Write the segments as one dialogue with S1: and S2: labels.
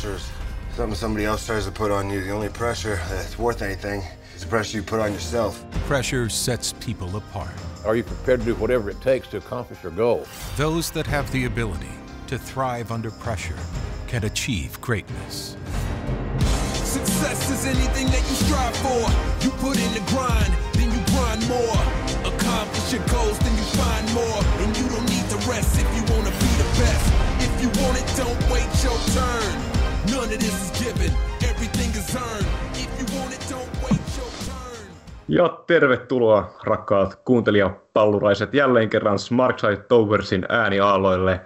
S1: pressure.
S2: Pressure is something somebody else tries to put on you. The only pressure that's worth anything is the pressure you put on yourself.
S1: Pressure sets people apart.
S3: Are you prepared to do whatever it takes to accomplish your goal?
S1: Those that have the ability to thrive under pressure can achieve greatness.
S4: Success is anything that you strive for. You put in the grind, then you grind more. Accomplish your goals, then you find more. And you don't need to rest if you wanna be the best. If you want it, don't wait your turn.
S5: Ja tervetuloa rakkaat kuuntelijapalluraiset jälleen kerran Smartside Towersin ääniaaloille.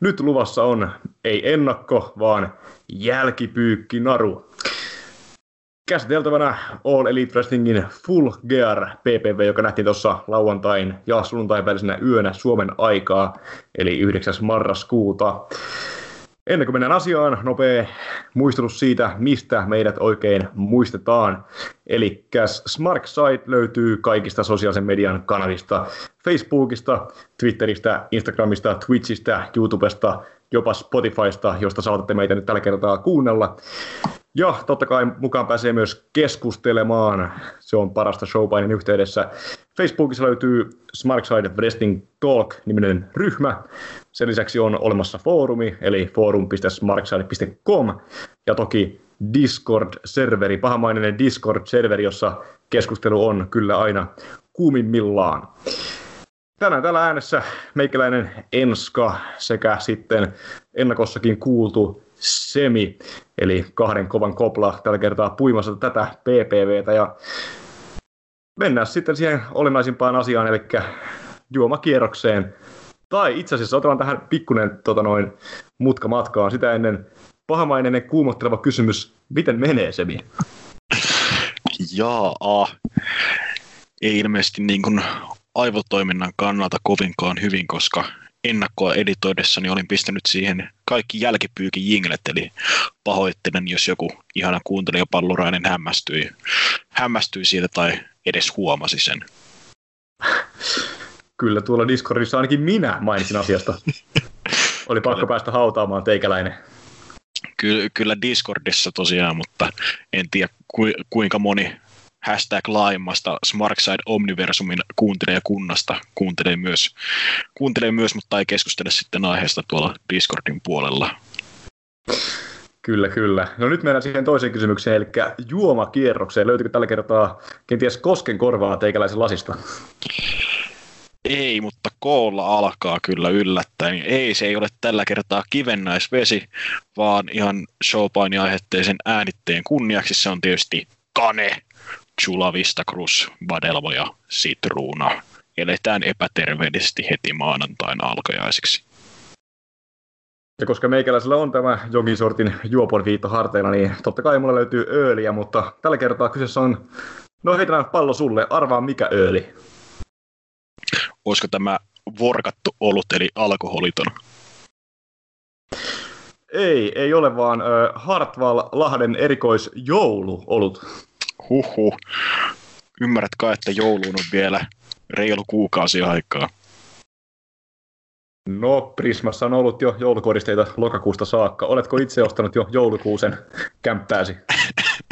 S5: Nyt luvassa on ei ennakko, vaan jälkipyykki naru. Käsiteltävänä All Elite Wrestlingin Full Gear PPV, joka nähtiin tuossa lauantain ja sunnuntain välisenä yönä Suomen aikaa, eli 9. marraskuuta. Ennen kuin mennään asiaan, nopea muistutus siitä, mistä meidät oikein muistetaan. Eli Smart Site löytyy kaikista sosiaalisen median kanavista, Facebookista, Twitteristä, Instagramista, Twitchistä, YouTubesta, jopa Spotifysta, josta saatatte meitä nyt tällä kertaa kuunnella. Ja totta kai mukaan pääsee myös keskustelemaan. Se on parasta showpainin yhteydessä. Facebookissa löytyy Smartside Wrestling Talk-niminen ryhmä. Sen lisäksi on olemassa foorumi, eli forum.smartside.com. Ja toki Discord-serveri, pahamainen Discord-serveri, jossa keskustelu on kyllä aina kuumimmillaan. Tänään täällä äänessä meikäläinen Enska sekä sitten ennakossakin kuultu Semi, eli kahden kovan kopla tällä kertaa puimassa tätä PPVtä. Ja mennään sitten siihen olennaisimpaan asiaan, eli juomakierrokseen. Tai itse asiassa otetaan tähän pikkunen tota noin, mutka matkaan. Sitä ennen pahamainen kuumotteleva kysymys, miten menee Semi?
S6: Jaa, ei ilmeisesti niin kuin aivotoiminnan kannalta kovinkaan hyvin, koska ennakkoa editoidessani olin pistänyt siihen kaikki jälkipyykin jinglet, eli pahoittelen, jos joku ihana kuuntelijapallurainen hämmästyi, hämmästyi siitä tai edes huomasi sen.
S5: Kyllä tuolla Discordissa ainakin minä mainitsin asiasta. Oli pakko päästä hautaamaan teikäläinen.
S6: Ky- kyllä Discordissa tosiaan, mutta en tiedä ku- kuinka moni hashtag laajemmasta Smartside Omniversumin kuuntelijakunnasta kuuntelee myös, kuuntelee myös, mutta ei keskustele sitten aiheesta tuolla Discordin puolella.
S5: Kyllä, kyllä. No nyt mennään siihen toiseen kysymykseen, eli juomakierrokseen. Löytyykö tällä kertaa kenties kosken korvaa teikäläisen lasista?
S6: Ei, mutta koolla alkaa kyllä yllättäen. Ei, se ei ole tällä kertaa kivennäisvesi, vaan ihan showpaini-aiheitteisen äänitteen kunniaksi se on tietysti kane. Chula Vista Cruz, Vadelvo ja Sitruuna. Eletään epäterveellisesti heti maanantain alkajaisiksi.
S5: Ja koska meikäläisellä on tämä jokin sortin juopon viitto harteilla, niin totta kai mulla löytyy ööliä, mutta tällä kertaa kyseessä on, no heitän pallo sulle, arvaa mikä ööli.
S6: Olisiko tämä vorkattu olut, eli alkoholiton?
S5: Ei, ei ole vaan Hartwall Lahden erikoisjouluolut.
S6: Huhhuh. Ymmärrätkö, että jouluun on vielä reilu kuukausi aikaa?
S5: No, Prismassa on ollut jo joulukoristeita lokakuusta saakka. Oletko itse ostanut jo joulukuusen kämppääsi?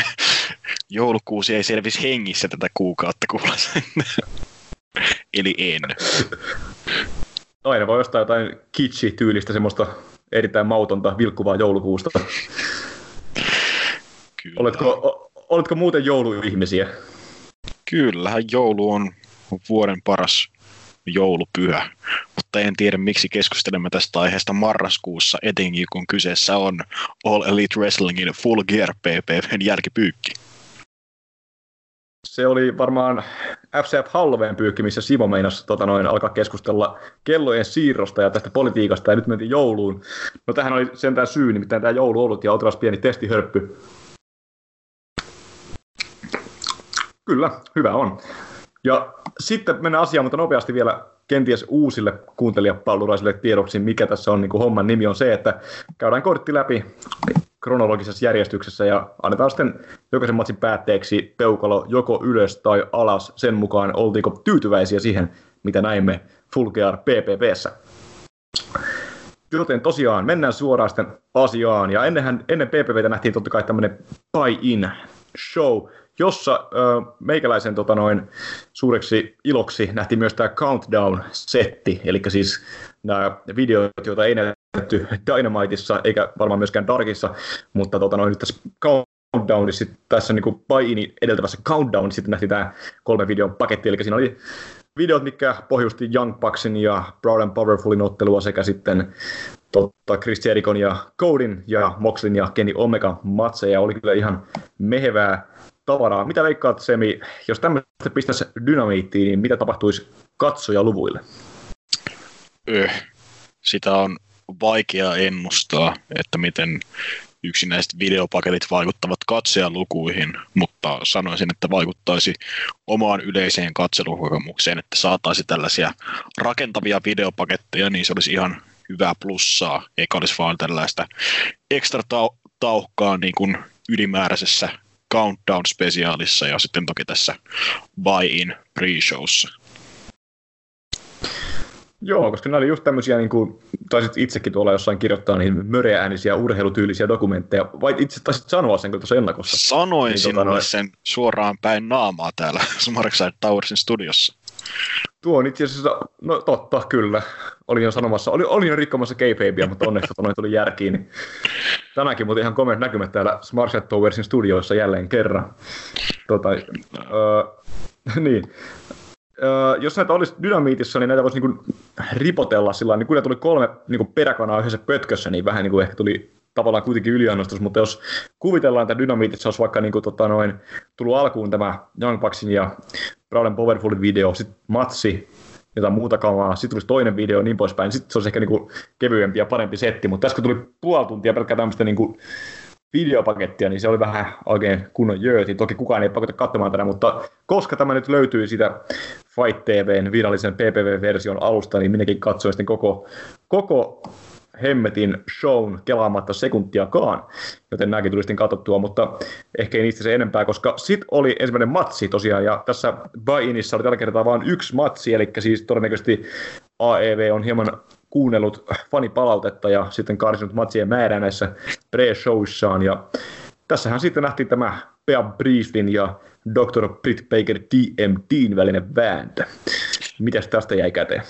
S6: Joulukuusi ei selvisi hengissä tätä kuukautta kuulla Eli en.
S5: Aina voi ostaa jotain kitsch-tyylistä, semmoista erittäin mautonta, vilkkuvaa joulukuusta.
S6: Kyllä.
S5: Oletko, oletko muuten jouluihmisiä?
S6: Kyllähän joulu on vuoden paras joulupyhä, mutta en tiedä miksi keskustelemme tästä aiheesta marraskuussa, etenkin kun kyseessä on All Elite Wrestlingin Full Gear PPVn jälkipyykki.
S5: Se oli varmaan FCF Halloween pyykki, missä Simo meinasi tota noin, alkaa keskustella kellojen siirrosta ja tästä politiikasta, ja nyt mentiin jouluun. No tähän oli sentään syy, nimittäin tämä joulu ollut, ja otetaan pieni testihörppy. Kyllä, hyvä on. Ja sitten mennään asiaan, mutta nopeasti vielä kenties uusille kuuntelijapalluraisille tiedoksi, mikä tässä on niin kuin homman nimi, on se, että käydään kortti läpi kronologisessa järjestyksessä ja annetaan sitten jokaisen matsin päätteeksi peukalo joko ylös tai alas sen mukaan, oltiinko tyytyväisiä siihen, mitä näimme Fulgear PPVssä. Joten tosiaan mennään suoraan sitten asiaan. Ja ennenhän, ennen PPVtä nähtiin totta kai tämmöinen buy-in show, jossa ö, meikäläisen tota noin, suureksi iloksi nähtiin myös tämä countdown-setti, eli siis nämä videot, joita ei näytetty Dynamiteissa eikä varmaan myöskään Darkissa, mutta tota noin, nyt tässä countdownissa, tässä niin kuin buy edeltävässä countdownissa sitten nähtiin tämä kolme videon paketti, eli siinä oli videot, mikä pohjusti Young Bucksin ja Proud and Powerfulin ottelua sekä sitten totta, Chris Jerichon ja Codin ja Moxlin ja Kenny Omega matseja. Oli kyllä ihan mehevää tavaraa. Mitä veikkaat Semi, jos tämmöistä pistäisi dynamiittiin, niin mitä tapahtuisi katsojaluvuille?
S6: Öh. Sitä on vaikea ennustaa, että miten yksinäiset videopaketit vaikuttavat katsojalukuihin, mutta sanoisin, että vaikuttaisi omaan yleiseen katselukokemukseen, että saataisiin tällaisia rakentavia videopaketteja, niin se olisi ihan hyvää plussaa, eikä olisi vaan tällaista ekstra tau- tauhkaa niin kuin ylimääräisessä countdown-spesiaalissa ja sitten toki tässä buy-in pre-showssa.
S5: Joo, koska nämä oli just tämmöisiä, niin kuin, taisit itsekin tuolla jossain kirjoittaa niin möreäänisiä urheilutyylisiä dokumentteja, vai itse taisit sanoa sen tuossa ennakossa?
S6: Sanoin niin, sinulle tota, sen suoraan päin naamaa täällä Smarkside Towersin studiossa.
S5: Tuo on itse asiassa, no totta, kyllä. Olin jo sanomassa, oli, olin jo rikkomassa k mutta onneksi tota noin tuli järkiin. Niin tänäänkin mutta ihan komeat näkymät täällä Smarkside Towersin studioissa jälleen kerran. Tota, öö, niin jos näitä olisi dynamiitissa, niin näitä voisi niin ripotella sillä niin kun tuli kolme niin peräkanaa yhdessä pötkössä, niin vähän niin kuin ehkä tuli tavallaan kuitenkin yliannostus, mutta jos kuvitellaan, että dynamiitissa olisi vaikka niin kuin, tota, noin, tullut alkuun tämä Young Bucksin ja Proud Powerfulin video, sitten matsi, jotain muuta kamaa, sitten tulisi toinen video ja niin poispäin, sitten se olisi ehkä niin kuin, kevyempi ja parempi setti, mutta tässä kun tuli puoli tuntia pelkkää tämmöistä niin kuin, videopakettia, niin se oli vähän oikein kunnon jööti. Toki kukaan ei pakota katsomaan tätä, mutta koska tämä nyt löytyy sitä Fight TVn virallisen PPV-version alusta, niin minäkin katsoin sitten koko, koko hemmetin shown kelaamatta sekuntiakaan, joten nämäkin tuli sitten katsottua, mutta ehkä ei niistä se enempää, koska sit oli ensimmäinen matsi tosiaan, ja tässä buy-inissa oli tällä kertaa vain yksi matsi, eli siis todennäköisesti AEV on hieman kuunnellut fanipalautetta ja sitten karsinut matsien määrää näissä pre-showissaan. Ja tässähän sitten nähtiin tämä Bea Brieflin ja Dr. Britt Baker DMDn välinen vääntö. Mitäs tästä jäi käteen?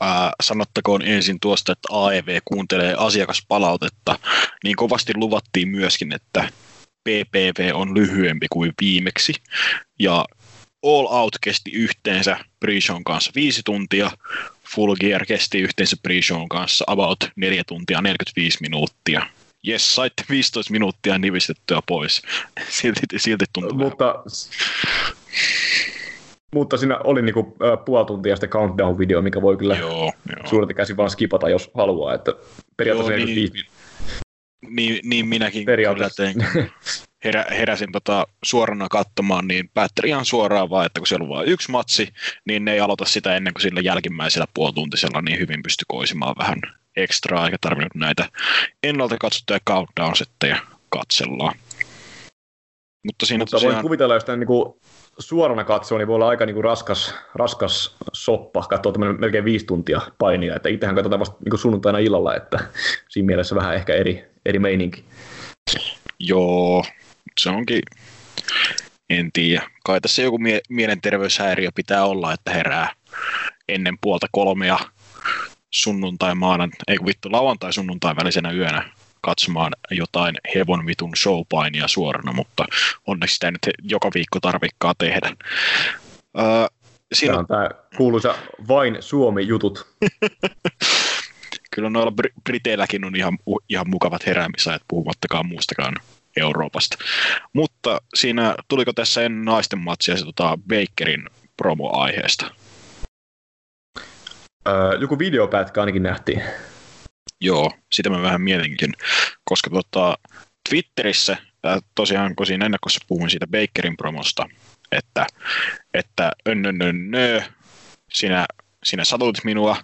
S6: Ää, sanottakoon ensin tuosta, että AEV kuuntelee asiakaspalautetta. Niin kovasti luvattiin myöskin, että PPV on lyhyempi kuin viimeksi. Ja All Out kesti yhteensä pre kanssa viisi tuntia, Full Gear kesti yhteensä pre kanssa about 4 tuntia 45 minuuttia. Jes, saitte 15 minuuttia nivistettyä pois. Silti, silti tuntuu
S5: Mutta, mutta siinä oli niinku puoli tuntia sitten countdown-video, mikä voi kyllä joo, joo. suurelta käsi vaan skipata, jos haluaa. Että periaatteessa joo, niin,
S6: niin, niin, minäkin kyllä tein. herä, heräsin tota suorana katsomaan, niin päätteli ihan suoraan vaan, että kun siellä on vain yksi matsi, niin ne ei aloita sitä ennen kuin sillä jälkimmäisellä puolituntisella niin hyvin pysty koisimaan vähän ekstraa, eikä tarvinnut näitä ennalta katsottuja countdown-setteja katsellaan.
S5: Mutta, siinä Mutta tosiaan... voin kuvitella, jos tämän niin kuin suorana katsoo, niin voi olla aika niin kuin raskas, raskas soppa katsoa tämmöinen melkein viisi tuntia painia. Että itsehän katsotaan vasta niin kuin sunnuntaina illalla, että siinä mielessä vähän ehkä eri, eri meininki.
S6: Joo, se onkin, en tiedä. Kai tässä joku mie- mielenterveyshäiriö pitää olla, että herää ennen puolta kolmea sunnuntai maanan, ei kun vittu lauantai sunnuntai välisenä yönä katsomaan jotain hevon vitun showpainia suorana, mutta onneksi sitä ei nyt joka viikko tarvikkaa tehdä.
S5: Öö, siinä... Tämä on tämä kuuluisa vain Suomi-jutut.
S6: Kyllä noilla Briteilläkin on ihan, ihan mukavat heräämisajat, puhumattakaan muustakaan Euroopasta. Mutta siinä, tuliko tässä ennen naisten matsia se tota Bakerin promo-aiheesta?
S5: Öö, joku videopätkä ainakin nähtiin.
S6: Joo, sitä mä vähän mietinkin, koska tota, Twitterissä, tosiaan kun siinä ennakossa puhuin siitä Bakerin promosta, että, että önnönnönnö, sinä, sinä satutit minua,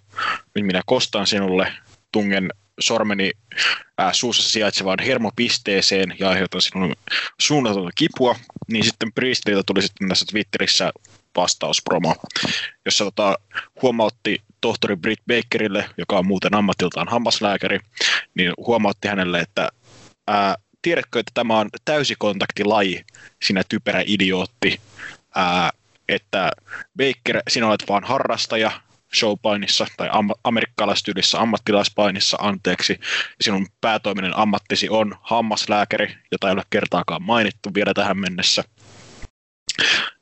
S6: nyt minä kostan sinulle, tungen sormeni ää, suussa sijaitsevaan hermopisteeseen ja aiheutan sinun suunnatonta kipua, niin sitten Priestliltä tuli sitten tässä Twitterissä vastauspromo, jossa tota, huomautti tohtori Britt Bakerille, joka on muuten ammatiltaan hammaslääkäri, niin huomautti hänelle, että ää, tiedätkö, että tämä on täysikontaktilaji, sinä typerä idiootti, ää, että Baker, sinä olet vain harrastaja, showpainissa tai am- amerikkalaistyylisissä ammattilaispainissa, anteeksi, sinun päätoiminen ammattisi on hammaslääkäri, jota ei ole kertaakaan mainittu vielä tähän mennessä.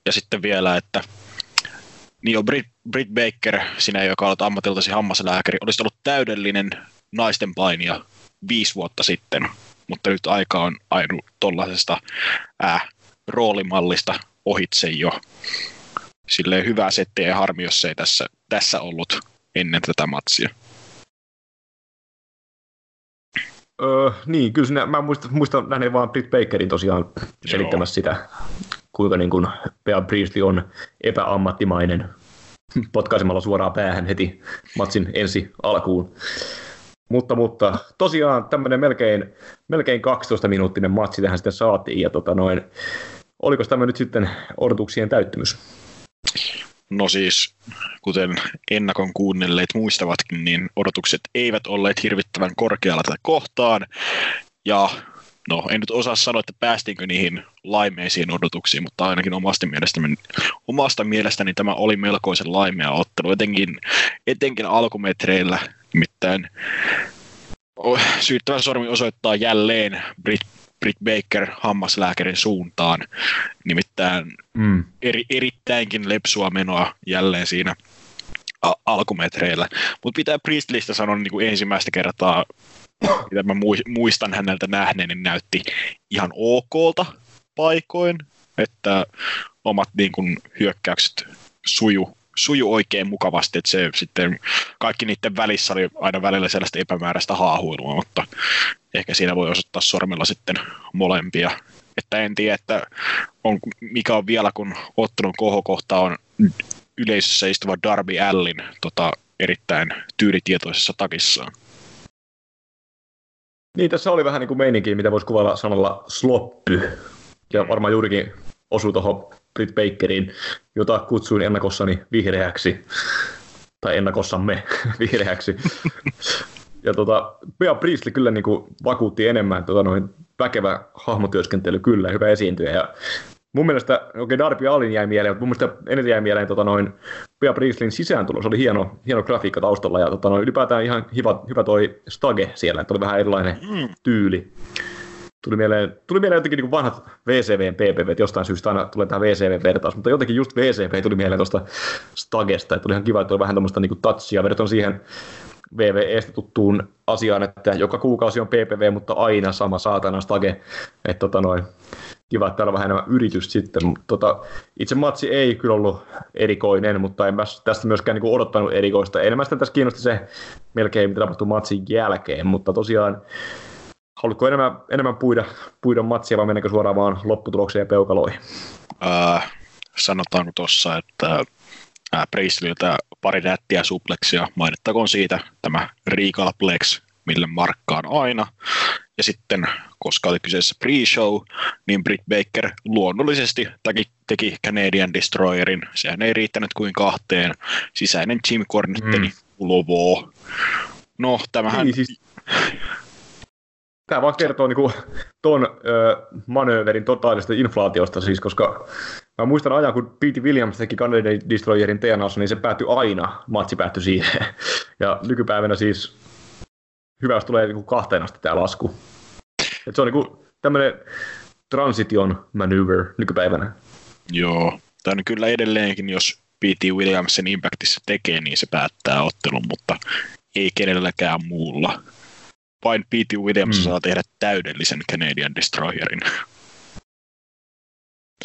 S6: Ja sitten vielä, että niin jo Brit, Brit Baker, sinä joka olet ammatiltasi hammaslääkäri, olisi ollut täydellinen naisten painija viisi vuotta sitten, mutta nyt aika on ainu tuollaisesta äh, roolimallista ohitse jo. Silleen hyvä setti ja harmi, jos ei tässä, tässä ollut ennen tätä matsia.
S5: Öö, niin, kyllä sinä, mä muistan, muistan nähneeni vaan Britt Bakerin tosiaan selittämässä sitä, kuinka niin kuin Bea Priestley on epäammattimainen potkaisemalla suoraan päähän heti matsin ensi alkuun. Mutta, mutta tosiaan tämmöinen melkein, melkein 12 minuuttinen matsi tähän sitten saatiin ja tota noin, oliko tämä nyt sitten odotuksien täyttymys?
S6: No siis, kuten ennakon kuunnelleet muistavatkin, niin odotukset eivät olleet hirvittävän korkealla tätä kohtaan. Ja no, en nyt osaa sanoa, että päästiinkö niihin laimeisiin odotuksiin, mutta ainakin omasta mielestäni, omasta mielestäni tämä oli melkoisen laimea ottelu, etenkin, etenkin alkumetreillä. Nimittäin syyttävä sormi osoittaa jälleen Brit Britt Baker hammaslääkärin suuntaan. Nimittäin mm. eri, erittäinkin lepsua menoa jälleen siinä alkumetreillä. Mutta pitää Priestleystä sanoa niin kuin ensimmäistä kertaa, mitä mä muistan häneltä nähneen, niin näytti ihan okolta paikoin, että omat niin kuin, hyökkäykset suju suju oikein mukavasti, että se sitten kaikki niiden välissä oli aina välillä sellaista epämääräistä haahuilua, mutta ehkä siinä voi osoittaa sormella sitten molempia. Että en tiedä, että on, mikä on vielä, kun ottelun kohokohta on yleisössä istuva Darby Allin tota, erittäin tyylitietoisessa takissaan.
S5: Niin, tässä oli vähän niin kuin meininki, mitä voisi kuvailla sanalla sloppy. Ja varmaan juurikin osui tuohon Britt Bakeriin, jota kutsuin ennakossani vihreäksi, tai ennakossamme vihreäksi. ja tota, Bea Priestley kyllä niin kuin vakuutti enemmän tota, noin väkevä hahmotyöskentely kyllä, hyvä esiintyjä. Ja mun mielestä, okei okay, Darby Allin jäi mieleen, mutta mun mielestä eniten jäi mieleen tota, noin Bea Priestleyn sisääntulo, se oli hieno, hieno grafiikka taustalla ja tota, noin, ylipäätään ihan hyvä, hyvä toi Stage siellä, että oli vähän erilainen mm. tyyli. Tuli mieleen, tuli mieleen jotenkin niin vanhat VCVn PPV, jostain syystä aina tulee tämä VCV-vertaus, mutta jotenkin just VCV tuli mieleen tuosta Stagesta, että tuli ihan kiva, että oli vähän tämmöistä niin touchia verrattuna siihen VVEstä tuttuun asiaan, että joka kuukausi on PPV, mutta aina sama saatana Stage, että tota noin, kiva, että täällä on vähän enemmän yritystä sitten. Mutta tota, itse matsi ei kyllä ollut erikoinen, mutta en mä tästä myöskään niin odottanut erikoista. Enemmän sitä tässä kiinnosti se melkein, mitä tapahtui matsin jälkeen, mutta tosiaan haluatko enemmän, enemmän puida, puida matsia vai mennäänkö suoraan vaan lopputulokseen ja peukaloihin?
S6: Äh, sanotaanko tuossa, että äh, Priestliltä pari nättiä supleksia, mainittakoon siitä tämä Regal Plex, mille markkaan aina. Ja sitten, koska oli kyseessä pre-show, niin Britt Baker luonnollisesti teki, teki Canadian Destroyerin. Sehän ei riittänyt kuin kahteen. Sisäinen Jim Cornetteni mm. Lovo. No, tämähän... Niin, siis
S5: Tämä vaan kertoo niin tuon manööverin totaalisesta inflaatiosta siis, koska mä muistan ajan, kun Pete Williams teki Canadian Destroyerin TNAssa, niin se päättyi aina, matsi päättyi siihen. Ja nykypäivänä siis hyvä, jos tulee niin kahteen asti tämä lasku. Et se on niin tämmöinen transition maneuver nykypäivänä.
S6: Joo, tämä on kyllä edelleenkin, jos Pete Williams sen Impactissa tekee, niin se päättää ottelun, mutta ei kenelläkään muulla vain Pete Williams mm. saa tehdä täydellisen Canadian Destroyerin.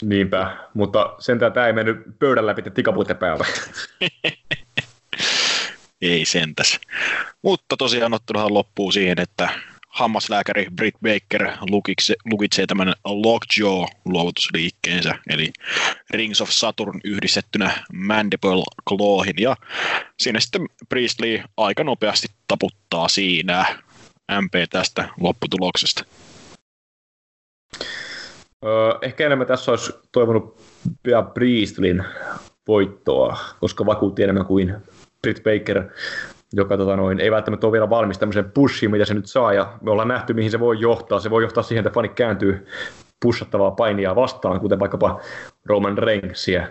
S5: Niinpä, mutta sentään tämä ei mennyt pöydän läpi tikapuitten päältä.
S6: ei sentäs. Mutta tosiaan otteluhan loppuu siihen, että hammaslääkäri Britt Baker lukitsee, lukitsee tämän Lockjaw-luovutusliikkeensä, eli Rings of Saturn yhdistettynä Mandible Clawhin, ja siinä sitten Priestley aika nopeasti taputtaa siinä. MP tästä lopputuloksesta?
S5: Ehkä enemmän tässä olisi toivonut Bea Priestlin voittoa, koska vakuutti enemmän kuin Britt Baker, joka tota noin, ei välttämättä ole vielä valmis tämmöiseen pushiin, mitä se nyt saa, ja me ollaan nähty, mihin se voi johtaa. Se voi johtaa siihen, että fanit kääntyy pushattavaa painia vastaan, kuten vaikkapa Roman Reigsia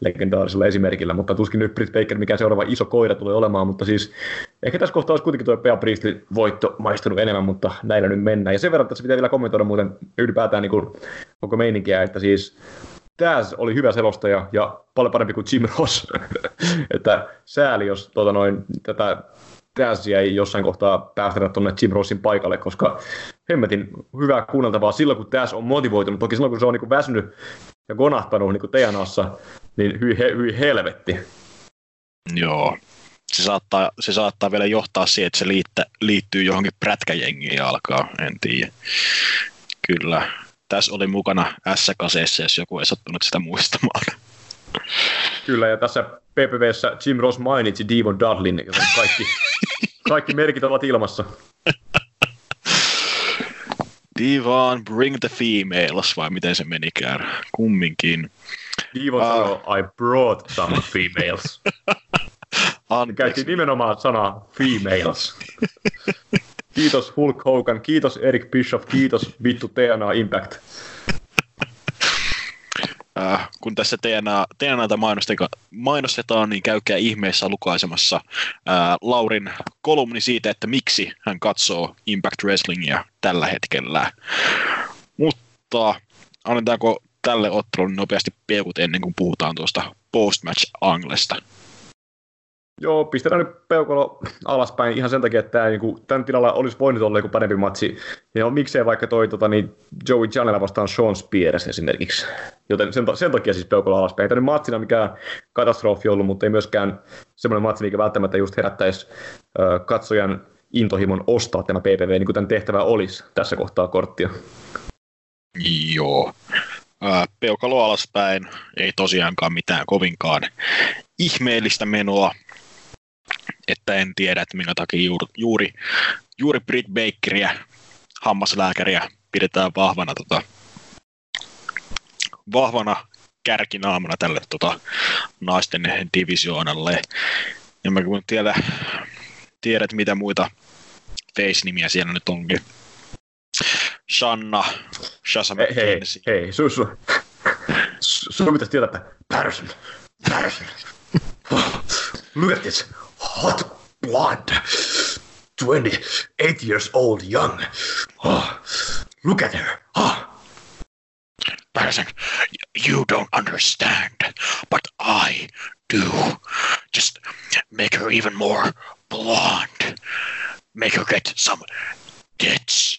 S5: legendaarisella esimerkillä, mutta tuskin nyt Britt Baker mikä seuraava iso koira tulee olemaan, mutta siis ehkä tässä kohtaa olisi kuitenkin tuo Priestley voitto maistunut enemmän, mutta näillä nyt mennään. Ja sen verran tässä pitää vielä kommentoida muuten ylipäätään niin kuin koko meininkiä, että siis Taz oli hyvä selostaja ja paljon parempi kuin Jim Ross. että sääli, jos tuota noin, tätä Tazia ei jossain kohtaa päästä tuonne Jim Rossin paikalle, koska hemmetin hyvää kuunneltavaa silloin, kun Taz on motivoitunut. Toki silloin, kun se on niin väsynyt ja konahtanut niin TNAssa, niin hyi, hyi helvetti.
S6: Joo. Se saattaa, se saattaa vielä johtaa siihen, että se liittä, liittyy johonkin prätkäjengiin alkaa, en tiedä. Kyllä. Tässä oli mukana S-kaseessa, jos joku ei sattunut sitä muistamaan.
S5: Kyllä, ja tässä PPVssä Jim Ross mainitsi Devon Dudlin, joten kaikki, kaikki merkit ovat ilmassa.
S6: Devon, bring the females, vai miten se menikään? Kumminkin.
S5: Devon uh, sanoi, I brought some females. Käytti nimenomaan sanaa females. kiitos Hulk Hogan, kiitos Eric Bischoff, kiitos vittu TNA Impact
S6: äh, kun tässä TNA, TNAta mainostetaan, niin käykää ihmeessä lukaisemassa äh, Laurin kolumni siitä, että miksi hän katsoo Impact Wrestlingia tällä hetkellä. Mutta annetaanko tälle ottelulle nopeasti peukut ennen kuin puhutaan tuosta post-match-anglesta?
S5: Joo, pistetään nyt peukalo alaspäin ihan sen takia, että tämä, niin kuin, tämän tilalla olisi voinut olla joku parempi matsi. Ja miksei vaikka toi tota, niin Joey Janela vastaan Sean Spears esimerkiksi. Joten sen, sen takia siis peukalo alaspäin. Tämä matsina mikään katastrofi ollut, mutta ei myöskään semmoinen matsi, mikä välttämättä just herättäisi äh, katsojan intohimon ostaa tämä PPV, niin kuin tämän tehtävä olisi tässä kohtaa korttia.
S6: Joo. peukalo alaspäin, ei tosiaankaan mitään kovinkaan ihmeellistä menoa että en tiedä, että minkä takia juuri, juuri, juuri Britt Bakeria, hammaslääkäriä, pidetään vahvana, tota, vahvana kärkinaamana tälle tota, naisten divisioonalle. Ja mä kun tiedä, tiedät, mitä muita face-nimiä siellä nyt onkin. Shanna, Shasa
S5: Hei, hei, hei, sun, sun, sun pitäisi tietää, että Patterson, Patterson. Look at this hot blood. 28 years old, young. Oh, look at her. Ah. Oh.
S6: Patterson, you don't understand, but I do. Just make her even more blonde. Make her get some tits.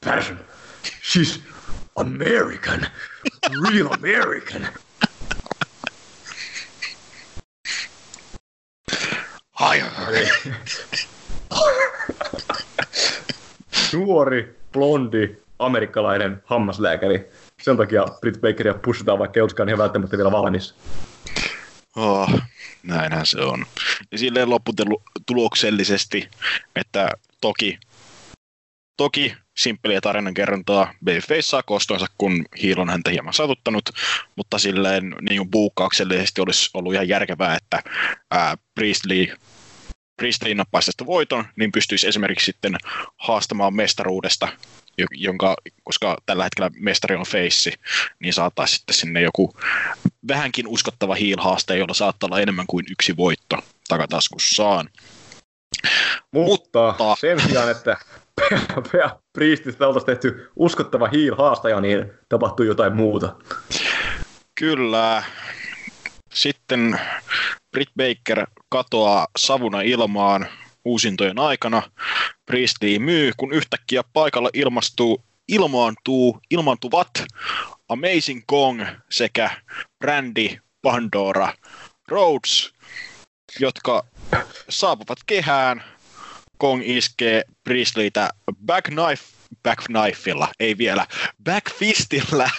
S5: Patterson, she's American. Real American. Nuori, blondi, amerikkalainen hammaslääkäri. Sen takia Britt Bakeria pushataan, vaikka ei olisikaan ihan välttämättä vielä valmis.
S6: Oh, näinhän se on. Ja silleen lopputuloksellisesti, että toki, toki simppeliä tarinankerrontaa Babyface saa kostonsa, kun Hiil on häntä hieman satuttanut, mutta silleen niin buukkauksellisesti olisi ollut ihan järkevää, että ää, Priestley Priestley nappaisi tästä voiton, niin pystyisi esimerkiksi sitten haastamaan mestaruudesta, jonka, koska tällä hetkellä mestari on feissi, niin saataisiin sitten sinne joku vähänkin uskottava hiilhaaste, jolla saattaa olla enemmän kuin yksi voitto takataskussaan.
S5: Mutta, Mutta sen sijaan, että Priestistä oltaisiin tehty uskottava hiil-haastaja, niin tapahtui jotain muuta.
S6: Kyllä. Sitten Britt Baker katoaa savuna ilmaan uusintojen aikana. Priestley myy, kun yhtäkkiä paikalla ilmastuu, ilmaantuu, ilmaantuvat Amazing Kong sekä Brandy Pandora Rhodes, jotka saapuvat kehään. Kong iskee Priestleytä backknife, backknifella, ei vielä, backfistillä,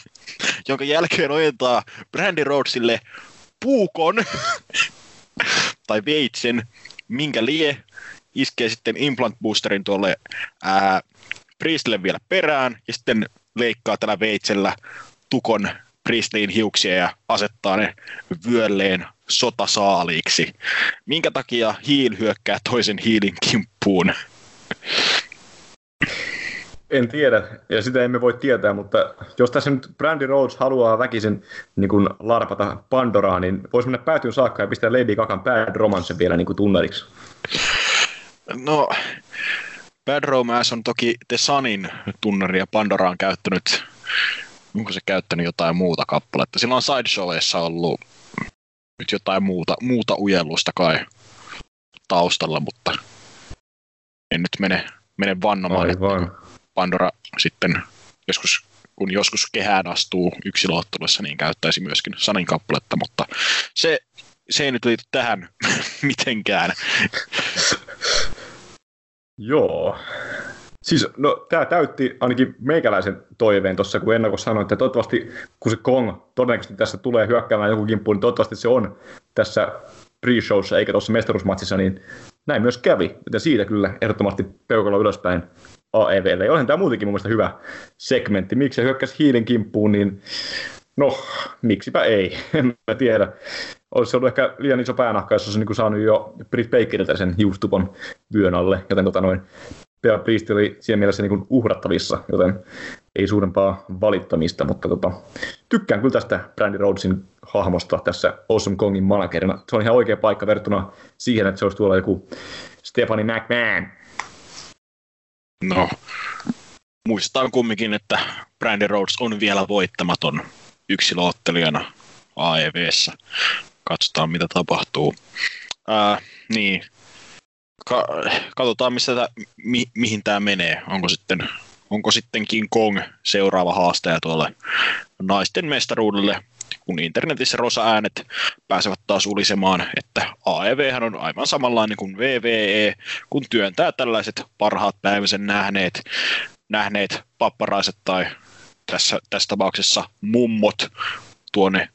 S6: jonka jälkeen ojentaa Brandy Rhodesille puukon tai veitsen, minkä lie, iskee sitten implant boosterin tuolle ää, Priestleylle vielä perään ja sitten leikkaa tällä veitsellä tukon Priestleyin hiuksia ja asettaa ne vyölleen sotasaaliiksi. Minkä takia hiil hyökkää toisen hiilin kimppuun?
S5: En tiedä, ja sitä emme voi tietää, mutta jos tässä nyt Brandy Rhodes haluaa väkisin niin kuin larpata Pandoraa, niin voisi mennä päätyyn saakka ja pistää Lady Gagan Bad Romance vielä niin kuin tunneliksi.
S6: No, Bad Romance on toki The Sunin tunnari ja Pandora on käyttänyt, onko se käyttänyt jotain muuta kappaletta? Sillä on Sideshowissa ollut nyt jotain muuta, muuta ujellusta kai taustalla, mutta en nyt mene, mene vannomaan,
S5: Aivan.
S6: että Pandora sitten joskus, kun joskus kehään astuu yksilöottelussa, niin käyttäisi myöskin Sanin kappaletta, mutta se, se ei nyt liity tähän mitenkään.
S5: Joo. Siis, no, tämä täytti ainakin meikäläisen toiveen tuossa, kun ennakossa sanoin, että toivottavasti, kun se Kong todennäköisesti tässä tulee hyökkäämään joku kimppuun, niin toivottavasti se on tässä pre-showssa eikä tuossa mestaruusmatsissa, niin näin myös kävi. Joten siitä kyllä ehdottomasti peukalo ylöspäin AEVlle. Onhan tämä muutenkin mun hyvä segmentti. Miksi se hyökkäsi hiilin kimppuun, niin no, miksipä ei, en mä tiedä. Olisi ollut ehkä liian iso päänahka, jos olisi niin saanut jo Britt Bakerilta sen hiustupon vyön alle, joten tota noin, Bea Priest oli siinä mielessä niin kuin uhrattavissa, joten ei suurempaa valittamista, mutta tota, tykkään kyllä tästä Brandy Rhodesin hahmosta tässä Awesome Kongin managerina. Se on ihan oikea paikka verrattuna siihen, että se olisi tuolla joku Stephanie McMahon.
S6: No, muistetaan kumminkin, että Brandy Rhodes on vielä voittamaton yksilöottelijana AEVssä. Katsotaan, mitä tapahtuu. Ää, niin, Ka- katsotaan, missä tää, mi- mihin tämä menee. Onko sitten, onko sitten King Kong seuraava haastaja tuolle naisten mestaruudelle, kun internetissä rosa-äänet pääsevät taas ulisemaan, että AEV on aivan samanlainen kuin VVE, kun työntää tällaiset parhaat päiväisen nähneet, nähneet papparaiset tai tässä, tässä tapauksessa mummot tuonne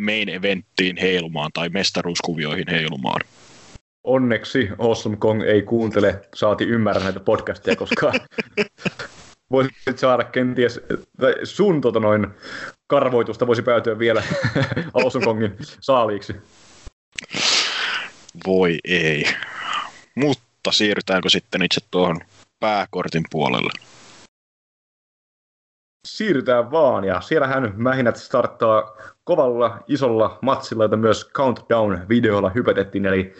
S6: main eventtiin heilumaan tai mestaruuskuvioihin heilumaan.
S5: Onneksi Awesome Kong ei kuuntele, saati ymmärrä näitä podcasteja, koska voisit saada kenties, tai sun tota noin, karvoitusta voisi päätyä vielä Kongin saaliiksi.
S6: Voi ei. Mutta siirrytäänkö sitten itse tuohon pääkortin puolelle?
S5: Siirrytään vaan, ja siellähän mähinät starttaa kovalla, isolla matsilla, jota myös Countdown-videolla hypetettiin, eli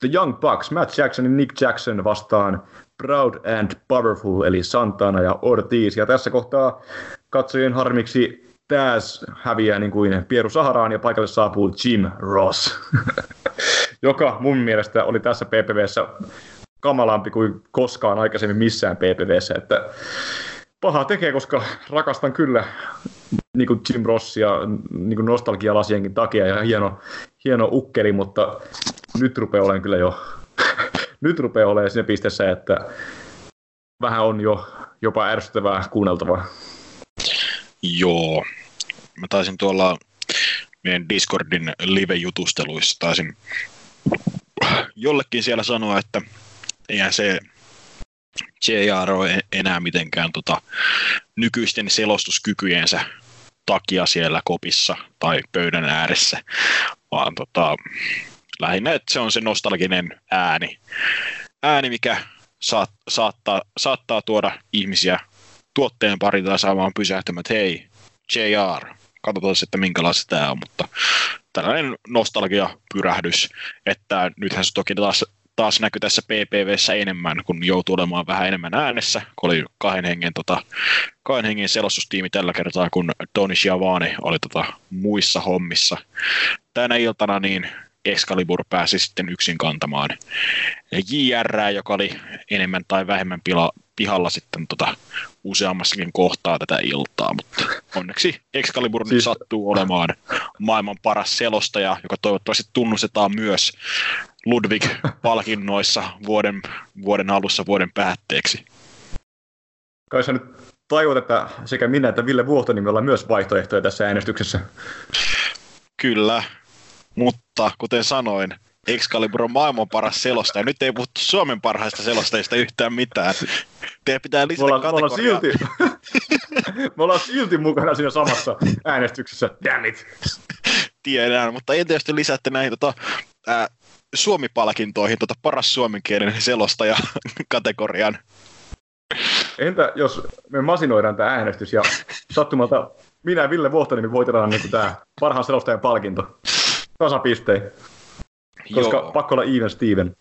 S5: The Young Bucks, Matt Jackson ja Nick Jackson vastaan Proud and Powerful, eli Santana ja Ortiz. Ja tässä kohtaa katsojien harmiksi Taz häviää niin kuin Pieru Saharaan ja paikalle saapuu Jim Ross, joka mun mielestä oli tässä PPVssä kamalampi kuin koskaan aikaisemmin missään PPVssä, että paha tekee, koska rakastan kyllä niin kuin Jim Rossia niin kuin nostalgialasienkin takia ja hieno, hieno ukkeli, mutta nyt rupeaa olemaan kyllä jo nyt rupeaa olemaan siinä pisteessä, että vähän on jo jopa ärsyttävää kuunneltavaa.
S6: Joo. Mä taisin tuolla meidän Discordin live-jutusteluissa taisin jollekin siellä sanoa, että eihän se JR ole enää mitenkään tota, nykyisten selostuskykyjensä takia siellä kopissa tai pöydän ääressä, vaan tota, lähinnä, että se on se nostalginen ääni, ääni mikä saat, saattaa, saattaa tuoda ihmisiä tuotteen pariin tai saamaan pysähtymään, että hei, JR, katsotaan sitten minkälaista tämä on, mutta tällainen nostalgia-pyrähdys, että nythän se toki taas, taas näkyy tässä PPVssä enemmän, kun joutuu olemaan vähän enemmän äänessä, kun oli kahden hengen, tota, kahden hengen selostustiimi tällä kertaa, kun Tony Schiavone oli tota, muissa hommissa. Tänä iltana niin Excalibur pääsi sitten yksin kantamaan JR, joka oli enemmän tai vähemmän pila, pihalla sitten tota, useammassakin kohtaa tätä iltaa, mutta onneksi Excalibur siis... nyt sattuu olemaan maailman paras selostaja, joka toivottavasti tunnustetaan myös Ludwig-palkinnoissa vuoden, vuoden alussa vuoden päätteeksi.
S5: Kai sä nyt tajuat, että sekä minä että Ville Vuohtoni ollaan myös vaihtoehtoja tässä äänestyksessä.
S6: Kyllä, mutta kuten sanoin, Excalibur on maailman paras selostaja. Nyt ei puhuttu Suomen parhaista selostajista yhtään mitään. Teidän pitää lisätä
S5: me ollaan,
S6: kategoriaa.
S5: Me ollaan, silti, me ollaan silti mukana siinä samassa äänestyksessä. Damn it.
S6: tiedän, mutta entä jos te lisäätte näihin tota, ää, Suomi-palkintoihin tota paras suomenkielinen selostaja kategorian?
S5: Entä jos me masinoidaan tämä äänestys ja sattumalta minä ja Ville Vuohtonimi voitetaan niin tämä parhaan selostajan palkinto tasapisteen, koska
S6: Joo.
S5: pakko olla even Steven.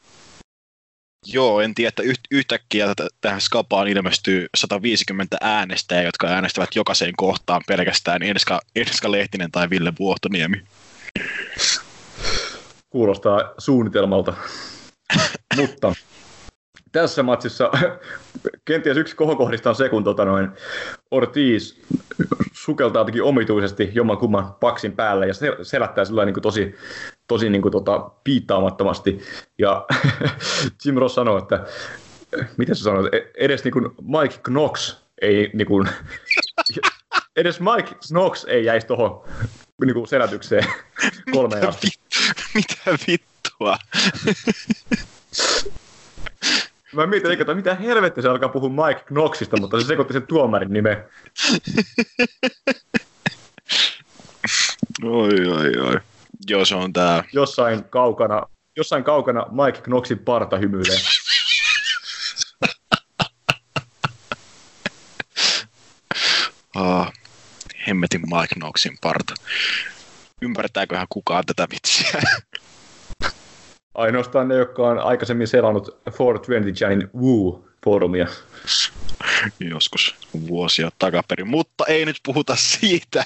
S6: Joo, en tiedä, että yht- yhtäkkiä tähän skapaan ilmestyy 150 äänestäjää, jotka äänestävät jokaiseen kohtaan pelkästään Enska, Enska Lehtinen tai Ville Vuohtoniemi.
S5: Kuulostaa suunnitelmalta. Mutta tässä matsissa kenties yksi kohokohdista on se, kun tota noin, Ortiz sukeltaa jotenkin omituisesti jommankumman paksin päälle ja se selättää sillä niin kuin tosi, tosi niin kuin tota, piittaamattomasti. Ja Jim Ross sanoo, että miten se sanoo, E- edes niin kuin Mike Knox ei niin kuin, edes Mike Knox ei jäisi tuohon niin kuin selätykseen kolmeen asti.
S6: Mitä vittua?
S5: Mä mietin, että mitä helvettiä se alkaa puhua Mike Knoxista, mutta se sekoitti sen tuomarin nimen.
S6: Oi, oi, oi. Joo, se on tää.
S5: Jossain kaukana, jossain kaukana Mike Knoxin parta hymyilee.
S6: Ah, hemmetin Mike Knoxin parta. Ymmärtääköhän kukaan tätä vitsiä?
S5: Ainoastaan ne, jotka on aikaisemmin selannut 420 Janin Woo-foorumia.
S6: Joskus vuosia takaperin, mutta ei nyt puhuta siitä.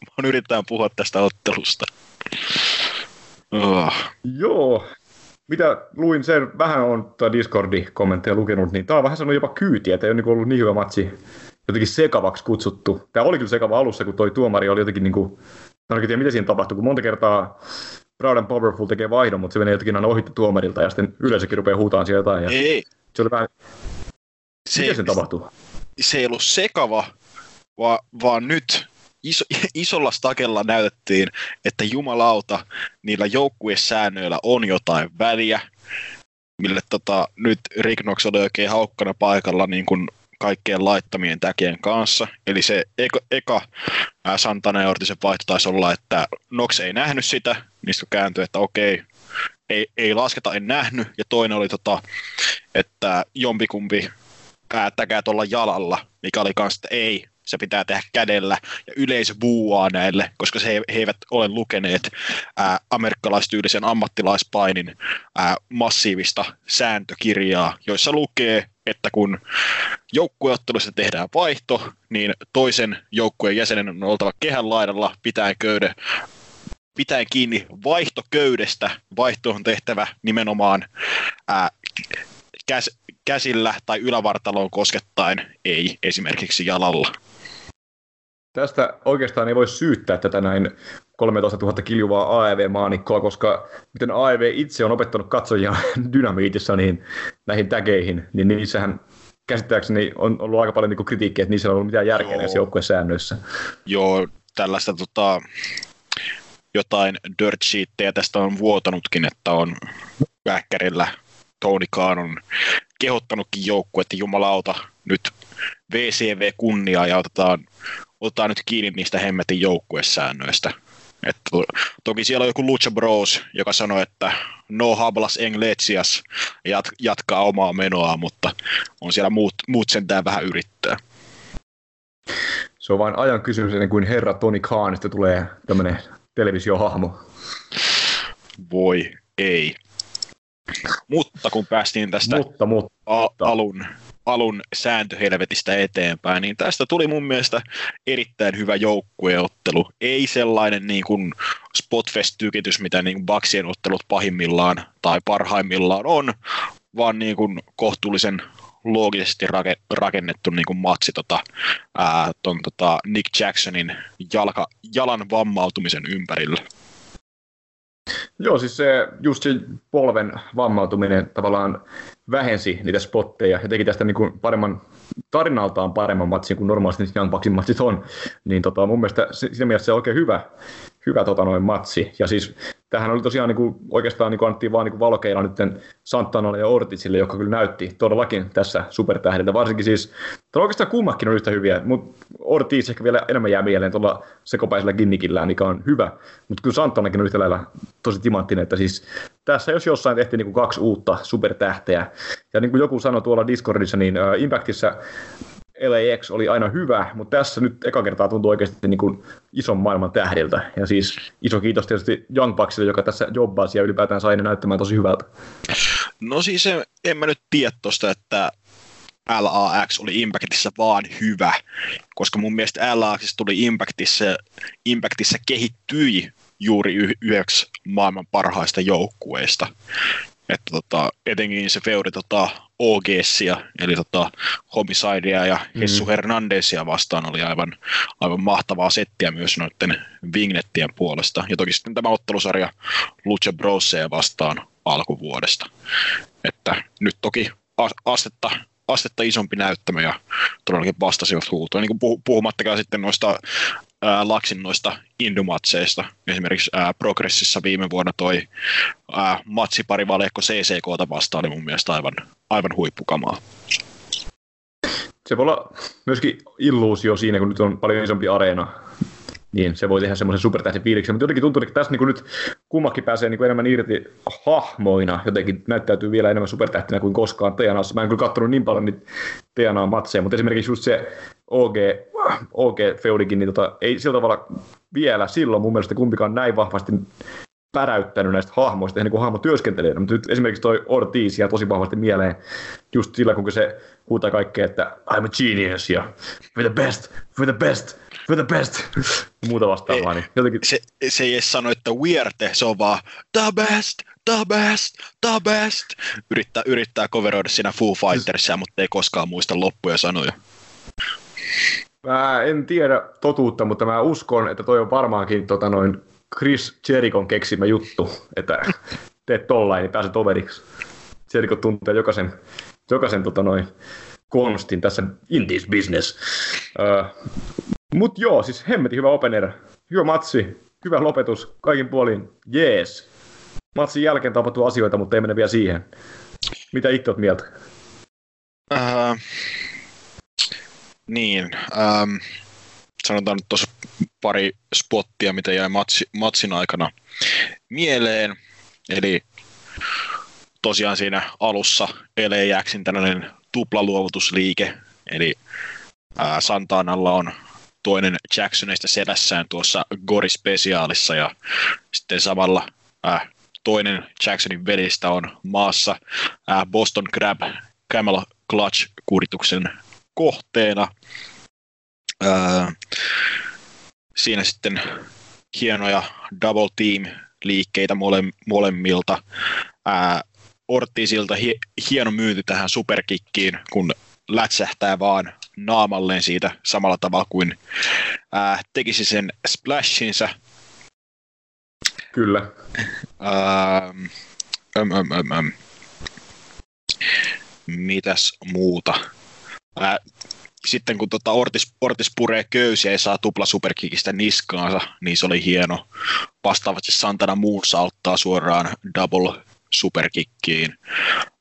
S6: Vaan yritetään puhua tästä ottelusta. Oh.
S5: Joo. Mitä luin sen, vähän on Discordi-kommentteja lukenut, niin tämä on vähän sanonut jopa kyytiä, että ei ole niin ollut niin hyvä matsi jotenkin sekavaksi kutsuttu. Tämä oli kyllä sekava alussa, kun toi tuomari oli jotenkin niin kuin, mä en tiedä, mitä siinä tapahtui, kun monta kertaa Proud and Powerful tekee vaihdon, mutta se menee jotenkin aina ohitte tuomarilta ja sitten yleisökin rupeaa huutaan siellä jotain. Ja
S6: Ei,
S5: se oli vähän,
S6: se,
S5: miten se tapahtuu?
S6: se ei ollut sekava, vaan, vaan nyt iso, isolla stakella näytettiin, että jumalauta, niillä joukkuesäännöillä on jotain väliä, mille tota, nyt Rick Knox oli oikein haukkana paikalla niin kuin kaikkien laittamien täkien kanssa. Eli se eka, eka ää, Santana ja Ortisen vaihto taisi olla, että Knox ei nähnyt sitä, niistä kääntyi, että okei, ei, ei lasketa, en nähnyt. Ja toinen oli, tota, että jompikumpi päättäkää tuolla jalalla, mikä oli kanssa, että ei, se pitää tehdä kädellä, ja yleisö buuaa näille, koska he, he eivät ole lukeneet ää, amerikkalaistyylisen ammattilaispainin ää, massiivista sääntökirjaa, joissa lukee, että kun joukkueottelussa tehdään vaihto, niin toisen joukkueen jäsenen on oltava kehän laidalla pitäen köyde, pitäen kiinni vaihtoköydestä. Vaihto on tehtävä nimenomaan ää, käs, käsillä tai ylävartaloon koskettaen, ei esimerkiksi jalalla.
S5: Tästä oikeastaan ei voi syyttää tätä näin 13 000 kiljuvaa AEV-maanikkoa, koska miten AEV itse on opettanut katsojia dynamiitissa niin näihin tägeihin, niin niissähän käsittääkseni on ollut aika paljon niin kritiikkiä, että niissä on ollut mitään järkeä
S6: Joo.
S5: näissä joukkuesäännöissä.
S6: Joo, tällaista tota, jotain dirt sheettejä tästä on vuotanutkin, että on väkkärillä Tony Khan on kehottanutkin joukkue, että jumalauta nyt VCV kunniaa ja otetaan, otetaan nyt kiinni niistä hemmetin joukkuesäännöistä. Että to, toki siellä on joku Lucha Bros, joka sanoi, että no hablas englesias jat, jatkaa omaa menoa, mutta on siellä muut, muut sentään vähän yrittää.
S5: Se on vain ajan kysymys ennen kuin herra Tony Khanista tulee tämmöinen televisiohahmo.
S6: Voi ei. Mutta kun päästiin tästä
S5: Mutta, mutta,
S6: a- alun, alun sääntöhelvetistä eteenpäin, niin tästä tuli mun mielestä erittäin hyvä joukkueottelu. Ei sellainen niin kuin spotfest-tykitys, mitä niin kuin Bucksien ottelut pahimmillaan tai parhaimmillaan on, vaan niin kuin kohtuullisen loogisesti rake- rakennettu niin kuin matsi tota, ää, ton, tota Nick Jacksonin jalka, jalan vammautumisen ympärillä.
S5: Joo, siis se, just se polven vammautuminen tavallaan vähensi niitä spotteja ja teki tästä niin kuin paremman, tarinaltaan paremman matsin kuin normaalisti Young Bucksin matsit on. Niin tota, mun mielestä si- siinä mielessä se on oikein hyvä, hyvä tota, noin matsi. Ja siis tähän oli tosiaan niin kuin, oikeastaan niin kuin annettiin vaan niin valokeilla nyt Santanalle ja Ortizille, joka kyllä näytti todellakin tässä supertähdeltä. Varsinkin siis, tai oikeastaan kummakin on yhtä hyviä, mutta Ortiz ehkä vielä enemmän jää mieleen tuolla sekopäisellä gimmickillään, mikä on hyvä. Mutta kyllä Santanakin on yhtä lailla tosi timanttinen, että siis tässä jos jossain tehtiin niin kuin kaksi uutta supertähteä. Ja niin kuin joku sanoi tuolla Discordissa, niin Impactissa LAX oli aina hyvä, mutta tässä nyt eka kertaa tuntuu oikeasti niin kuin ison maailman tähdiltä. Ja siis iso kiitos tietysti Young Bucksille, joka tässä jobbasi ja ylipäätään sai ne näyttämään tosi hyvältä.
S6: No siis en, en mä nyt tiedä tosta, että LAX oli Impactissa vaan hyvä, koska mun mielestä LAX tuli Impactissa, Impactissa kehittyi juuri yhdeksi maailman parhaista joukkueista. Että tota, etenkin se feudi tota, OGSia, eli tota, Homicidea ja mm. Hessu Hernandezia vastaan oli aivan, aivan mahtavaa settiä myös noiden Vignettien puolesta. Ja toki sitten tämä ottelusarja Lucha Brosseja vastaan alkuvuodesta. Että nyt toki astetta astetta isompi näyttämö ja todellakin vastasivat huutoon. Niin kuin puhumattakaan sitten noista ää, Laksin noista indomatseista. Esimerkiksi ää, Progressissa viime vuonna toi ää, matsipari valekko CCKta vastaan oli mun mielestä aivan, aivan huippukamaa.
S5: Se voi olla myöskin illuusio siinä, kun nyt on paljon isompi areena niin se voi tehdä semmoisen supertähden fiiliksen. Mutta jotenkin tuntuu, että tässä niin nyt kummakin pääsee niin enemmän irti hahmoina, jotenkin näyttäytyy vielä enemmän supertähtinä kuin koskaan TNAssa. Mä en kyllä katsonut niin paljon niitä TNA-matseja, mutta esimerkiksi just se OG, OG Feudikin, niin tota, ei sillä tavalla vielä silloin mun mielestä kumpikaan näin vahvasti päräyttänyt näistä hahmoista, niin kuin hahmo työskentelee. Mutta nyt esimerkiksi toi Ortiz jää tosi vahvasti mieleen just sillä, kun se huutaa kaikkea, että I'm a genius ja we're the best, we're the best, we're the best, muuta vastaavaa. Niin jotenkin...
S6: se, se ei edes sano, että weirte, se on vaan the best, the best, the best. Yrittää, yrittää coveroida siinä Foo Fightersia, mutta ei koskaan muista loppuja sanoja.
S5: Mä en tiedä totuutta, mutta mä uskon, että toi on varmaankin tota noin Chris Jerikon keksimä juttu, että teet tollain, niin pääset overiksi. Jericho tuntee jokaisen, jokaisen tota noin, konstin tässä in this business. Uh, Mut joo, siis hemmetin hyvä opener. Hyvä matsi, hyvä lopetus, kaikin puolin, jees. Matsin jälkeen tapahtuu asioita, mutta ei mene vielä siihen. Mitä itse oot mieltä? Uh,
S6: niin, um, sanotaan nyt tuossa pari spottia, mitä jäi matsi, matsin aikana mieleen. Eli tosiaan siinä alussa LAXin tällainen tuplaluovutusliike, eli ää, Santanalla on toinen Jacksonista selässään tuossa Gori-spesiaalissa ja sitten samalla ää, toinen Jacksonin velistä on maassa ää, Boston Crab Camel Clutch-kurituksen kohteena. Ää, siinä sitten hienoja double team liikkeitä mole, molemmilta. Ää, Ortisilta hi, hieno myynti tähän superkikkiin, kun lätsähtää vaan naamalleen siitä samalla tavalla kuin ää, tekisi sen splashinsa.
S5: Kyllä.
S6: Ää, äm, äm, äm, äm. Mitäs muuta? Ää, sitten kun tota Ortis, Ortis puree köysiä ja saa tupla superkikistä niskaansa, niin se oli hieno. Vastaavasti Santana moonsauttaa suoraan double superkikkiin.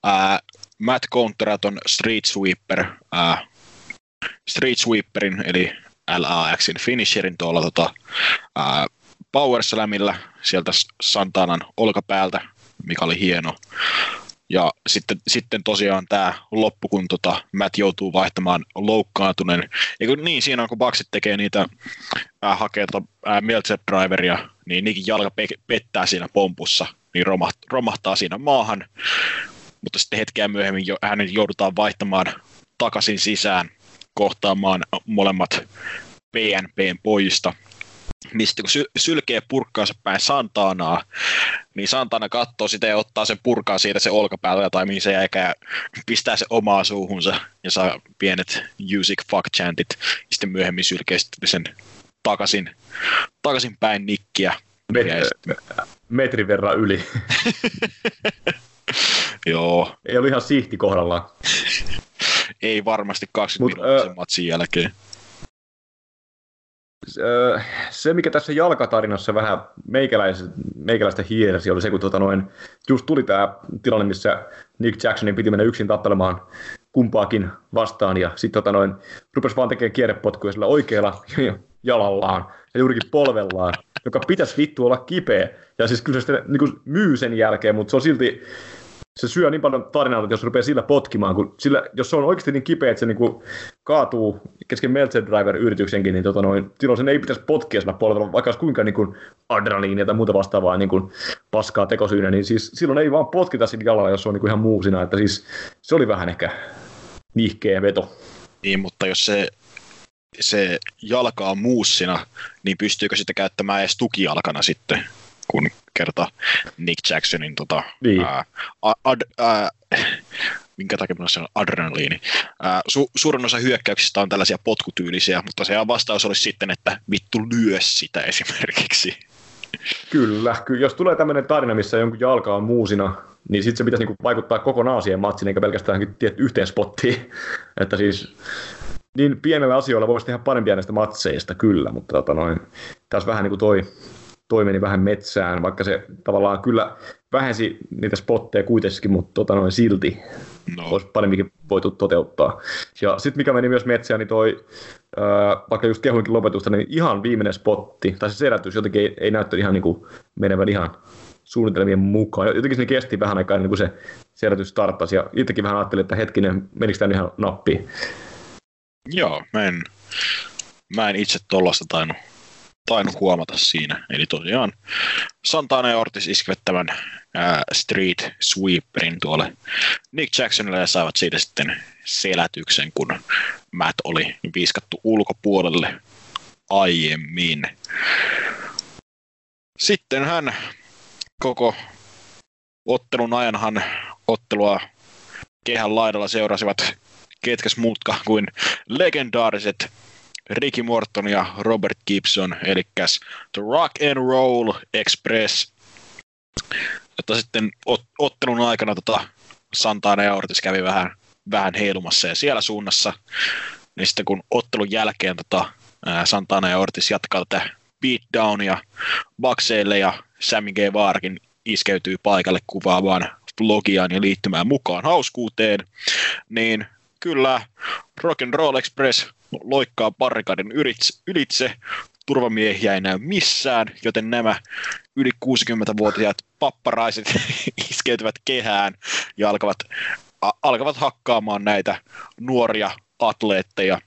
S6: Ää, Matt Counteraton Street Sweeper, ää, Street Sweeperin, eli LAXin finisherin tuolla tota, ää, Power Slamilla sieltä Santanan olkapäältä, mikä oli hieno. Ja sitten, sitten tosiaan tämä loppu, kun tota Matt joutuu vaihtamaan loukkaantuneen. Eikö niin, siinä on kun Baksit tekee niitä äh, hakeita äh, Meltzer Driveria, niin niinkin jalka pe- pettää siinä pompussa, niin romahtaa, romahtaa siinä maahan. Mutta sitten hetkeä myöhemmin jo, hänen joudutaan vaihtamaan takaisin sisään kohtaamaan molemmat PNPn niin sitten kun sy- sylkee purkkaansa päin Santanaa, niin Santana katsoo sitä ja ottaa sen purkaa siitä se olkapäällä tai mihin se jäikää, pistää se omaa suuhunsa ja saa pienet music fuck chantit. Ja sitten myöhemmin sylkee sitten sen takaisin, takaisin päin nikkiä.
S5: Met- metrin verran yli.
S6: Joo.
S5: Ei ollut ihan sihti kohdallaan.
S6: Ei varmasti 20 Mut, minuutin matsin jälkeen.
S5: se, mikä tässä jalkatarinassa vähän meikäläistä, hiersi, oli se, kun tota noin, just tuli tämä tilanne, missä Nick Jacksonin piti mennä yksin tappelemaan kumpaakin vastaan, ja sitten tota noin, rupesi vaan tekemään kierrepotkuja sillä oikealla jalallaan, ja juurikin polvellaan, joka pitäisi vittu olla kipeä. Ja siis kyllä se sitten niin myy sen jälkeen, mutta se on silti se syö niin paljon tarinaa, että jos rupeaa sillä potkimaan, kun sillä, jos se on oikeasti niin kipeä, että se niin kuin kaatuu kesken Meltzer Driver-yrityksenkin, niin tota noin, silloin sen ei pitäisi potkia sillä polvella, vaikka olisi kuinka niin kuin adrenaliinia tai muuta vastaavaa niin kuin paskaa tekosyynä, niin siis silloin ei vaan potkita sillä jalalla, jos se on niin kuin ihan muusina, että siis se oli vähän ehkä nihkeä veto.
S6: Niin, mutta jos se, se jalka on muussina, niin pystyykö sitä käyttämään edes tukijalkana sitten? kun kerta Nick Jacksonin tota, niin. ää, ad, ää, minkä takia minulla se on adrenaliini. Ää, su, suurin osa hyökkäyksistä on tällaisia potkutyylisiä, mutta se vastaus olisi sitten, että vittu lyö sitä esimerkiksi.
S5: Kyllä, kyllä. jos tulee tämmöinen tarina, missä jonkun jalka on muusina, niin sitten se pitäisi niinku vaikuttaa kokonaan siihen matsiin, eikä pelkästään yhteen spottiin. että siis niin pienellä asioilla voisi tehdä parempia näistä matseista, kyllä, mutta tota noin, taas vähän niin kuin toi toi meni vähän metsään, vaikka se tavallaan kyllä vähensi niitä spotteja kuitenkin, mutta tota noin silti no. olisi paremminkin voitu toteuttaa. Ja sitten mikä meni myös metsään, niin toi, ää, vaikka just kehuinkin lopetusta, niin ihan viimeinen spotti, tai se selätys jotenkin ei, ei näyttänyt ihan niin kuin menevän ihan suunnitelmien mukaan. Jotenkin se kesti vähän aikaa niin kuin se selätys starttasi, ja itsekin vähän ajattelin, että hetkinen, menikö tämä ihan nappiin?
S6: Joo, mä en, mä en itse tuollaista tainnut tainnut huomata siinä. Eli tosiaan Santana ja Ortiz iskivät tämän ää, Street Sweeperin tuolle Nick Jacksonille ja saivat siitä sitten selätyksen, kun Matt oli viiskattu ulkopuolelle aiemmin. Sitten hän koko ottelun ajanhan ottelua kehän laidalla seurasivat ketkäs muutkaan kuin legendaariset Ricky Morton ja Robert Gibson, eli The Rock and Roll Express. Että sitten ot- ottelun aikana tota Santana ja Ortiz kävi vähän, vähän heilumassa ja siellä suunnassa. Niin sitten kun ottelun jälkeen tota, Santana ja Ortiz jatkaa tätä beatdownia Bakseille ja Sammy. Vaarkin iskeytyy paikalle kuvaamaan vlogiaan ja liittymään mukaan hauskuuteen, niin kyllä Rock and Roll Express loikkaa barrikadin ylitse. Turvamiehiä ei näy missään, joten nämä yli 60-vuotiaat papparaiset iskeytyvät kehään ja alkavat, a, alkavat hakkaamaan näitä nuoria atleetteja.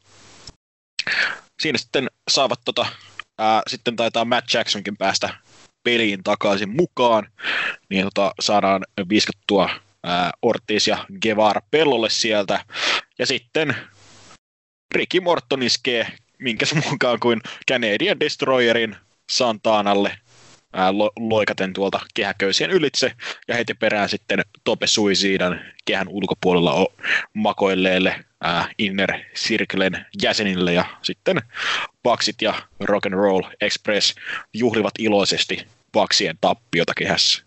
S6: Siinä sitten saavat tota, ää, sitten taitaa Matt Jacksonkin päästä peliin takaisin mukaan, niin tota, saadaan viskattua ää, Ortiz ja Guevara pellolle sieltä. Ja sitten Ricky Morton iskee minkäs mukaan kuin Canadian Destroyerin Santanalle ää, lo- loikaten tuolta kehäköysien ylitse ja heti perään sitten Tope Suisiidan kehän ulkopuolella o- makoilleelle ää, Inner Circlen jäsenille ja sitten Baksit ja Rock and Roll Express juhlivat iloisesti Baksien tappiota kehässä.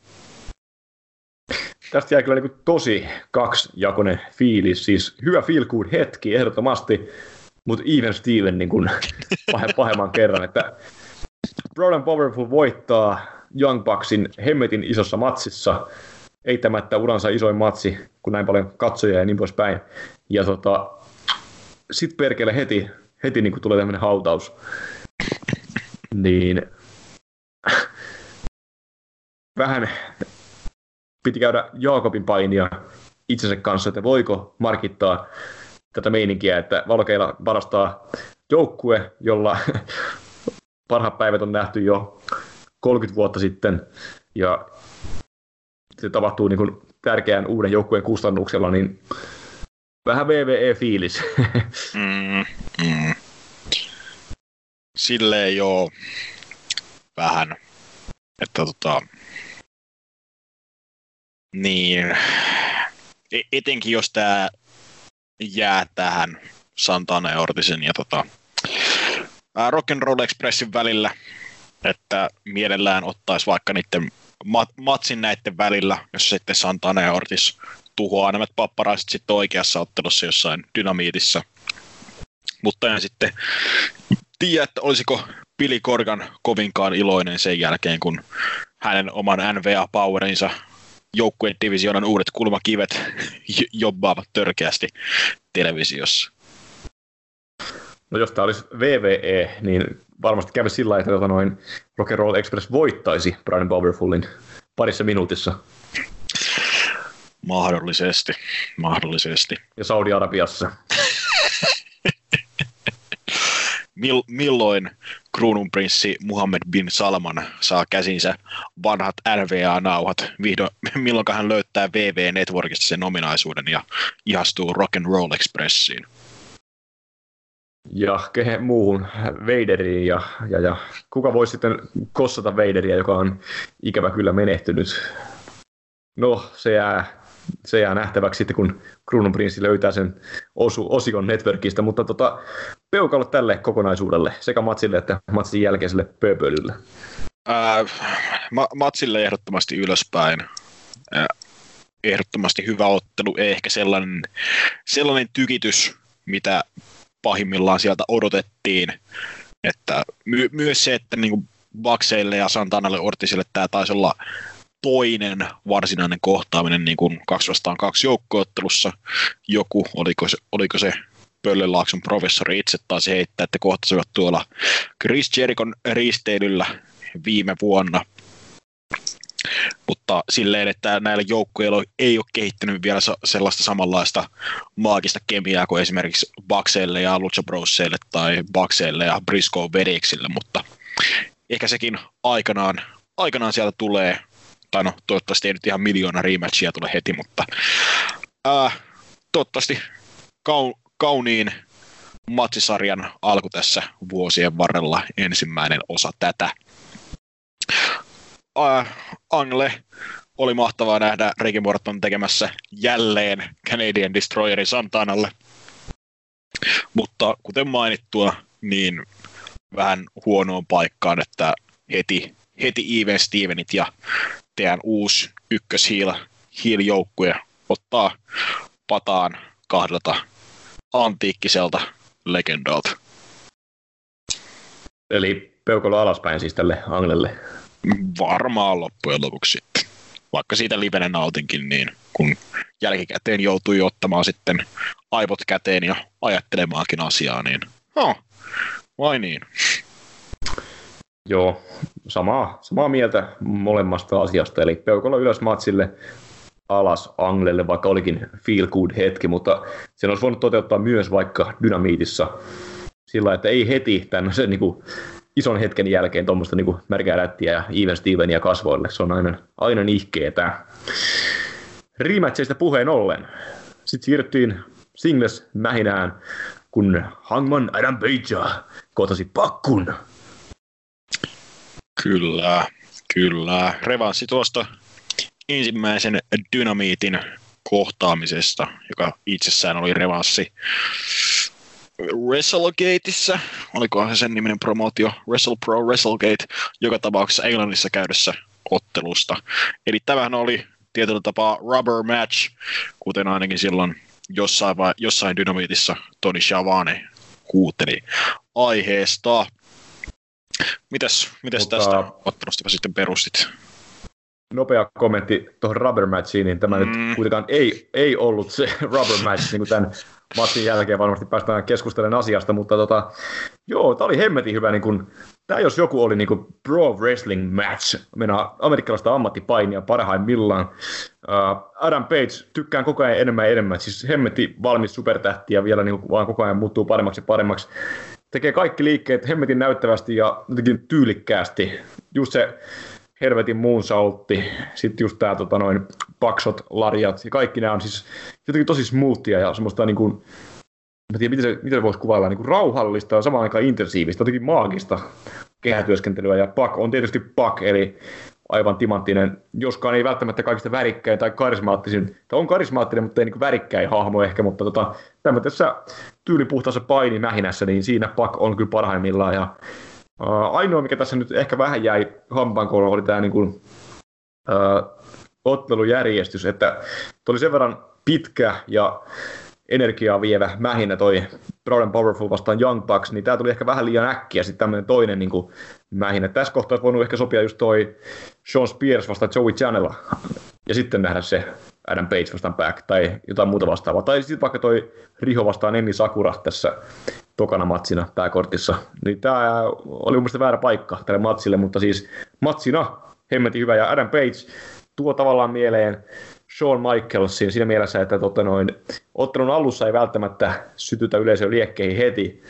S5: Tästä jäi kyllä niin tosi kaksijakoinen fiilis, siis hyvä feel good hetki ehdottomasti, mutta Even Steven niin kuin pahemman kerran, että Brown and Powerful voittaa Young Bucksin hemmetin isossa matsissa, eittämättä uransa isoin matsi, kun näin paljon katsoja ja niin poispäin. Ja tota, sitten perkele heti, heti niin kuin tulee tämmöinen hautaus. Niin vähän piti käydä Jaakobin painia itsensä kanssa, että voiko markittaa tätä meininkiä, että Valkeilla varastaa joukkue, jolla parhaat päivät on nähty jo 30 vuotta sitten, ja se tapahtuu niin kuin tärkeän uuden joukkueen kustannuksella, niin vähän VVE-fiilis. mm, mm.
S6: Silleen joo, vähän. Että tota, niin, e- etenkin jos tämä jää tähän Santana ja Ortisen ja tota, Rock and Roll Expressin välillä, että mielellään ottaisi vaikka niiden mat- matsin näiden välillä, jos sitten Santana ja Ortis tuhoaa nämä papparaiset sitten oikeassa ottelussa jossain dynamiitissa. Mutta en sitten tiedä, että olisiko Billy Corgan kovinkaan iloinen sen jälkeen, kun hänen oman NVA-powerinsa joukkueen divisioonan uudet kulmakivet jobbaavat törkeästi televisiossa.
S5: No jos tämä olisi VVE, niin varmasti kävi sillä lailla, että tota noin Rock and Roll Express voittaisi Brian Powerfulin parissa minuutissa.
S6: Mahdollisesti, mahdollisesti.
S5: Ja Saudi-Arabiassa.
S6: Mil, milloin kruununprinssi Muhammed bin Salman saa käsinsä vanhat NVA-nauhat? Vihdoin, milloin hän löytää VV Networkista sen ominaisuuden ja ihastuu Rock and Roll Expressiin?
S5: Ja kehen muuhun Vaderiin ja, ja, ja kuka voisi sitten kossata Vaderia, joka on ikävä kyllä menehtynyt. No, se jää se jää nähtäväksi sitten, kun Kruununprinssi löytää sen osu, osion networkista, mutta tota, peukalo tälle kokonaisuudelle, sekä matsille että matsin jälkeiselle pöpölylle.
S6: Ää, ma- matsille ehdottomasti ylöspäin. Ää, ehdottomasti hyvä ottelu, ei ehkä sellainen, sellainen tykitys, mitä pahimmillaan sieltä odotettiin. Että my- myös se, että niin Bakseille ja Santanalle Ortisille tämä taisi olla toinen varsinainen kohtaaminen niin kuin kaksi vastaan kaksi joukkoottelussa. Joku, oliko se, oliko se Pöllelaakson professori itse taas heittää, että kohtasivat tuolla Chris Jerikon risteilyllä viime vuonna. Mutta silleen, että näillä joukkueilla ei ole kehittynyt vielä sellaista samanlaista maagista kemiaa kuin esimerkiksi Bakseille ja Lucha Brosseille tai Bakseille ja Briscoe Vedeksille, mutta ehkä sekin aikanaan, aikanaan sieltä tulee tai no toivottavasti ei nyt ihan miljoona rematchia tule heti, mutta ää, toivottavasti kau, kauniin matsisarjan alku tässä vuosien varrella ensimmäinen osa tätä. Ää, Angle oli mahtavaa nähdä Ricky Morton tekemässä jälleen Canadian Destroyerin Santanalle. Mutta kuten mainittua, niin vähän huonoon paikkaan, että heti, heti Even Stevenit ja teidän uusi ykköshiil-joukkue ottaa pataan kahdelta antiikkiselta legendalta.
S5: Eli peukalo alaspäin siis tälle Anglelle?
S6: Varmaan loppujen lopuksi sitten. Vaikka siitä livenä nautinkin, niin kun jälkikäteen joutui ottamaan sitten aivot käteen ja ajattelemaankin asiaa, niin no, vai niin.
S5: Joo, samaa, samaa mieltä molemmasta asiasta, eli peukalo ylös matsille, alas Anglelle, vaikka olikin feel good hetki, mutta sen olisi voinut toteuttaa myös vaikka Dynamiitissa sillä, että ei heti tämmöisen niin kuin, ison hetken jälkeen tuommoista niin märkää rättiä ja Even Stevenia kasvoille. Se on aina, aina nihkeetä. Rematcheista puheen ollen. Sitten siirryttiin singles mähinään, kun Hangman Adam Page kohtasi pakkun
S6: Kyllä, kyllä. Revanssi tuosta ensimmäisen dynamiitin kohtaamisesta, joka itsessään oli revanssi WrestleGateissa, olikohan se sen niminen promootio, Wrestle Pro WrestleGate, joka tapauksessa Englannissa käydessä ottelusta. Eli tämähän oli tietyllä tapaa rubber match, kuten ainakin silloin jossain, vai, jossain dynamiitissa Tony Schiavone huuteli aiheesta. Mitäs, mitäs Mutta... tästä ottelusta sitten perustit?
S5: Nopea kommentti tuohon rubber matchiin, niin tämä mm. nyt kuitenkaan ei, ei ollut se rubber match, niin kuin tämän matchin jälkeen varmasti päästään keskustelemaan asiasta, mutta tota, joo, tämä oli hemmetin hyvä, niin kuin, tämä jos joku oli niin kuin pro wrestling match, mennään amerikkalaista ammattipainia parhaimmillaan. Uh, Adam Page, tykkään koko ajan enemmän ja enemmän, siis hemmetin valmis supertähti ja vielä niin kuin, vaan koko ajan muuttuu paremmaksi ja paremmaksi tekee kaikki liikkeet hemmetin näyttävästi ja jotenkin tyylikkäästi. Just se helvetin moonsaultti, sitten just tää tota, noin paksot, larjat. Ja kaikki nämä on siis jotenkin tosi smoothia ja semmoista niin kuin, mä tiedän, miten se, miten se voisi kuvailla, niin kuin rauhallista ja samaan aikaan intensiivistä, jotenkin maagista kehätyöskentelyä. Ja Pak on tietysti Pak, eli aivan timanttinen, joskaan ei välttämättä kaikista värikkäin tai karismaattisin, tai on karismaattinen, mutta ei niin värikkäin hahmo ehkä, mutta tota, tämmöisessä tyylipuhtaassa painimähinässä, niin siinä Pak on kyllä parhaimmillaan. Ja, ainoa, mikä tässä nyt ehkä vähän jäi hampaankouluun, oli tämä niin kuin, uh, ottelujärjestys, että oli sen verran pitkä ja energiaa vievä mähinä toi Proud and Powerful vastaan Young Bucks, niin tämä tuli ehkä vähän liian äkkiä sitten tämmöinen toinen niin kuin mähinä. Tässä kohtaa olisi voinut ehkä sopia just toi Sean Spears vastaan Joey Janela ja sitten nähdä se Adam Page vastaan Back tai jotain muuta vastaavaa. Tai sitten vaikka toi Riho vastaan Emi Sakura tässä tokana matsina pääkortissa. Niin tämä oli mun väärä paikka tälle matsille, mutta siis matsina hemmetin hyvä ja Adam Page tuo tavallaan mieleen Shawn Michaelsin siinä mielessä, että tota noin, ottelun alussa ei välttämättä sytytä yleisön liekkeihin heti,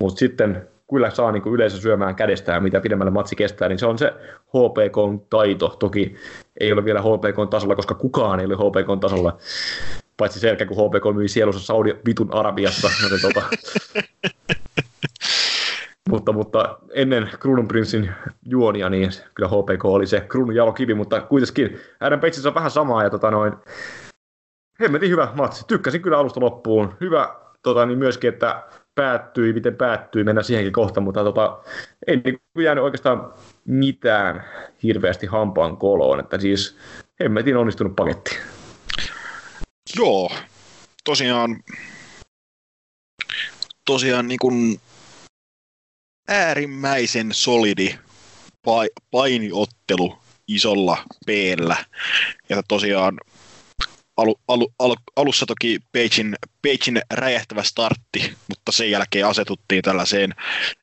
S5: mutta sitten kyllä saa niin yleisö syömään kädestään, mitä pidemmälle matsi kestää, niin se on se HPK-taito. Toki ei ole vielä HPK-tasolla, koska kukaan ei ole HPK-tasolla, paitsi sen jälkeen, kun HPK myi sielussa Saudi vitun Arabiassa. Joten tota, mutta, mutta ennen Kruununprinssin juonia, niin kyllä HPK oli se kruunun jalokivi, mutta kuitenkin Adam Page on vähän samaa, ja tota noin, hemmetin hyvä matsi. Tykkäsin kyllä alusta loppuun. Hyvä tota, niin myöskin, että päättyi, miten päättyi, mennä siihenkin kohta, mutta tota, ei niin jäänyt oikeastaan mitään hirveästi hampaan koloon, että siis hemmetin onnistunut paketti.
S6: Joo, tosiaan, tosiaan niin kuin äärimmäisen solidi painiottelu isolla p Ja tosiaan alu, alu, alu, alussa toki Pagein, Pagein räjähtävä startti, mutta sen jälkeen asetuttiin tällaiseen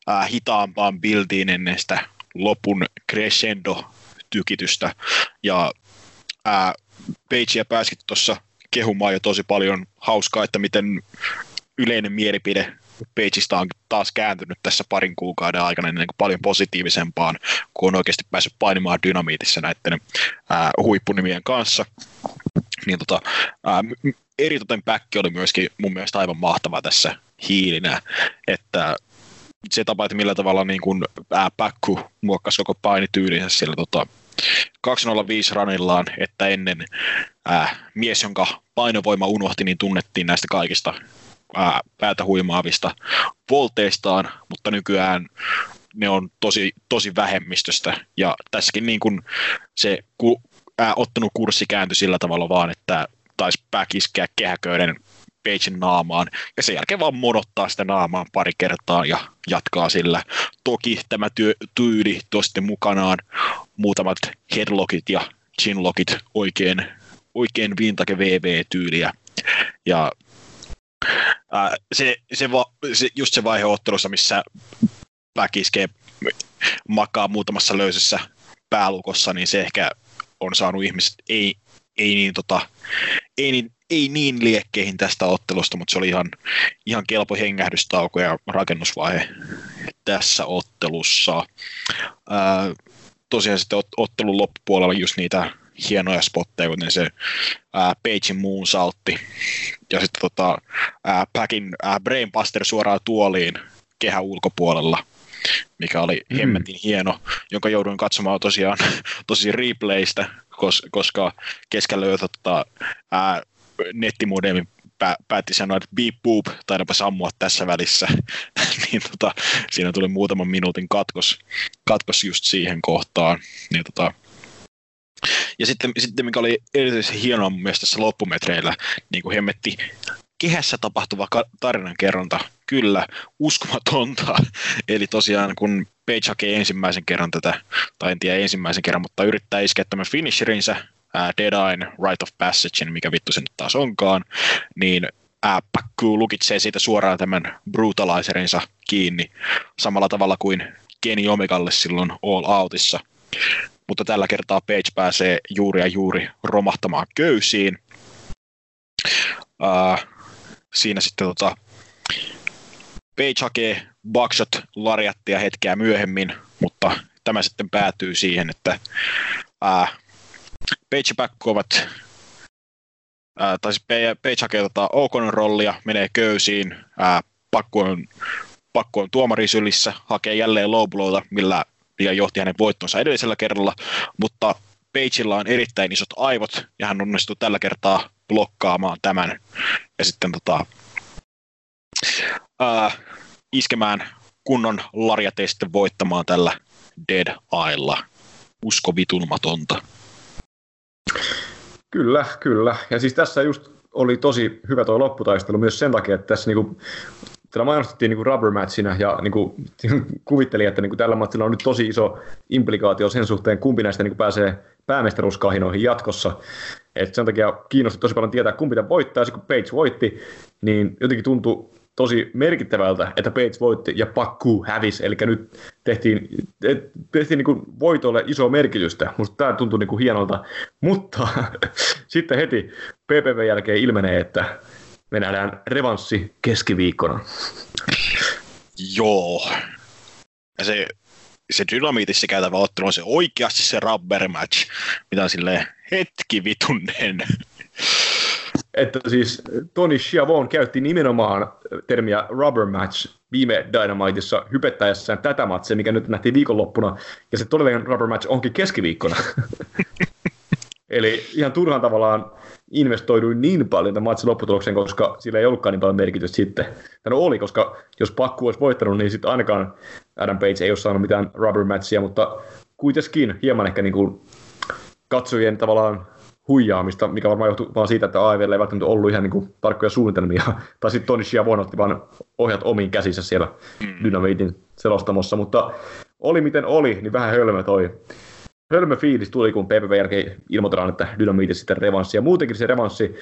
S6: ää, hitaampaan bildiin ennen sitä lopun crescendo-tykitystä. Ja ää, Pagea pääsikin tuossa kehumaan jo tosi paljon hauskaa, että miten yleinen mielipide Pageista on taas kääntynyt tässä parin kuukauden aikana niin paljon positiivisempaan, kun on oikeasti päässyt painimaan dynamiitissa näiden ää, huippunimien kanssa. Niin tota, ää, eritoten päkki oli myöskin mun mielestä aivan mahtava tässä hiilinä, että se tapa, että millä tavalla niin kuin, ää, Päkku muokkasi koko painityylinsä sillä tota, 205 ranillaan, että ennen ää, mies, jonka painovoima unohti, niin tunnettiin näistä kaikista ää, päätä huimaavista volteistaan, mutta nykyään ne on tosi, tosi vähemmistöstä. Ja tässäkin niin kuin se ku, ää, ottanut kurssi kääntyi sillä tavalla vaan, että taisi pääkiskeä kehäköyden Pagein naamaan, ja sen jälkeen vaan monottaa sitä naamaan pari kertaa ja jatkaa sillä. Toki tämä työ, tyyli tuo sitten mukanaan muutamat headlockit ja chinlockit oikein, oikein vintage VV-tyyliä. Ja ää, se, se, va, se, just se vaihe ottelussa, missä väkiskee makaa muutamassa löysässä päälukossa, niin se ehkä on saanut ihmiset ei, ei, niin, tota, ei, niin, ei niin liekkeihin tästä ottelusta, mutta se oli ihan, ihan kelpo hengähdystauko ja rakennusvaihe tässä ottelussa. Ää, tosiaan sitten ottelun loppupuolella just niitä hienoja spotteja, kuten se ää, Pagein moonsaltti ja sitten tota, ää, Packin ää, Brainbuster suoraan tuoliin kehän ulkopuolella, mikä oli mm. hemmetin hieno, jonka jouduin katsomaan tosiaan tosi replaystä, koska keskellä tota, ää, nettimodemi päätti sanoa, että beep boop, taidapa sammua tässä välissä, niin tota, siinä tuli muutaman minuutin katkos, katkos just siihen kohtaan. Niin tota, ja sitten, sitten mikä oli erityisen hienoa mielestä tässä loppumetreillä, niin kuin hemmetti kehässä tapahtuva tarinankerronta, kyllä, uskomatonta. Eli tosiaan kun Page hakee ensimmäisen kerran tätä, tai en tiedä ensimmäisen kerran, mutta yrittää iskeä tämän finisherinsä, ää, Deadine, Right of Passage, mikä vittu se nyt taas onkaan, niin Pakku lukitsee siitä suoraan tämän brutalizerinsa kiinni, samalla tavalla kuin Kenny Omegalle silloin All Outissa mutta tällä kertaa Page pääsee juuri ja juuri romahtamaan köysiin. Uh, siinä sitten tota, Page hakee Buckshot lariattia hetkeä myöhemmin, mutta tämä sitten päätyy siihen, että uh, Page ja Back ovat uh, tai siis Page hakee tota Okonon rollia, menee köysiin, uh, pakko on, pakko on tuomarisylissä, hakee jälleen low blowta, millä ja johti hänen voittonsa edellisellä kerralla, mutta Pageilla on erittäin isot aivot, ja hän onnistui tällä kertaa blokkaamaan tämän, ja sitten tota, ää, iskemään kunnon larjat sitten voittamaan tällä Dead Eyella. Usko vitulmatonta.
S5: Kyllä, kyllä. Ja siis tässä just oli tosi hyvä tuo lopputaistelu myös sen takia, että tässä niinku, tällä mainostettiin niinku rubber matchina ja niinku, kuvittelin, että niinku tällä matchilla on nyt tosi iso implikaatio sen suhteen, kumpi näistä niinku pääsee päämestaruuskahinoihin jatkossa. Et sen takia kiinnosti tosi paljon tietää, kumpi tämän voittaa. Ja kun Page voitti, niin jotenkin tuntui tosi merkittävältä, että Page voitti ja Pakku hävisi. Eli nyt tehtiin, tehtiin niin voitolle iso merkitystä. Musta tämä tuntui niin kuin hienolta. Mutta sitten heti PPV jälkeen ilmenee, että me nähdään revanssi keskiviikkona.
S6: Joo. Ja se, se dynamiitissa käytävä ottelu on se oikeasti se rubber match, mitä on silleen hetki vitunnen.
S5: Että siis Tony Schiavone käytti nimenomaan termiä rubber match viime Dynamiteissa hypettäessään tätä matsia, mikä nyt nähtiin viikonloppuna, ja se todellinen rubber match onkin keskiviikkona. Eli ihan turhaan tavallaan investoiduin niin paljon tämän matsin lopputulokseen, koska sillä ei ollutkaan niin paljon merkitystä sitten. No oli, koska jos pakku olisi voittanut, niin sitten ainakaan Adam Page ei ole saanut mitään rubber matchia, mutta kuitenkin hieman ehkä niin kuin katsojien tavallaan huijaamista, mikä varmaan johtuu vaan siitä, että AEVllä ei välttämättä ollut ihan niin kuin tarkkoja suunnitelmia. tai sitten Tony Schiavone otti vaan ohjat omiin käsissä siellä mm. Dynamitin selostamossa, mutta oli miten oli, niin vähän hölmö toi hölmö fiilis tuli, kun PPV jälkeen ilmoitetaan, että Dynamitin sitten revanssi. Ja muutenkin se revanssi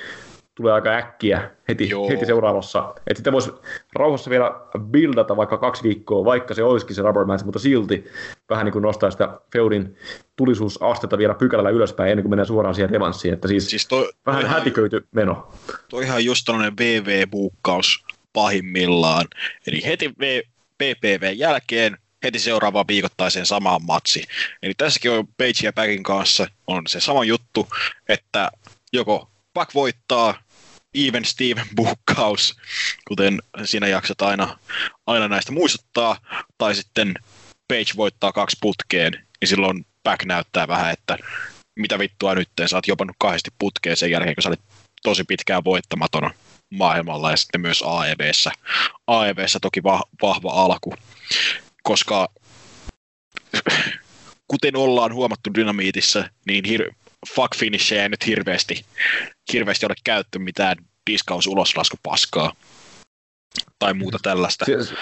S5: tulee aika äkkiä heti, heti seuraavassa. Että sitten voisi rauhassa vielä buildata vaikka kaksi viikkoa, vaikka se olisikin se rubber match, mutta silti vähän niin kuin nostaa sitä Feudin tulisuusastetta vielä pykälällä ylöspäin ennen kuin mennään suoraan siihen revanssiin. Että siis, siis toi, vähän toi hätiköity ihan, meno.
S6: Toi ihan just tällainen VV-buukkaus pahimmillaan. Eli heti v, PPV jälkeen heti seuraavaan viikoittaiseen samaan matsi. Eli tässäkin on Page ja Packin kanssa on se sama juttu, että joko Pack voittaa, Even Steven bukkaus, kuten siinä jaksat aina, aina näistä muistuttaa, tai sitten Page voittaa kaksi putkeen, niin silloin Back näyttää vähän, että mitä vittua nyt, sä oot jopannut kahdesti putkeen sen jälkeen, kun sä olit tosi pitkään voittamaton maailmalla ja sitten myös AEVssä. AEVssä toki va- vahva alku, koska kuten ollaan huomattu dynamiitissa, niin hir- fuck finishejä ei nyt hirveästi, hirveästi ole käytetty mitään diskaus paskaa tai muuta tällaista.
S5: Si-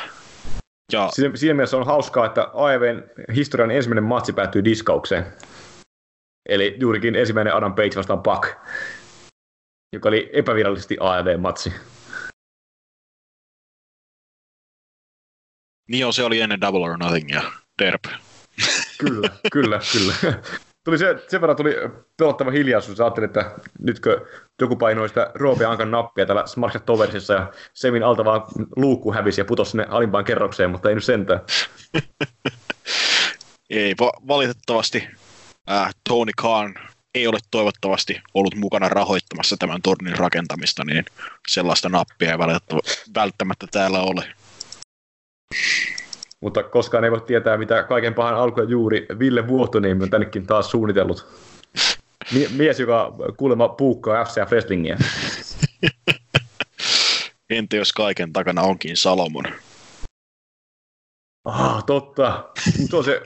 S5: ja... Siinä, siinä mielessä on hauskaa, että AEVn historian ensimmäinen matsi päättyy diskaukseen. Eli juurikin ensimmäinen Adam Page vastaan Buck, joka oli epävirallisesti AEV-matsi.
S6: Niin on, se oli ennen Double or Nothing ja Derp.
S5: Kyllä, kyllä, kyllä tuli se, sen verran tuli pelottava hiljaisuus. Ajattelin, että nytkö joku painoi sitä Roope Ankan nappia täällä Smarshat Toversissa ja Semin alta vaan luukku hävisi ja putosi sinne alimpaan kerrokseen, mutta ei nyt sentään.
S6: ei, va- valitettavasti äh, Tony Khan ei ole toivottavasti ollut mukana rahoittamassa tämän tornin rakentamista, niin sellaista nappia ei välttämättä täällä ole
S5: mutta koskaan ei voi tietää, mitä kaiken pahan alku juuri Ville Vuohtoniemi on tännekin taas suunnitellut. Mies, joka kuulemma puukkaa FCF Wrestlingiä.
S6: Entä jos kaiken takana onkin Salomon?
S5: Ah, totta. Se on se,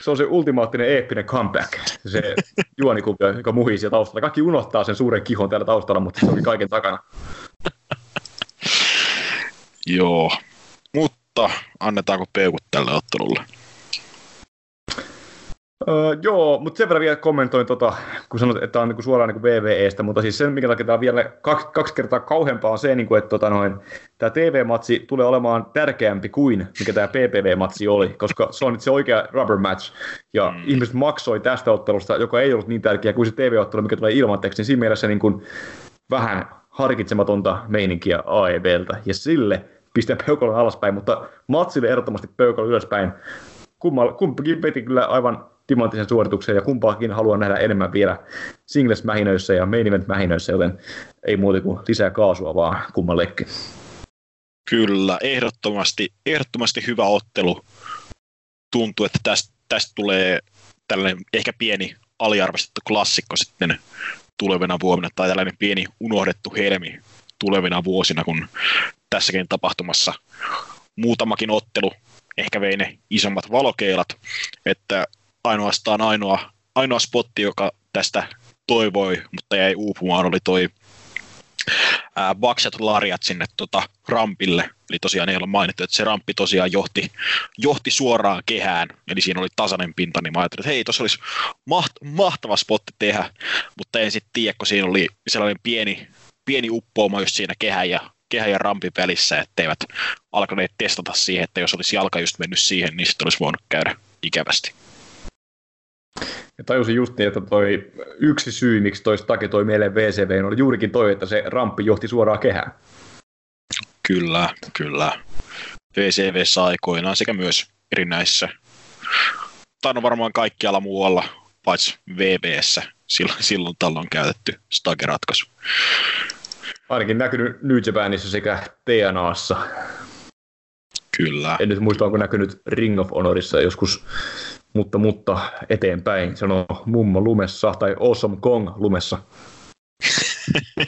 S5: se on se ultimaattinen eeppinen comeback. Se juonikuvio, joka muhii siellä taustalla. Kaikki unohtaa sen suuren kihon täällä taustalla, mutta se onkin kaiken takana.
S6: Joo. Mutta annetaanko peukut tälle ottelulle?
S5: Öö, joo, mutta sen verran vielä kommentoin, tota, kun sanoit, että tämä on niinku suoraan niinku VVEstä, mutta siis sen, minkä takia tämä on vielä kaksi, kaksi kertaa kauheampaa on se, niinku, että tota, noin, tämä TV-matsi tulee olemaan tärkeämpi kuin mikä tämä PPV-matsi oli, koska se on nyt se oikea rubber match, ja mm. ihmiset maksoi tästä ottelusta, joka ei ollut niin tärkeä kuin se TV-ottelu, mikä tulee ilmatteeksi, niin siinä mielessä niin kuin, vähän harkitsematonta meininkiä AEBltä, ja sille pistää peukalon alaspäin, mutta matsille ehdottomasti peukalo ylöspäin. kumpikin peti kyllä aivan timanttisen suorituksen ja kumpaakin haluan nähdä enemmän vielä singles-mähinöissä ja main event-mähinöissä, joten ei muuta kuin lisää kaasua vaan kummallekin.
S6: Kyllä, ehdottomasti, ehdottomasti hyvä ottelu. Tuntuu, että tästä, tästä tulee tällainen ehkä pieni aliarvostettu klassikko sitten tulevina vuonna, tai tällainen pieni unohdettu helmi tulevina vuosina, kun tässäkin tapahtumassa muutamakin ottelu. Ehkä vei ne isommat valokeilat, että ainoastaan ainoa, ainoa spotti, joka tästä toivoi, mutta jäi uupumaan, oli toi Bakset Lariat sinne tota, rampille. Eli tosiaan ei ole mainittu, että se ramppi tosiaan johti, johti suoraan kehään, eli siinä oli tasainen pinta, niin mä ajattelin, että hei, tuossa olisi maht, mahtava spotti tehdä, mutta en sitten tiedä, kun siinä oli sellainen pieni, pieni uppouma just siinä kehän ja, kehän ja rampin välissä, etteivät alkaneet testata siihen, että jos olisi jalka just mennyt siihen, niin sitten olisi voinut käydä ikävästi.
S5: Ja tajusin just niin, että toi yksi syy, miksi toi Stake toi mieleen VCV, oli juurikin toi, että se ramppi johti suoraan kehään.
S6: Kyllä, kyllä. VCV aikoinaan sekä myös erinäissä, tai no varmaan kaikkialla muualla, paitsi VBssä silloin, silloin tällöin käytetty Stake-ratkaisu.
S5: Ainakin näkynyt New Japanissa sekä TNAssa.
S6: Kyllä.
S5: En nyt muista, onko näkynyt Ring of Honorissa joskus mutta, mutta eteenpäin. Sano Mummo lumessa tai Awesome Kong lumessa.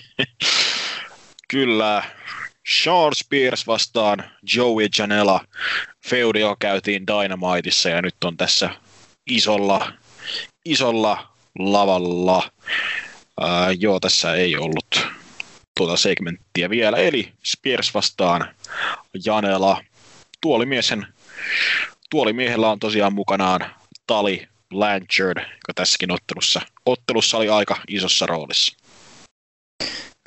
S6: Kyllä. Sean Spears vastaan Joey Janela. Feudio käytiin Dynamiteissa ja nyt on tässä isolla, isolla lavalla. Ää, joo, tässä ei ollut tuota segmenttiä vielä. Eli Spears vastaan Janela. Tuolimiesen tuolimiehellä on tosiaan mukanaan Tali Blanchard, joka tässäkin ottelussa, ottelussa oli aika isossa roolissa.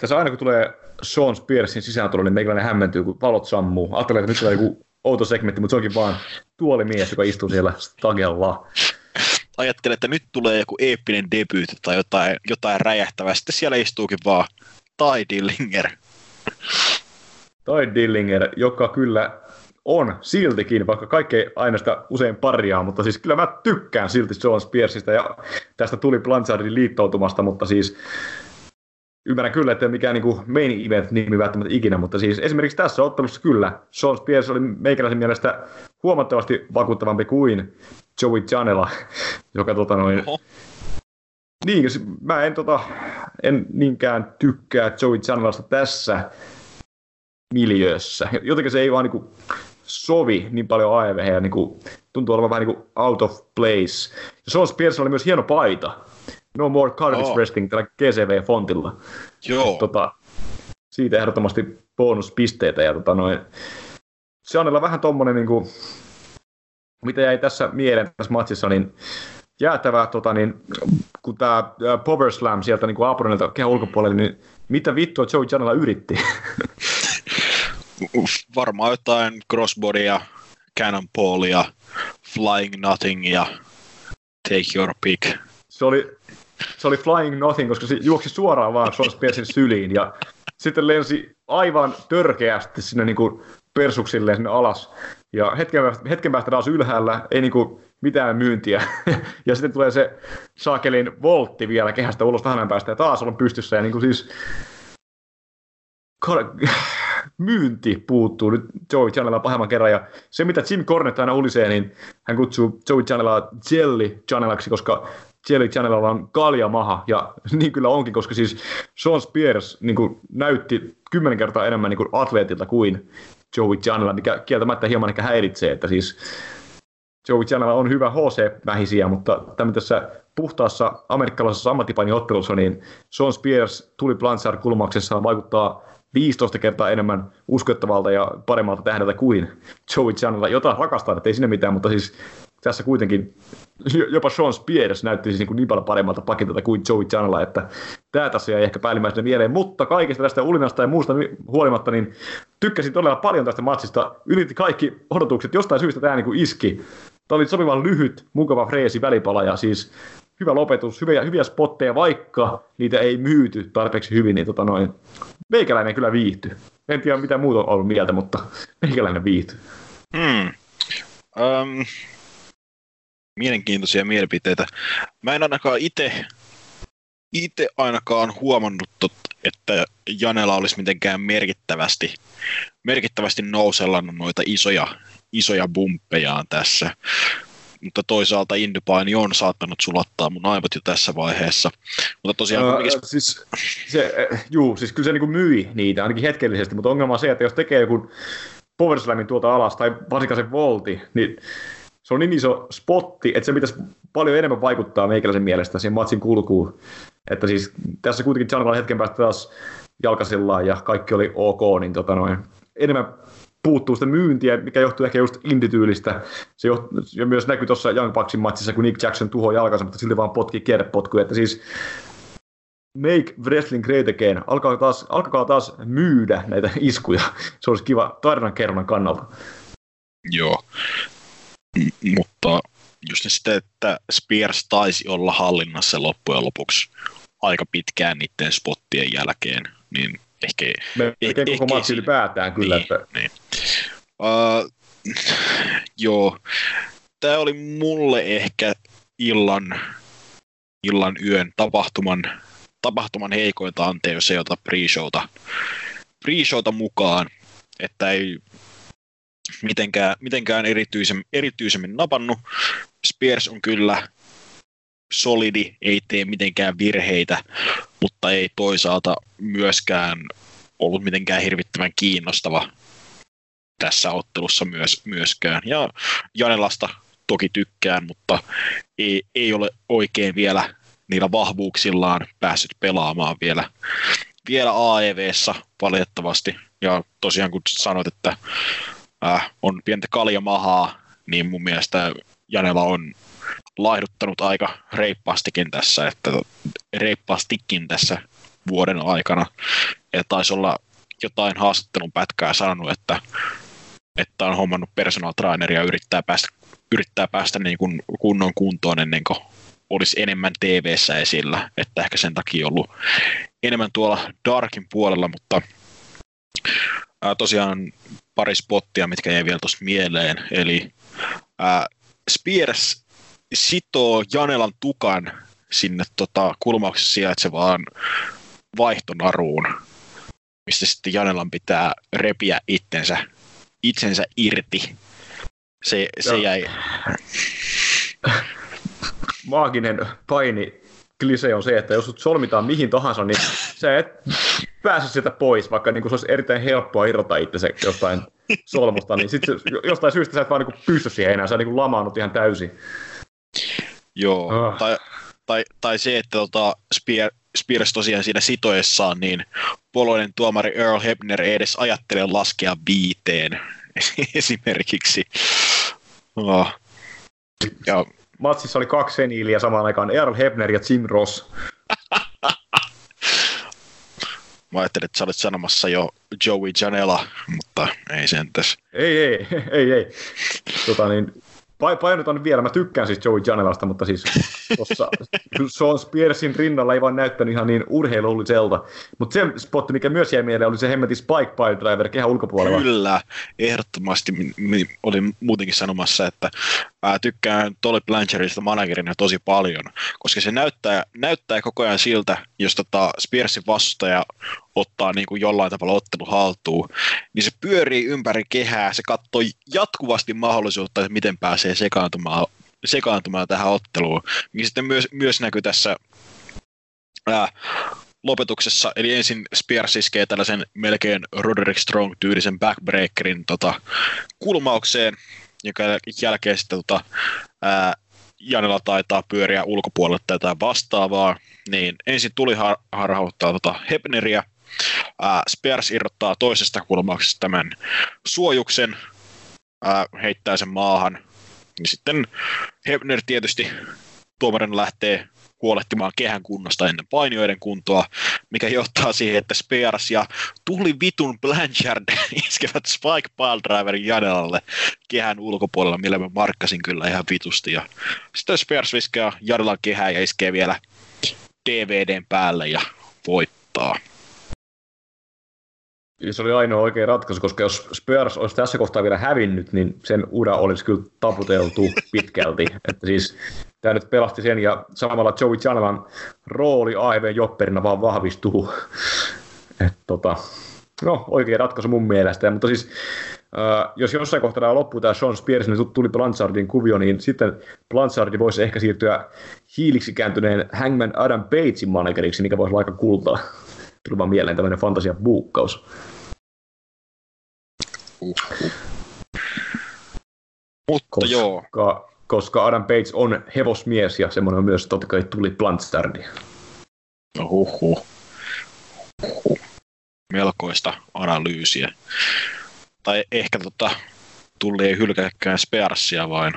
S5: Tässä aina kun tulee Sean Spearsin sisääntulo, niin meikäläinen hämmentyy, kun valot sammuu. Ajattelee, että nyt tulee joku outo segmentti, mutta se onkin vaan tuolimies, joka istuu siellä stagella.
S6: Ajattelin, että nyt tulee joku eeppinen debyyt tai jotain, jotain räjähtävää. Sitten siellä istuukin vaan Tai Dillinger.
S5: Tai Dillinger, joka kyllä on siltikin, vaikka kaikki ei aina sitä usein parjaa, mutta siis kyllä mä tykkään silti John Spearsista ja tästä tuli Blanchardin liittoutumasta, mutta siis ymmärrän kyllä, että mikään niin main event nimi välttämättä ikinä, mutta siis esimerkiksi tässä ottelussa kyllä Sean Spears oli meikäläisen mielestä huomattavasti vakuuttavampi kuin Joey Janela, joka tota noin, Oho. Niin, mä en, tota, en niinkään tykkää Joey Janelasta tässä miljöössä. Jotenkin se ei vaan niin kuin, sovi niin paljon AEV ja niin kuin, tuntuu olevan vähän niin kuin out of place. Ja Sean Spears oli myös hieno paita. No more Cardiff oh. Wrestling tällä GCV-fontilla.
S6: Joo.
S5: Tota, siitä ehdottomasti bonuspisteitä. Ja tota noin, se on vähän tommonen, niin kuin, mitä jäi tässä mieleen tässä matsissa, niin jäätävää, tota, niin, kun tämä Power Slam sieltä niin apronilta kehän ulkopuolelle, niin mitä vittua Joe Janela yritti?
S6: varmaan jotain crossbodia, cannonballia, flying nothing ja take your pick.
S5: Se oli, se oli flying nothing, koska se juoksi suoraan vaan Sean Spearsin syliin ja sitten lensi aivan törkeästi sinne niin kuin persuksilleen sinne alas. Ja hetken hetken päästä taas ylhäällä, ei niin kuin mitään myyntiä. ja sitten tulee se saakelin voltti vielä kehästä ulos vähän päästä ja taas on pystyssä. Ja niin kuin siis myynti puuttuu nyt Joey Janelaa pahemman kerran. Ja se, mitä Jim Cornette aina ulisee, niin hän kutsuu Joey Janelaa Jelly Janelaksi, koska Jelly Janelalla on kaljamaha. Ja niin kyllä onkin, koska siis Sean Spears niin kuin, näytti kymmenen kertaa enemmän niin kuin atleetilta kuin Joey Janela, mikä kieltämättä hieman ehkä häiritsee. Että siis Joey Janela on hyvä HC-mähisiä, mutta tämmöisessä puhtaassa amerikkalaisessa ammattipainiottelussa, niin Sean Spears tuli Blanchard kulmauksessaan vaikuttaa 15 kertaa enemmän uskottavalta ja paremmalta tähdeltä kuin Joey Janela, jota rakastaa, että ei sinne mitään, mutta siis tässä kuitenkin jopa Sean Spears näytti siis niin, niin paljon paremmalta pakitalta kuin Joey Janela, että tämä tässä ei ehkä päällimmäisenä mieleen, mutta kaikesta tästä ulinasta ja muusta huolimatta, niin tykkäsin todella paljon tästä matsista, ylitti kaikki odotukset, jostain syystä tämä niin kuin iski. Tämä oli sopivan lyhyt, mukava freesi välipala ja siis hyvä lopetus, hyviä, hyviä spotteja, vaikka niitä ei myyty tarpeeksi hyvin, niin tota noin, meikäläinen kyllä viihtyy. En tiedä mitä muuta on ollut mieltä, mutta meikäläinen viihtyy.
S6: Hmm. Um, mielenkiintoisia mielipiteitä. Mä en ainakaan itse itse ainakaan huomannut, että Janela olisi mitenkään merkittävästi, merkittävästi nousellannut noita isoja, isoja bumppejaan tässä mutta toisaalta Indypaini on saattanut sulattaa mun aivot jo tässä vaiheessa. Mutta tosiaan... Uh,
S5: kuitenkin... siis, se, juu, siis kyllä se niin myi niitä, ainakin hetkellisesti, mutta ongelma on se, että jos tekee joku Power Slamin tuolta alas, tai varsinkaan se volti, niin se on niin iso spotti, että se pitäisi paljon enemmän vaikuttaa meikäläisen mielestä siihen matsin kulkuun. Että siis tässä kuitenkin Janella hetken päästä taas jalkasillaan ja kaikki oli ok, niin tota noin, enemmän puuttuu sitä myyntiä, mikä johtuu ehkä just indityylistä. Se johtuu, ja myös näkyy tuossa Young Bucksin matsissa, kun Nick Jackson tuhoaa jalkansa, mutta silti vaan potki kierrepotkuja. Että siis Make Wrestling Great Again. Alkaa taas, alkakaa taas myydä näitä iskuja. Se olisi kiva tarinankerronnan kannalta.
S6: Joo. M- mutta just sitten, että Spears taisi olla hallinnassa loppujen lopuksi aika pitkään niiden spottien jälkeen, niin ehkä...
S5: Melkein eh, koko matsi ylipäätään kyllä.
S6: Niin,
S5: että...
S6: niin. Uh, joo. Tämä oli mulle ehkä illan, illan yön tapahtuman, tapahtuman heikointa anteen, jos ei ota pre-showta, pre-showta mukaan, että ei mitenkään, mitenkään erityisemmin, erityisemmin napannut. Spears on kyllä solidi, ei tee mitenkään virheitä, mutta ei toisaalta myöskään ollut mitenkään hirvittävän kiinnostava tässä ottelussa myös, myöskään. Ja Janelasta toki tykkään, mutta ei, ei ole oikein vielä niillä vahvuuksillaan päässyt pelaamaan vielä, vielä AEVssä valitettavasti. Ja tosiaan kun sanoit, että äh, on pientä kaljamahaa, niin mun mielestä Janela on laihduttanut aika reippaastikin tässä, että reippaastikin tässä vuoden aikana. Ja taisi olla jotain haastattelun pätkää sanonut, että, että on hommannut personal traineria ja yrittää päästä, yrittää päästä niin kuin kunnon kuntoon ennen kuin olisi enemmän tv esillä, että ehkä sen takia ollut enemmän tuolla Darkin puolella, mutta ää, tosiaan pari spottia, mitkä jäi vielä tuossa mieleen, eli ää, Spears sitoo Janelan tukan sinne tota, kulmauksessa sijaitsevaan vaihtonaruun, mistä sitten Janelan pitää repiä itsensä, itsensä irti. Se, se jäi...
S5: Maaginen paini klise on se, että jos sut solmitaan mihin tahansa, niin sä et pääse sieltä pois, vaikka niin se olisi erittäin helppoa irrota itse jostain solmusta, niin sit jostain syystä sä et vaan niin pysty siihen enää, sä niin lamaannut ihan täysin.
S6: Joo, oh. tai, tai, tai se, että tota, Spear, Spears tosiaan siinä sitoessaan, niin poloinen tuomari Earl Hebner ei edes ajattele laskea viiteen esimerkiksi. Oh.
S5: Ja, Matsissa oli kaksi seniiliä samaan aikaan, Earl Hebner ja Jim Ross.
S6: Mä ajattelin, että sä olet sanomassa jo Joey Janela, mutta ei sentäs.
S5: Ei, ei, ei, ei. Tota niin, painotan vielä, mä tykkään siis Joey Janelasta, mutta siis tuossa Sean Spearsin rinnalla ei vaan näyttänyt ihan niin urheilulliselta. Mutta se spotti, mikä myös jäi mieleen, oli se hemmetin Spike Pile Driver kehän ulkopuolella.
S6: Kyllä, ehdottomasti olin muutenkin sanomassa, että ää, tykkään Tolly Blanchardista managerina tosi paljon, koska se näyttää, näyttää koko ajan siltä, jos tota Spearsin vastustaja ottaa niin kuin jollain tavalla ottelu haltuun, niin se pyörii ympäri kehää, se katsoo jatkuvasti mahdollisuutta, että miten pääsee sekaantumaan, sekaantumaan tähän otteluun, mikä sitten myös, myös näkyy tässä ää, lopetuksessa, eli ensin Spears iskee tällaisen melkein Roderick Strong-tyylisen backbreakerin tota, kulmaukseen, joka jälkeen sitten tota, ää, Janela taitaa pyöriä ulkopuolelle jotain vastaavaa, niin ensin tuli har- harhauttaa tota Hebneriä, ää, Spears irrottaa toisesta kulmauksesta tämän suojuksen, ää, heittää sen maahan, niin sitten Hebner tietysti tuomarin lähtee huolehtimaan kehän kunnosta ennen painioiden kuntoa, mikä johtaa siihen, että Spears ja tuli vitun Blanchard iskevät Spike Piledriverin Janelalle kehän ulkopuolella, millä mä markkasin kyllä ihan vitusti. Ja sitten Spears viskaa Janelan kehää ja iskee vielä DVDn päälle ja voittaa.
S5: Se oli ainoa oikea ratkaisu, koska jos Spurs olisi tässä kohtaa vielä hävinnyt, niin sen ura olisi kyllä taputeltu pitkälti. Että siis tämä nyt pelasti sen ja samalla Joey Janelan rooli AEV Jopperina vaan vahvistuu. Et tota, no, oikea ratkaisu mun mielestä. Mutta siis Uh, jos jossain kohtaa tämä loppuu tämä Sean Spears, niin tuli Blanchardin kuvio, niin sitten Blanchard voisi ehkä siirtyä hiiliksi kääntyneen Hangman Adam Pagein manageriksi, mikä voisi olla aika kultaa. Tuli vaan mieleen tämmöinen fantasia buukkaus.
S6: Uh-huh. Mutta
S5: koska,
S6: joo.
S5: Koska Adam Page on hevosmies ja semmoinen on myös totta kai tuli Blanchard.
S6: Huhhuh. melkoista analyysiä. Tai ehkä tota, tulli ei hylkääkään Spearsia, vain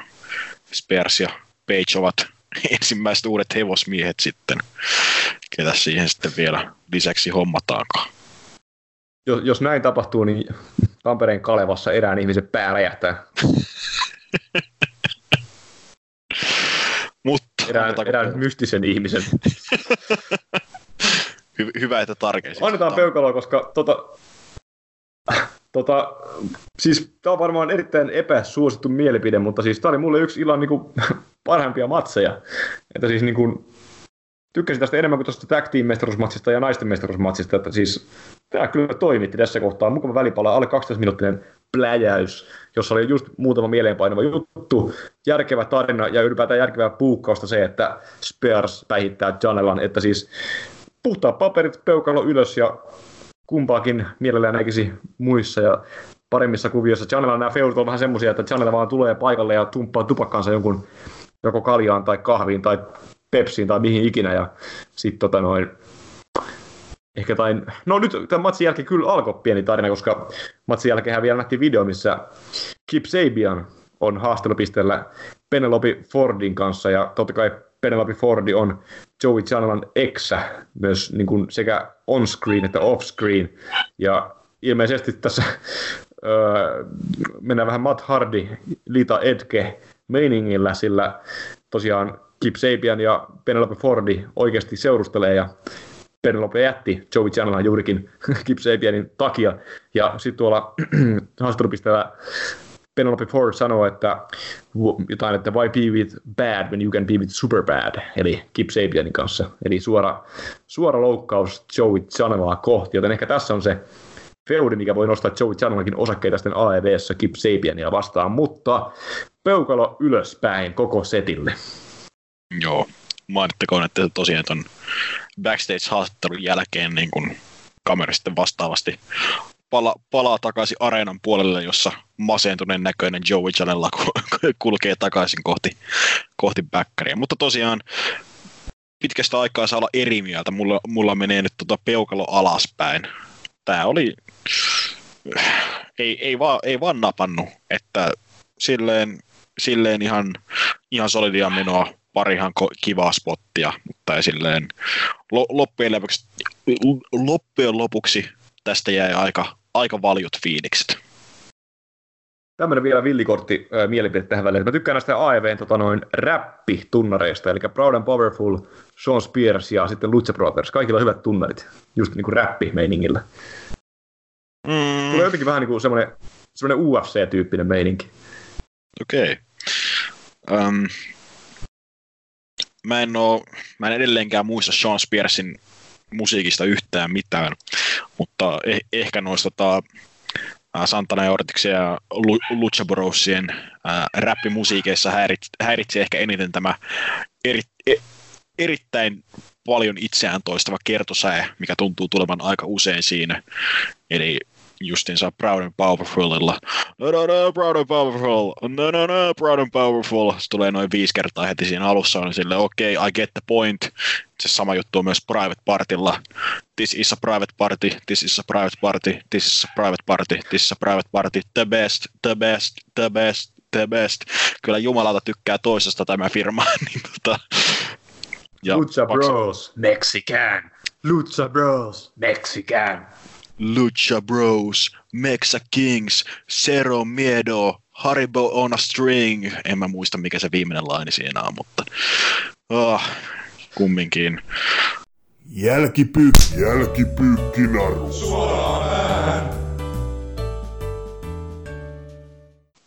S6: Spears ja Page ovat ensimmäiset uudet hevosmiehet sitten, ketä siihen sitten vielä lisäksi hommataankaan.
S5: Jos, jos näin tapahtuu, niin Tampereen Kalevassa erään ihmisen pää räjähtää.
S6: Mutta
S5: Erään, erään mystisen ihmisen.
S6: Hy- hyvä, että tarkensit.
S5: Annetaan peukaloa, koska tota, tota, siis tämä on varmaan erittäin epäsuosittu mielipide, mutta siis tämä oli mulle yksi illan niinku, parhaimpia matseja. Että siis niinku, tykkäsin tästä enemmän kuin tuosta tag team ja naisten mestaruusmatsista, että siis tämä kyllä toimitti tässä kohtaa. Mukava välipala, alle 12 minuuttinen pläjäys, jossa oli just muutama mieleenpainava juttu, järkevä tarina ja ylipäätään järkevää puukkausta se, että Spears päihittää Janelan, että siis puhtaat paperit, peukalo ylös ja kumpaakin mielellään näkisi muissa ja paremmissa kuvioissa. Janella nämä feudut on vähän semmoisia, että Janella vaan tulee paikalle ja tumppaa tupakkaansa jonkun joko kaljaan tai kahviin tai pepsiin tai mihin ikinä ja sitten tota noin ehkä tain, no nyt tämän matsin jälkeen kyllä alkoi pieni tarina, koska matsin jälkeen vielä nähtiin video, missä Kip Sabian on haastelupisteellä Penelope Fordin kanssa ja totta kai Penelope Fordi on Joey Janelan eksä myös niin kuin sekä on-screen että off-screen. Ja ilmeisesti tässä öö, mennään vähän Matt Hardy, Lita Edke meiningillä, sillä tosiaan Kip Sabian ja Penelope Fordi oikeasti seurustelee ja Penelope jätti Joey Janelan juurikin Kip Sabianin takia. Ja sitten tuolla haastattelupisteellä Penelope Ford sanoo, että jotain, että why be with bad when you can be with super bad, eli Kip Sabianin kanssa. Eli suora, suora loukkaus Joey Janelaa kohti, joten ehkä tässä on se feudi, mikä voi nostaa Joey Janelakin osakkeita sitten AEVssä Kip Sabiania vastaan, mutta peukalo ylöspäin koko setille.
S6: Joo, mainittakoon, että tosiaan ton backstage-haastattelun jälkeen niin kun kamera sitten vastaavasti pala, palaa takaisin areenan puolelle, jossa masentuneen näköinen Joey Janella kulkee takaisin kohti, kohti backeria. Mutta tosiaan pitkästä aikaa saa olla eri mieltä. Mulla, mulla menee nyt tota peukalo alaspäin. Tää oli... Ei, ei, vaan, ei vaan napannut, että silleen, silleen ihan, ihan solidia menoa parihan kivaa spottia, mutta ei silleen loppujen lopuksi, loppujen lopuksi tästä jäi aika, aika valjut fiilikset.
S5: Tämmöinen vielä villikortti äh, mielipide tähän väliin. Mä tykkään näistä AEVn tota noin, räppitunnareista, eli Proud and Powerful, Sean Spears ja sitten Lucha Brothers. Kaikilla on hyvät tunnarit, just niin kuin räppimeiningillä. Mm. Tulee jotenkin vähän niin kuin semmoinen, semmoinen UFC-tyyppinen meininki.
S6: Okei. Okay. Um, mä en, oo, mä en edelleenkään muista Sean Spearsin musiikista yhtään mitään, mutta eh, ehkä noista tota, Santana Ortiksen ja Lucha Brosien ää, räppimusiikeissa häirit, häiritsi ehkä eniten tämä eri, e, erittäin paljon itseään toistava kertosäe, mikä tuntuu tulevan aika usein siinä. Eli justinsa Proud and Powerfulilla. No, no, no, Proud and Powerful. No, no, no, Proud and Powerful. Se tulee noin viisi kertaa heti siinä alussa. On sille, okei, okay, I get the point. Se sama juttu on myös Private Partilla. This is a private party, this is a private party, this is a private party, this is a private party, the best, the best, the best, the best. Kyllä Jumalata tykkää toisesta tämä firma. niin, tota,
S5: ja Lucha Bros, Mexican. Lucha Bros, Mexican.
S6: Lucha Bros, Mexa Kings, Zero Miedo, Haribo on a string. En mä muista mikä se viimeinen laini siinä on, mutta oh, kumminkin.
S7: Jälkipyykki, jälkipyykki naru.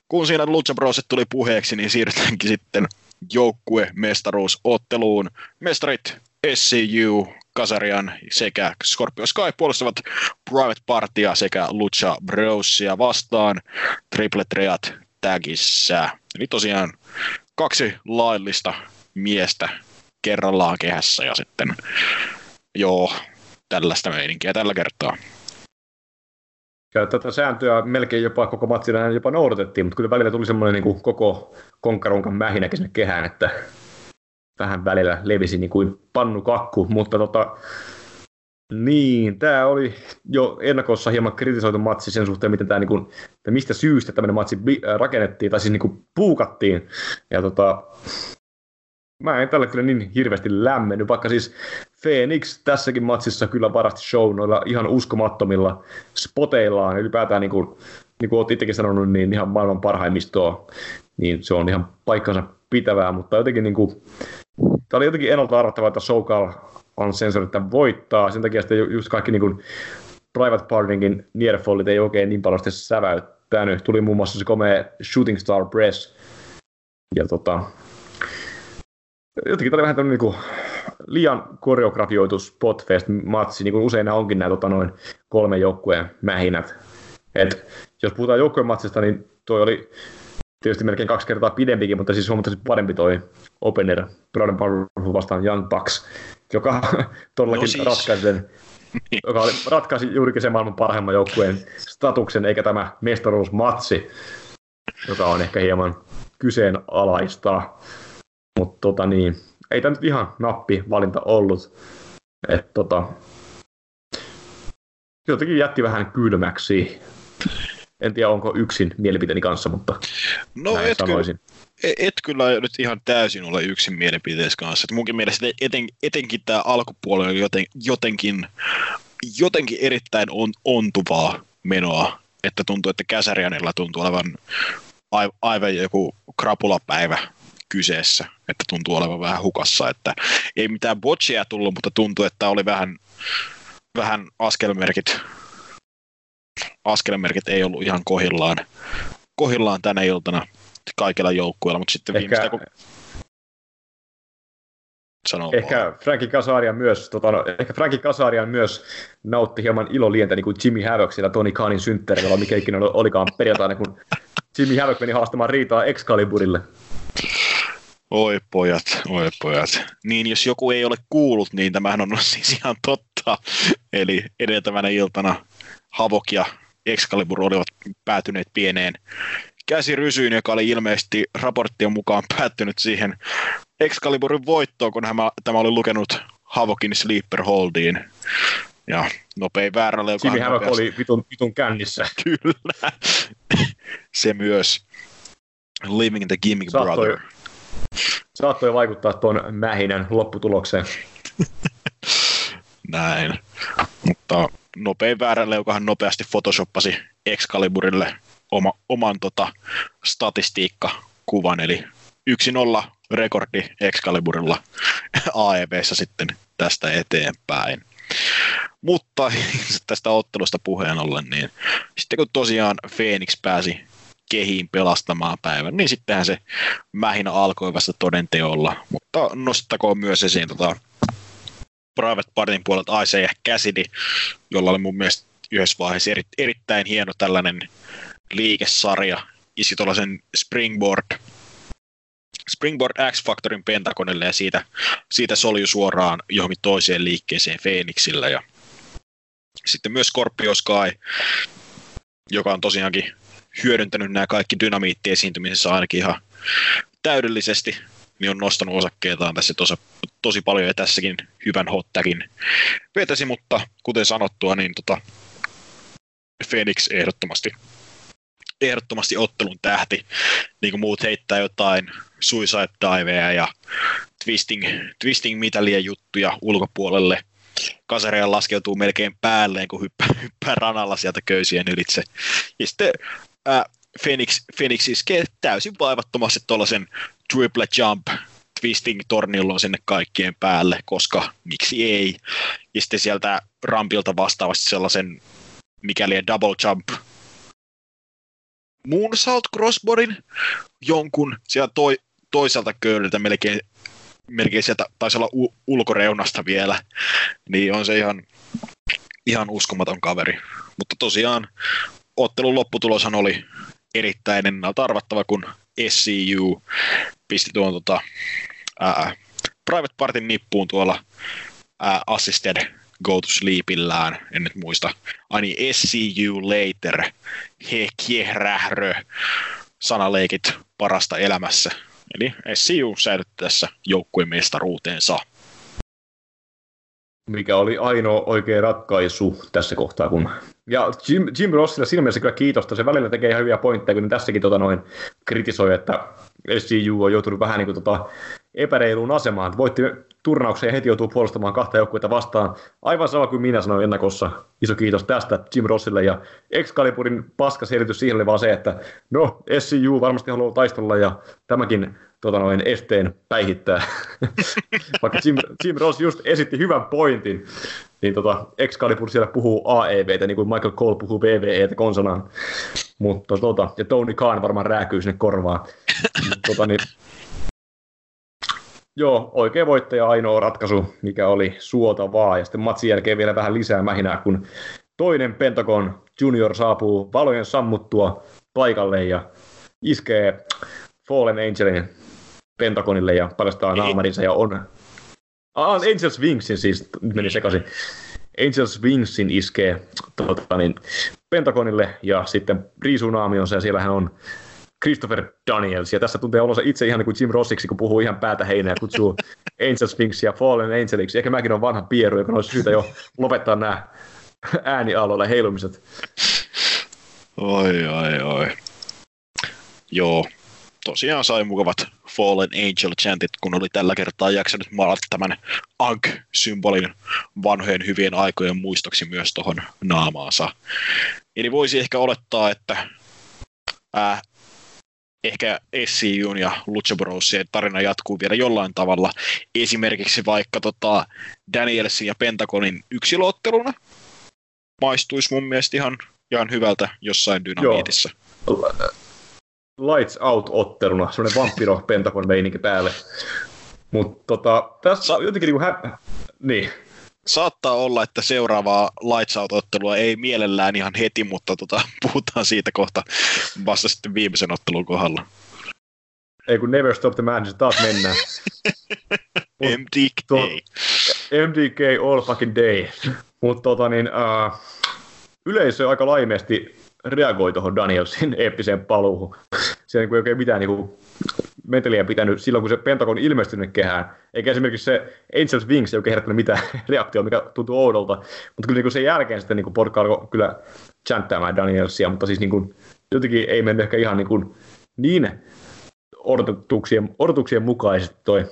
S6: Kun siinä Lucha Broset tuli puheeksi, niin siirrytäänkin sitten joukkue mestaruusotteluun. Mestarit SCU, Kasarian sekä Scorpio Sky puolustavat Private Partya sekä Lucha Brosia vastaan Triple Threat tagissa. Eli tosiaan kaksi laillista miestä kerrallaan kehässä ja sitten joo, tällaista meininkiä tällä kertaa.
S5: Ja tätä sääntöä melkein jopa koko matsina jopa noudatettiin, mutta kyllä välillä tuli semmoinen niin koko konkarunkan mähinäkin sinne kehään, että vähän välillä levisi niin kuin pannukakku, mutta tota, Niin, tämä oli jo ennakossa hieman kritisoitu matsi sen suhteen, miten tämä, niin kuin, että mistä syystä tämmöinen matsi rakennettiin, tai siis niin kuin, puukattiin. Ja tota, mä en tällä kyllä niin hirveästi lämmennyt, vaikka siis Phoenix tässäkin matsissa kyllä varasti show noilla ihan uskomattomilla spoteillaan, ylipäätään niin kuin, niin kuin olet itsekin sanonut, niin ihan maailman parhaimmistoa, niin se on ihan paikkansa pitävää, mutta jotenkin niin kuin, tämä oli jotenkin ennalta arvattavaa, että Sokal on sensori, että voittaa, sen takia sitten just kaikki niin kuin Private Partinkin nearfallit ei oikein niin paljon säväyttänyt. Tuli muun muassa se komea Shooting Star Press, ja tota, jotenkin tämä oli vähän tämmöinen niin kuin liian koreografioitu spotfest-matsi, niin kuin usein nämä onkin nämä tota, noin kolmen joukkueen mähinät. Et, jos puhutaan joukkueen matsista, niin toi oli tietysti melkein kaksi kertaa pidempikin, mutta siis huomattavasti parempi toi opener Brown Powerful vastaan Young Bucks, joka todellakin no siis. ratkaisi sen, joka oli, ratkaisi juurikin sen maailman parhaimman joukkueen statuksen, eikä tämä mestaruusmatsi, joka on ehkä hieman kyseenalaista. Mutta tota niin, ei tämä nyt ihan nappi valinta ollut. Et tota, jotenkin jätti vähän kylmäksi. En tiedä, onko yksin mielipiteeni kanssa, mutta no, näin et sanoisin.
S6: Kyllä, et kyllä nyt ihan täysin ole yksin mielipiteessä kanssa. Et munkin mielestä eten, etenkin tämä alkupuoli on joten, jotenkin, jotenkin erittäin on, ontuvaa menoa. Että tuntuu, että Käsärianilla tuntuu olevan aivan joku krapulapäivä kyseessä, että tuntuu olevan vähän hukassa, että ei mitään botchia tullut, mutta tuntuu, että oli vähän, vähän askelmerkit, askelmerkit ei ollut ihan kohillaan, kohillaan tänä iltana kaikilla joukkueilla, mutta sitten
S5: Ehkä...
S6: viimeistä kun
S5: Sano ehkä vaan. Frankie Kasarian myös, tota, no, ehkä Frankie Kasarian myös nautti hieman ilolientä niin kuin Jimmy Havoc siellä Tony Khanin synttärillä, mikä ikinä olikaan perjantaina, kun Jimmy Havoc meni haastamaan riitaa Excaliburille.
S6: Oi pojat, oi pojat. Niin jos joku ei ole kuullut, niin tämähän on siis ihan totta. Eli edeltävänä iltana Havok ja Excalibur olivat päätyneet pieneen käsirysyyn, joka oli ilmeisesti raporttien mukaan päättynyt siihen Excaliburin voittoon, kun hän, tämä oli lukenut Havokin Sleeper Holdiin. Ja nopein väärälle,
S5: joka Jimmy Havok oli vitun, vitun kännissä.
S6: Kyllä. Se myös. Living the Gimmick Saattoi, Brother
S5: saattoi vaikuttaa tuon mähinän lopputulokseen.
S6: Näin. Mutta nopein väärälle, joka nopeasti photoshoppasi Excaliburille oma, oman tota, statistiikkakuvan, eli 1-0 rekordi Excaliburilla AEVssä sitten tästä eteenpäin. Mutta tästä ottelusta puheen ollen, niin sitten kun tosiaan Phoenix pääsi kehiin pelastamaan päivän, niin sittenhän se mähinä alkoi vasta todenteolla. Mutta nostakoon myös esiin tota Private Partin puolelta Isaiah Cassidy, jolla oli mun mielestä yhdessä vaiheessa eri, erittäin hieno tällainen liikesarja, iski tuollaisen Springboard Springboard X-Factorin Pentagonille ja siitä, siitä solju suoraan johonkin toiseen liikkeeseen Phoenixillä ja sitten myös Scorpio Sky, joka on tosiaankin hyödyntänyt nämä kaikki dynamiittiesiintymisessä ainakin ihan täydellisesti, niin on nostanut osakkeitaan tässä tosi, tosi paljon ja tässäkin hyvän hottakin vetäsi, mutta kuten sanottua, niin tota, Phoenix ehdottomasti, ehdottomasti ottelun tähti, niin kuin muut heittää jotain suicide diveja ja twisting, twisting mitalia juttuja ulkopuolelle, Kasaria laskeutuu melkein päälleen, kun hyppää, hyppää ranalla sieltä köysien ylitse. Ja sitten ää, Phoenix, Phoenix iskee täysin vaivattomasti tuollaisen triple jump twisting tornillon sinne kaikkien päälle, koska miksi ei. Ja sitten sieltä rampilta vastaavasti sellaisen mikäli double jump moonsault crossboardin jonkun sieltä toi, toiselta köyliltä melkein, melkein sieltä taisi olla u- ulkoreunasta vielä, niin on se ihan, ihan uskomaton kaveri. Mutta tosiaan ottelun lopputuloshan oli erittäin ennalta arvattava, kun SCU pisti tuon tota, ää, Private Partin nippuun tuolla ää, Assisted Go to Sleepillään, en nyt muista, ani SCU Later, he kierrährö, sanaleikit parasta elämässä. Eli SCU säilytti tässä joukkueen mestaruuteensa.
S5: mikä oli ainoa oikea ratkaisu tässä kohtaa. Kun... Ja Jim, Jim Rossilla siinä mielessä kyllä kiitosta. Se välillä tekee ihan hyviä pointteja, kun tässäkin tota noin, kritisoi, että SCU on joutunut vähän niin kuin, tota, epäreiluun asemaan. Voitti turnauksen ja heti joutuu puolustamaan kahta joukkuetta vastaan. Aivan sama kuin minä sanoin ennakossa. Iso kiitos tästä Jim Rossille. Ja Excaliburin paska selitys siihen oli vaan se, että no, SCU varmasti haluaa taistella ja tämäkin tota noin, esteen päihittää. Vaikka Jim, Jim Ross just esitti hyvän pointin, niin tota, Excalibur siellä puhuu AEVtä, niin kuin Michael Cole puhuu VVEtä konsonaan. Mutta tota, ja Tony Khan varmaan rääkyy sinne korvaan. tota, niin, Joo, oikea voittaja ainoa ratkaisu, mikä oli suotavaa. Ja sitten matsin jälkeen vielä vähän lisää mähinää, kun toinen Pentagon Junior saapuu valojen sammuttua paikalle ja iskee Fallen Angelin Pentagonille ja paljastaa naamarinsa ja on... Ah, Angels Wingsin siis, nyt meni sekaisin. Angels Wingsin iskee tota, niin, Pentagonille ja sitten riisuu naamionsa ja siellähän on Christopher Daniels, ja tässä tuntee olonsa itse ihan niin kuin Jim Rossiksi, kun puhuu ihan päätä heinää ja kutsuu Angel Sphinxia Fallen Angeliksi. Ehkä mäkin on vanha pieru, joka olisi syytä jo lopettaa nämä äänialoilla heilumiset.
S6: Oi, oi, oi. Joo, tosiaan sai mukavat Fallen Angel chantit, kun oli tällä kertaa jaksanut maalata tämän Ankh-symbolin vanhojen hyvien aikojen muistoksi myös tuohon naamaansa. Eli voisi ehkä olettaa, että äh, ehkä SCUn ja Lucha Brosien tarina jatkuu vielä jollain tavalla. Esimerkiksi vaikka tota Danielsin ja Pentagonin yksilöotteluna maistuisi mun mielestä ihan, ihan hyvältä jossain dynamiitissa. Joo.
S5: Lights Out-otteluna, semmoinen vampiro Pentagon meininki päälle. Mutta tota, tässä Sa- jotenkin niinku hä- niin
S6: saattaa olla, että seuraavaa Lights Out-ottelua ei mielellään ihan heti, mutta tota, puhutaan siitä kohta vasta sitten viimeisen ottelun kohdalla.
S5: Ei kun Never Stop the Madness, taas mennään.
S6: MDK. To,
S5: MDK all fucking day. Mutta tota niin, uh, yleisö aika laimeesti reagoi tuohon Danielsin eeppiseen paluuhun. Se ei oikein mitään niin kuin, meteliä pitänyt silloin, kun se Pentagon ilmestynyt kehään. Eikä esimerkiksi se Angels Wings ei oikein herättänyt mitään reaktio, mikä tuntuu oudolta. Mutta kyllä niin sen jälkeen sitten niin porukka alkoi kyllä chanttaamaan Danielsia, mutta siis niin kuin, jotenkin ei mennyt ehkä ihan niin, kuin, niin odotuksien, odotuksien mukaisesti toi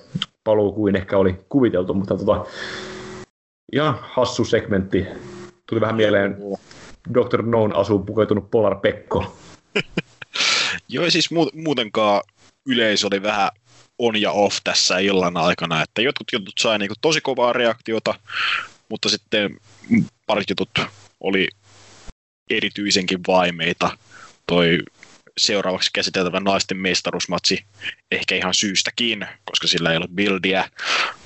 S5: paluu kuin ehkä oli kuviteltu, mutta tota, ihan hassu segmentti. Tuli vähän mieleen Dr. Noon asuun pukeutunut Polar Pekko.
S6: Joo, siis muutenkaan yleisö oli vähän on ja off tässä illan aikana, että jotkut jutut sai niin tosi kovaa reaktiota, mutta sitten parit jutut oli erityisenkin vaimeita. Toi seuraavaksi käsiteltävä naisten mestaruusmatsi ehkä ihan syystäkin, koska sillä ei ole bildiä,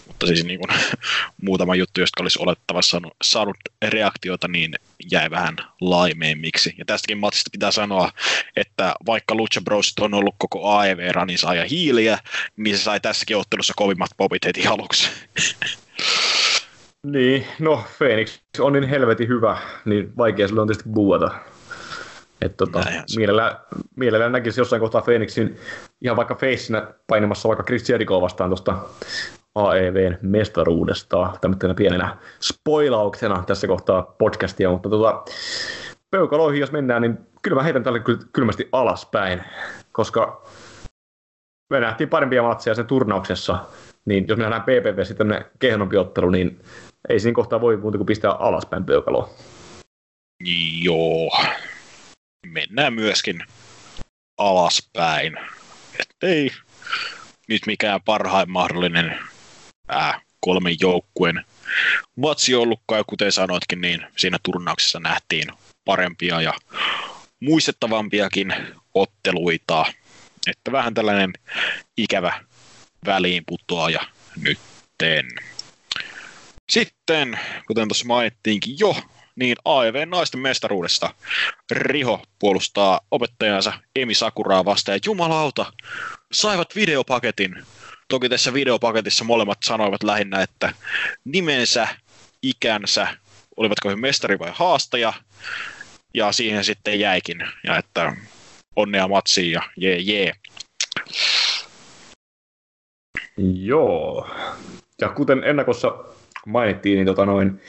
S6: mutta siis niin kuin, muutama juttu, josta olisi olettavasti saanut, saanut reaktiota, niin jäi vähän laimeemmiksi. Ja tästäkin matsista pitää sanoa, että vaikka Lucha Bros on ollut koko AEV-raninsa ja hiiliä, niin se sai tässäkin ottelussa kovimmat popit heti aluksi.
S5: Niin, no Phoenix on niin helvetin hyvä, niin vaikea sillä on tietysti buuata. Että tota, mielellään, mielellään näkisi jossain kohtaa Phoenixin ihan vaikka feissinä painamassa vaikka Chris Jericho vastaan tuosta AEVn mestaruudesta. Tämmöisenä pienenä spoilauksena tässä kohtaa podcastia, mutta tota, peukaloihin jos mennään, niin kyllä mä heitän tälle kylmästi alaspäin, koska me nähtiin parempia matseja sen turnauksessa, niin jos me nähdään PPV sitten tämmöinen kehnompi ottelu, niin ei siinä kohtaa voi muuta kuin pistää alaspäin peukaloa.
S6: Joo, mennään myöskin alaspäin, ettei nyt mikään parhain mahdollinen ää, kolmen joukkueen matsi ollutkaan, kuten sanoitkin, niin siinä turnauksessa nähtiin parempia ja muistettavampiakin otteluita. Että vähän tällainen ikävä väliinputoaja nytten. Sitten, kuten tuossa mainittiinkin jo, niin AEV naisten mestaruudesta Riho puolustaa opettajansa Emi Sakuraa vastaan ja jumalauta, saivat videopaketin Toki tässä videopaketissa molemmat sanoivat lähinnä, että nimensä, ikänsä, olivatko he mestari vai haastaja, ja siihen sitten jäikin, ja että onnea matsiin ja jee jee.
S5: Joo. Ja kuten ennakossa mainittiin, niin tota noin,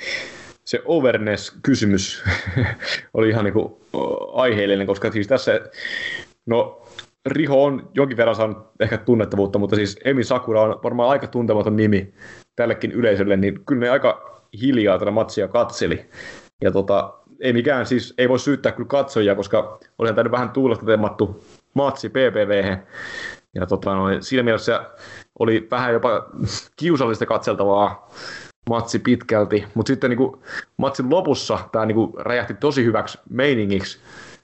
S5: se overness-kysymys oli ihan niinku aiheellinen, koska siis tässä, no Riho on jonkin verran saanut ehkä tunnettavuutta, mutta siis Emi Sakura on varmaan aika tuntematon nimi tällekin yleisölle, niin kyllä ne aika hiljaa tätä matsia katseli. Ja tota, ei mikään siis, ei voi syyttää kyllä katsojia, koska olihan tänne vähän tuulesta temmattu matsi PPV. Ja tota, noin, siinä mielessä oli vähän jopa kiusallista katseltavaa matsi pitkälti, mutta sitten niin kuin, matsin lopussa tämä niin kuin, räjähti tosi hyväksi meiningiksi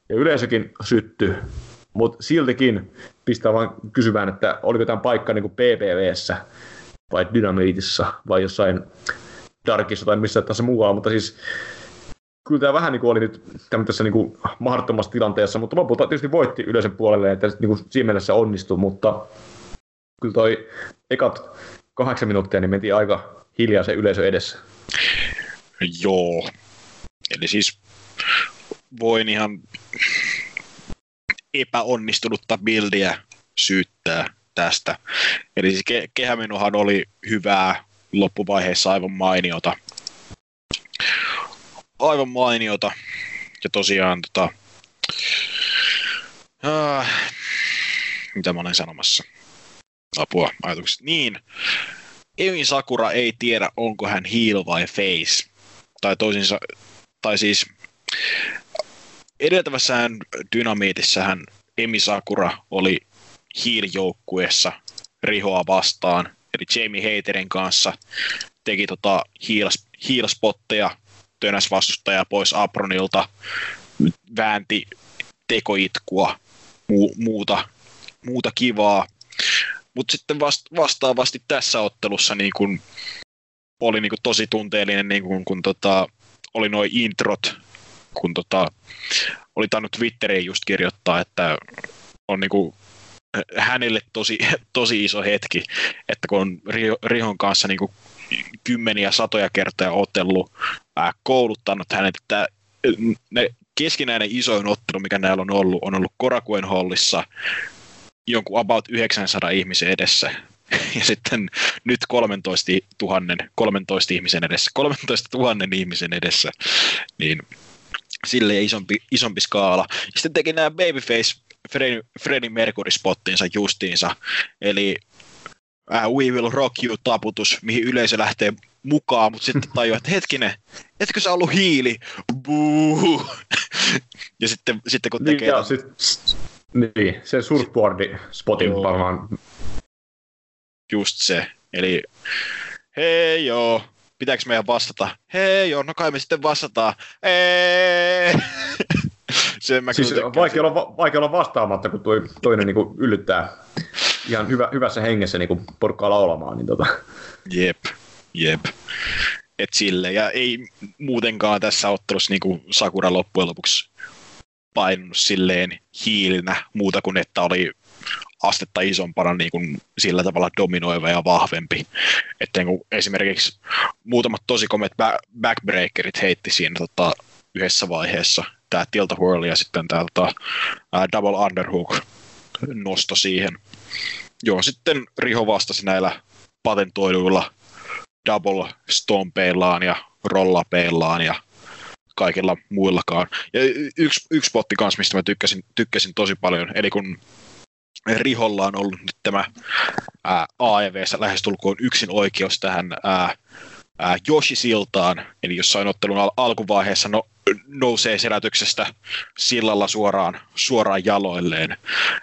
S5: ja yleisökin sytty, mutta siltikin pistää vaan kysymään, että oliko tämä paikka niin PPVssä vai Dynamiitissa vai jossain Darkissa tai missä tässä muualla, mutta siis kyllä tämä vähän niin kuin oli nyt tämmöisessä niin kuin mahdottomassa tilanteessa, mutta lopulta tietysti voitti yleisen puolelle, että niin kuin siinä mielessä onnistui, mutta kyllä toi ekat kahdeksan minuuttia niin mentiin aika hiljaa se yleisö edessä.
S6: Joo. Eli siis voin ihan epäonnistunutta bildiä syyttää tästä. Eli siis ke- kehämenuhan oli hyvää loppuvaiheessa aivan mainiota. Aivan mainiota. Ja tosiaan tota, äh, mitä mä olen sanomassa? Apua, ajatukset. Niin, Emi Sakura ei tiedä, onko hän heel vai face. Tai toisinsa, tai siis edeltävässähän dynamiitissähän Emi Sakura oli heel-joukkueessa Rihoa vastaan, eli Jamie Haterin kanssa teki tota heel, heel spotteja, tönäs vastustaja pois Apronilta, väänti tekoitkua, mu- muuta, muuta kivaa. Mutta sitten vast- vastaavasti tässä ottelussa niin kun oli niin kun tosi tunteellinen, niin kun, kun tota, oli noin introt, kun tota, oli tainnut Twitteriin just kirjoittaa, että on niin kun, hänelle tosi, tosi iso hetki, että kun on Rihon kanssa niin kymmeniä satoja kertoja otellut, ää, kouluttanut hänet, että ne keskinäinen isoin ottelu, mikä näillä on ollut, on ollut Korakuen hallissa jonkun about 900 ihmisen edessä. Ja sitten nyt 13 000, 13 ihmisen edessä, 13 000 ihmisen edessä, niin sille isompi, isompi skaala. Ja sitten teki nämä Babyface Freddie, Freddie Mercury-spottinsa justiinsa, eli uh, We Will Rock You taputus, mihin yleisö lähtee mukaan, mutta sitten tajuaa, että hetkinen, etkö sä ollut hiili? Buu! ja sitten, sitten kun tekee... Niin, ja sit,
S5: niin se surfboardi-spotin joo. varmaan.
S6: Just se, eli hei joo, pitääkö meidän vastata? Hei joo, no kai me sitten vastataan. Eee!
S5: Sen mä siis vaikea olla, vaikea olla vastaamatta, kun toi, toinen niin kuin yllyttää ihan hyvä, hyvässä hengessä niin kuin porukkaa laulamaan. Niin tota.
S6: Jep, jep. Et sille. Ja ei muutenkaan tässä ottelussa niin kuin Sakura loppujen lopuksi painunut silleen hiilinä muuta kuin että oli astetta isompana niin kuin sillä tavalla dominoiva ja vahvempi. Että niin esimerkiksi muutamat tosi komet backbreakerit heitti siinä tota, yhdessä vaiheessa tämä Tilt Whirl ja sitten tämä tota, Double Underhook nosto siihen. Joo, sitten Riho vastasi näillä patentoiduilla double stompeillaan ja rollapeillaan ja kaikilla muillakaan. Ja yksi, yksi spotti kanssa, mistä mä tykkäsin, tykkäsin tosi paljon, eli kun Riholla on ollut nyt tämä ää, AEVssä lähestulkoon yksin oikeus tähän ää, ää, Joshi-siltaan, eli jossain ottelun al- alkuvaiheessa no, nousee selätyksestä sillalla suoraan, suoraan jaloilleen.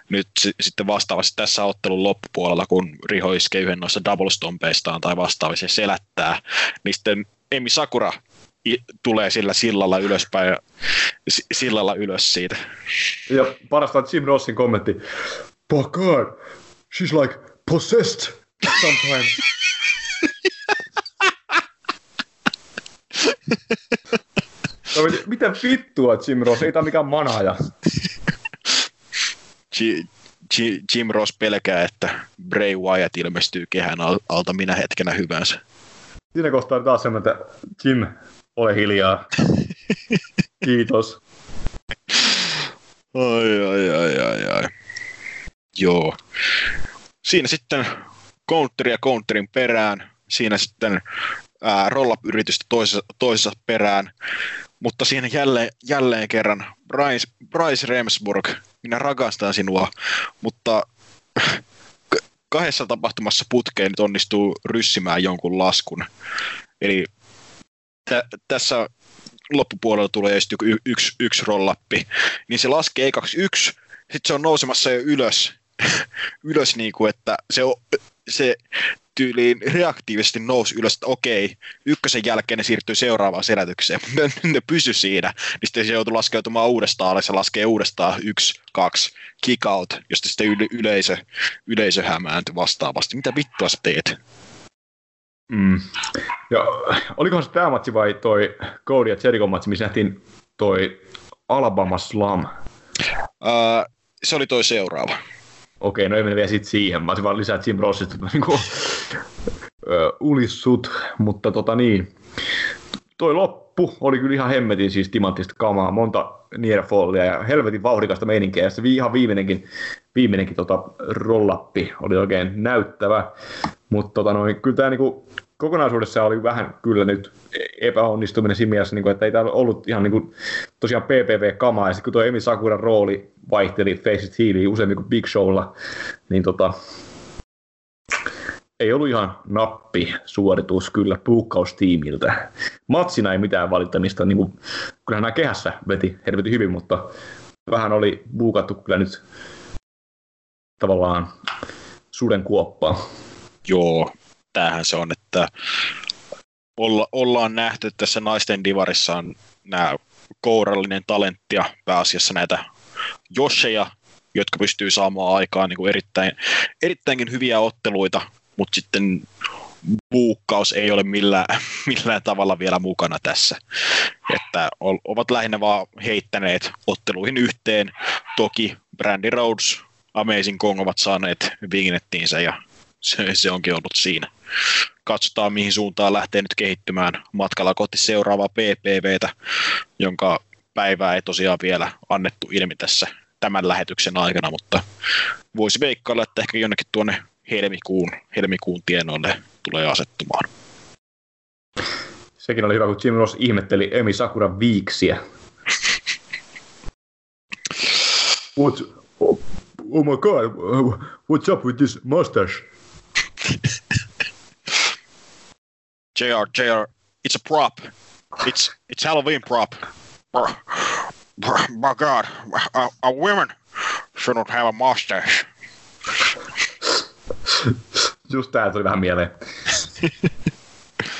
S6: Nyt s- sitten vastaavasti tässä ottelun loppupuolella, kun Riho iskee yhden noissa double stompeistaan tai vastaavasti selättää, niin sitten Emi Sakura tulee sillä sillalla ylöspäin ja sillalla ylös siitä.
S5: Ja parasta on Jim Rossin kommentti. God, she's like possessed sometimes. no, mitä vittua Jim Ross, ei tämä mikään manaja.
S6: G- G- Jim Ross pelkää, että Bray Wyatt ilmestyy kehän alta minä hetkenä hyvänsä.
S5: Siinä kohtaa taas semmoinen, että Jim, ole hiljaa. Kiitos.
S6: Ai, ai, ai, ai, ai. Joo. Siinä sitten counteri ja counterin perään. Siinä sitten ää, roll-up-yritystä toisessa, toisessa perään, mutta siinä jälleen, jälleen kerran Bryce, Bryce Remsburg, minä rakastan sinua, mutta kahdessa tapahtumassa putkeen nyt onnistuu ryssimään jonkun laskun. Eli tä- tässä loppupuolella tulee y- yksi, yksi rollappi, niin se laskee ekaksi yksi, sitten se on nousemassa jo ylös, ylös niin kuin, että se, se tyyliin reaktiivisesti nousi ylös, että okei, ykkösen jälkeen ne siirtyy seuraavaan selätykseen, ne, ne pysy siinä, niin sitten se joutuu laskeutumaan uudestaan alas ja laskee uudestaan yksi, kaksi, kick out, josta sitten yle, yleisö, yleisö hämääntyi vastaavasti. Mitä vittua sä teet?
S5: Mm. Ja olikohan se tämä matsi vai toi Cody ja Jericho matsi, missä nähtiin toi Alabama Slam?
S6: Ää, se oli toi seuraava.
S5: Okei, no ei mene vielä sit siihen. Mä olisin vaan lisää Jim Rossista niin ulissut, mutta tota niin. Toi loppu oli kyllä ihan hemmetin siis timanttista kamaa, monta nearfallia ja helvetin vauhdikasta meininkiä. Ja se ihan viimeinenkin, viimeinenkin tota rollappi oli oikein näyttävä. Mutta tota noin, kyllä tämä niinku, kokonaisuudessa oli vähän kyllä nyt epäonnistuminen siinä mielessä, niin kuin, että ei täällä ollut ihan niin kuin, tosiaan PPV-kamaa, ja sitten kun tuo Emi Sakuran rooli vaihteli Face It Healiin useammin kuin Big Showlla, niin tota, ei ollut ihan nappi suoritus kyllä puukkaustiimiltä. Matsina ei mitään valittamista, niin kuin, kyllähän nämä kehässä veti helvetin hyvin, mutta vähän oli buukattu kyllä nyt tavallaan suden kuoppaa.
S6: Joo, tämähän se on, että olla, ollaan nähty että tässä naisten divarissa on nämä kourallinen talentti ja pääasiassa näitä josseja, jotka pystyy saamaan aikaan niin kuin erittäin, erittäinkin hyviä otteluita, mutta sitten buukkaus ei ole millään, millään tavalla vielä mukana tässä. Että ovat lähinnä vaan heittäneet otteluihin yhteen. Toki Brandy Rhodes, Amazing Kong ovat saaneet vignettiinsä ja se, se onkin ollut siinä. Katsotaan, mihin suuntaan lähtee nyt kehittymään matkalla kohti seuraavaa PPVtä, jonka päivää ei tosiaan vielä annettu ilmi tässä tämän lähetyksen aikana, mutta voisi veikkailla, että ehkä jonnekin tuonne helmikuun, helmikuun tienoille tulee asettumaan.
S5: Sekin oli hyvä, kun Jim Ross ihmetteli Emi Sakuran viiksiä. What, oh, oh my god, what's up with this mustache?
S6: JR, JR, it's a prop. It's it's Halloween prop. My God, a, a women shouldn't have a mustache.
S5: Just tää tuli vähän mieleen.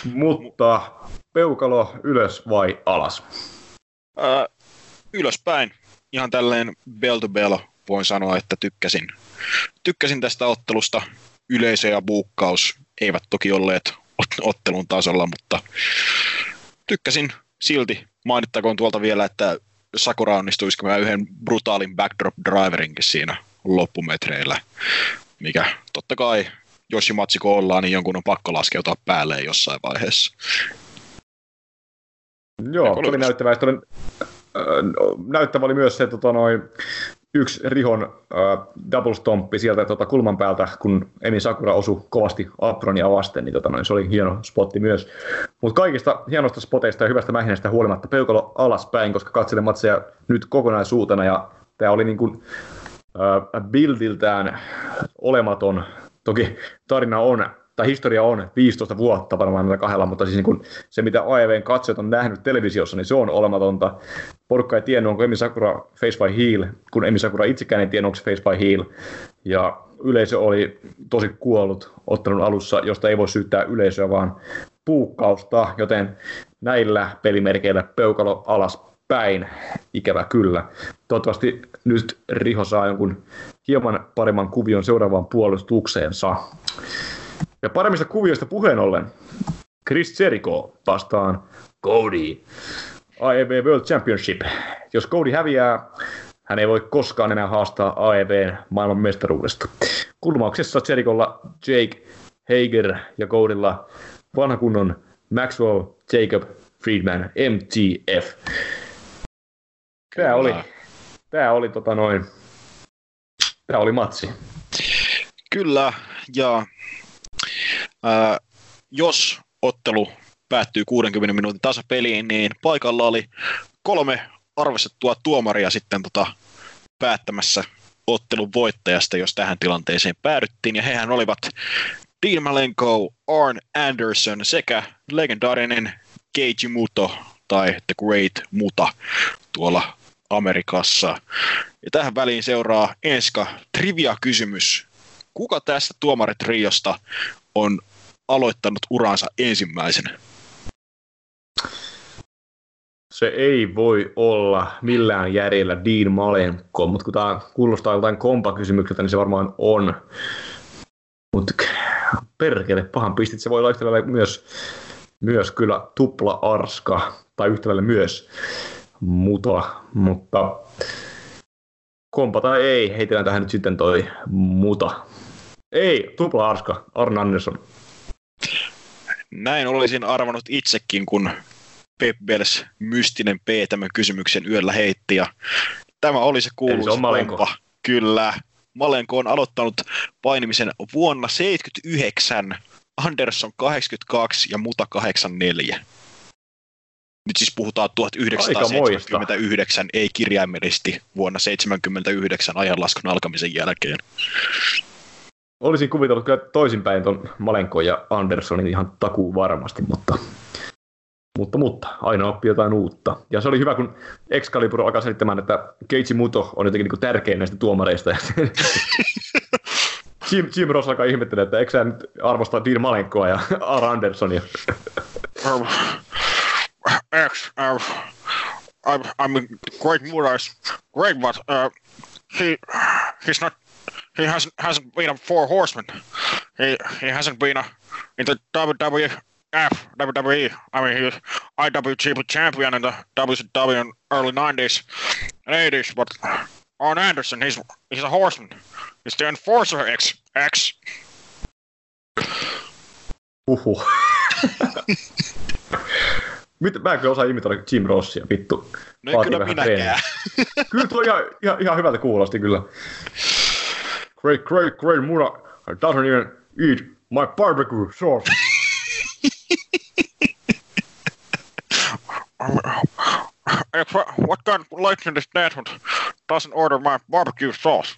S5: Mutta peukalo ylös vai alas?
S6: Ää, ylöspäin. Ihan tälleen bell to bell voin sanoa, että tykkäsin. Tykkäsin tästä ottelusta. Yleisö ja buukkaus eivät toki olleet ottelun tasolla, mutta tykkäsin silti. Mainittakoon tuolta vielä, että Sakura onnistui iskemään yhden brutaalin backdrop driverinkin siinä loppumetreillä, mikä totta kai, jos jo matsi ollaan, niin jonkun on pakko laskeutua päälle jossain vaiheessa.
S5: Joo, oli näyttävä. Oli, äh, näyttävä oli myös se, että tota, noin, yksi Rihon äh, double stomppi sieltä tota, kulman päältä, kun Emi Sakura osui kovasti Apronia vasten, niin, tota, noin, se oli hieno spotti myös. Mutta kaikista hienoista spoteista ja hyvästä mähinestä huolimatta peukalo alaspäin, koska katselen matseja nyt kokonaisuutena ja tämä oli niin kuin, bildiltään olematon. Toki tarina on tai historia on 15 vuotta varmaan näillä kahdella, mutta siis niin kun se, mitä AEVn katsojat on nähnyt televisiossa, niin se on olematonta. Porukka ei tiennyt, onko Emi Sakura face by heel, kun Emi Sakura itsekään ei tiennyt, onko se face by heel. Ja yleisö oli tosi kuollut ottelun alussa, josta ei voi syyttää yleisöä, vaan puukkausta, joten näillä pelimerkeillä peukalo alas päin, ikävä kyllä. Toivottavasti nyt Riho saa jonkun hieman paremman kuvion seuraavaan puolustukseensa. Ja paremmista kuvioista puheen ollen, Chris Jericho vastaan Cody. AEW World Championship. Jos Cody häviää, hän ei voi koskaan enää haastaa AEWn maailman mestaruudesta. Kulmauksessa Jericholla Jake Hager ja Codylla vanha kunnon Maxwell Jacob Friedman MTF. Tämä oli, tämä oli tota noin, tämä oli matsi.
S6: Kyllä, ja ää, jos ottelu päättyy 60 minuutin tasapeliin, niin paikalla oli kolme arvostettua tuomaria sitten tota, päättämässä ottelun voittajasta, jos tähän tilanteeseen päädyttiin. Ja hehän olivat Dean Malenko, Arn Anderson sekä legendaarinen Keiji Muto tai The Great Muta tuolla Amerikassa. Ja tähän väliin seuraa Enska trivia-kysymys. Kuka tästä tuomaritriosta on aloittanut uransa ensimmäisenä?
S5: Se ei voi olla millään järjellä Dean Malenko, mutta kun tämä kuulostaa jotain kompakysymykseltä, niin se varmaan on. Mutta perkele, pahan pistit. Se voi olla yhtä myös, myös kyllä tupla arska, tai yhtä myös muta, mutta kompa tai ei, heitellään tähän nyt sitten toi muta. Ei, tupla arska, Arne Andersson.
S6: Näin olisin arvannut itsekin, kun Peppels mystinen P tämän kysymyksen yöllä heitti. Ja tämä oli se
S5: Eli se
S6: kuuluisa
S5: on Malenko.
S6: kompa. Kyllä. Malenko on aloittanut painimisen vuonna 79, Anderson 82 ja Muta 84. Nyt siis puhutaan 1979, ei kirjaimellisesti vuonna 79 ajanlaskun alkamisen jälkeen.
S5: Olisin kuvitellut kyllä toisinpäin ton Malenko ja Anderssonin ihan takuu varmasti, mutta, mutta, mutta aina oppii jotain uutta. Ja se oli hyvä, kun Excalibur alkaa selittämään, että Keiji Muto on jotenkin niin tärkein näistä tuomareista. Jim, Jim Ross alkaa ihmettelemään, että eikö sä nyt arvosta Dean Malenkoa ja Ar Andersonia.
S6: Um, X, uh, I'm, I'm great Murais, great, but uh, he he's not he hasn't hasn't been a four horseman. He he hasn't been a, in the WWF, WWE. I mean, he was IWGP champion in the WCW in early '90s and '80s, but Arn Anderson, he's he's a horseman. He's the enforcer X X.
S5: Uhu. Mitä, mä en kyllä osaa imitoida Jim Rossia, vittu.
S6: No ei
S5: Vaatii
S6: kyllä minäkään.
S5: treeniä. Kyllä tuo ihan, ihan, ihan hyvältä kuulosti kyllä. Great, great, great Muna doesn't even eat my barbecue sauce.
S6: Uh, what kind of legend is that one doesn't order my barbecue sauce?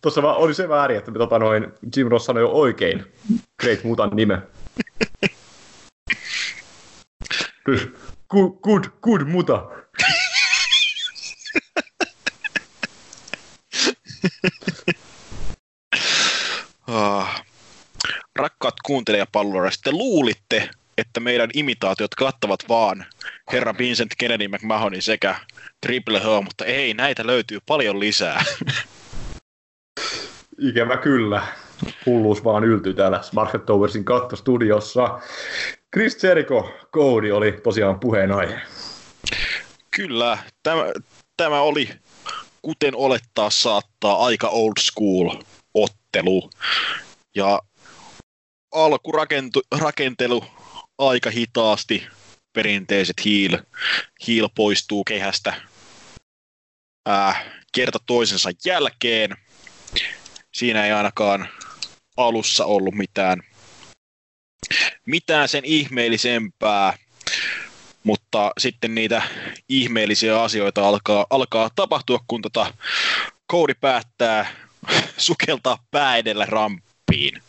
S5: Tuossa vaan oli se väärin, että tota noin, Jim Ross sanoi jo oikein Great Mutan nime. Good, good, good muta.
S6: Ah. Rakkaat kuuntelijapalloilijat, te luulitte, että meidän imitaatiot kattavat vaan herra Vincent Kennedy McMahonin sekä Triple H, mutta ei, näitä löytyy paljon lisää.
S5: Ikävä kyllä. Hulluus vaan yltyy täällä Smart Towersin kattostudiossa. Chris Jericho, Cody oli tosiaan puheenaihe.
S6: Kyllä, tämä, tämä oli, kuten olettaa saattaa, aika old school ottelu. Ja alkurakentelu aika hitaasti, perinteiset hiil, hiil poistuu kehästä ää, kerta toisensa jälkeen. Siinä ei ainakaan alussa ollut mitään, mitään sen ihmeellisempää, mutta sitten niitä ihmeellisiä asioita alkaa, alkaa tapahtua, kun tota Cody päättää sukeltaa pää edellä ramppiin.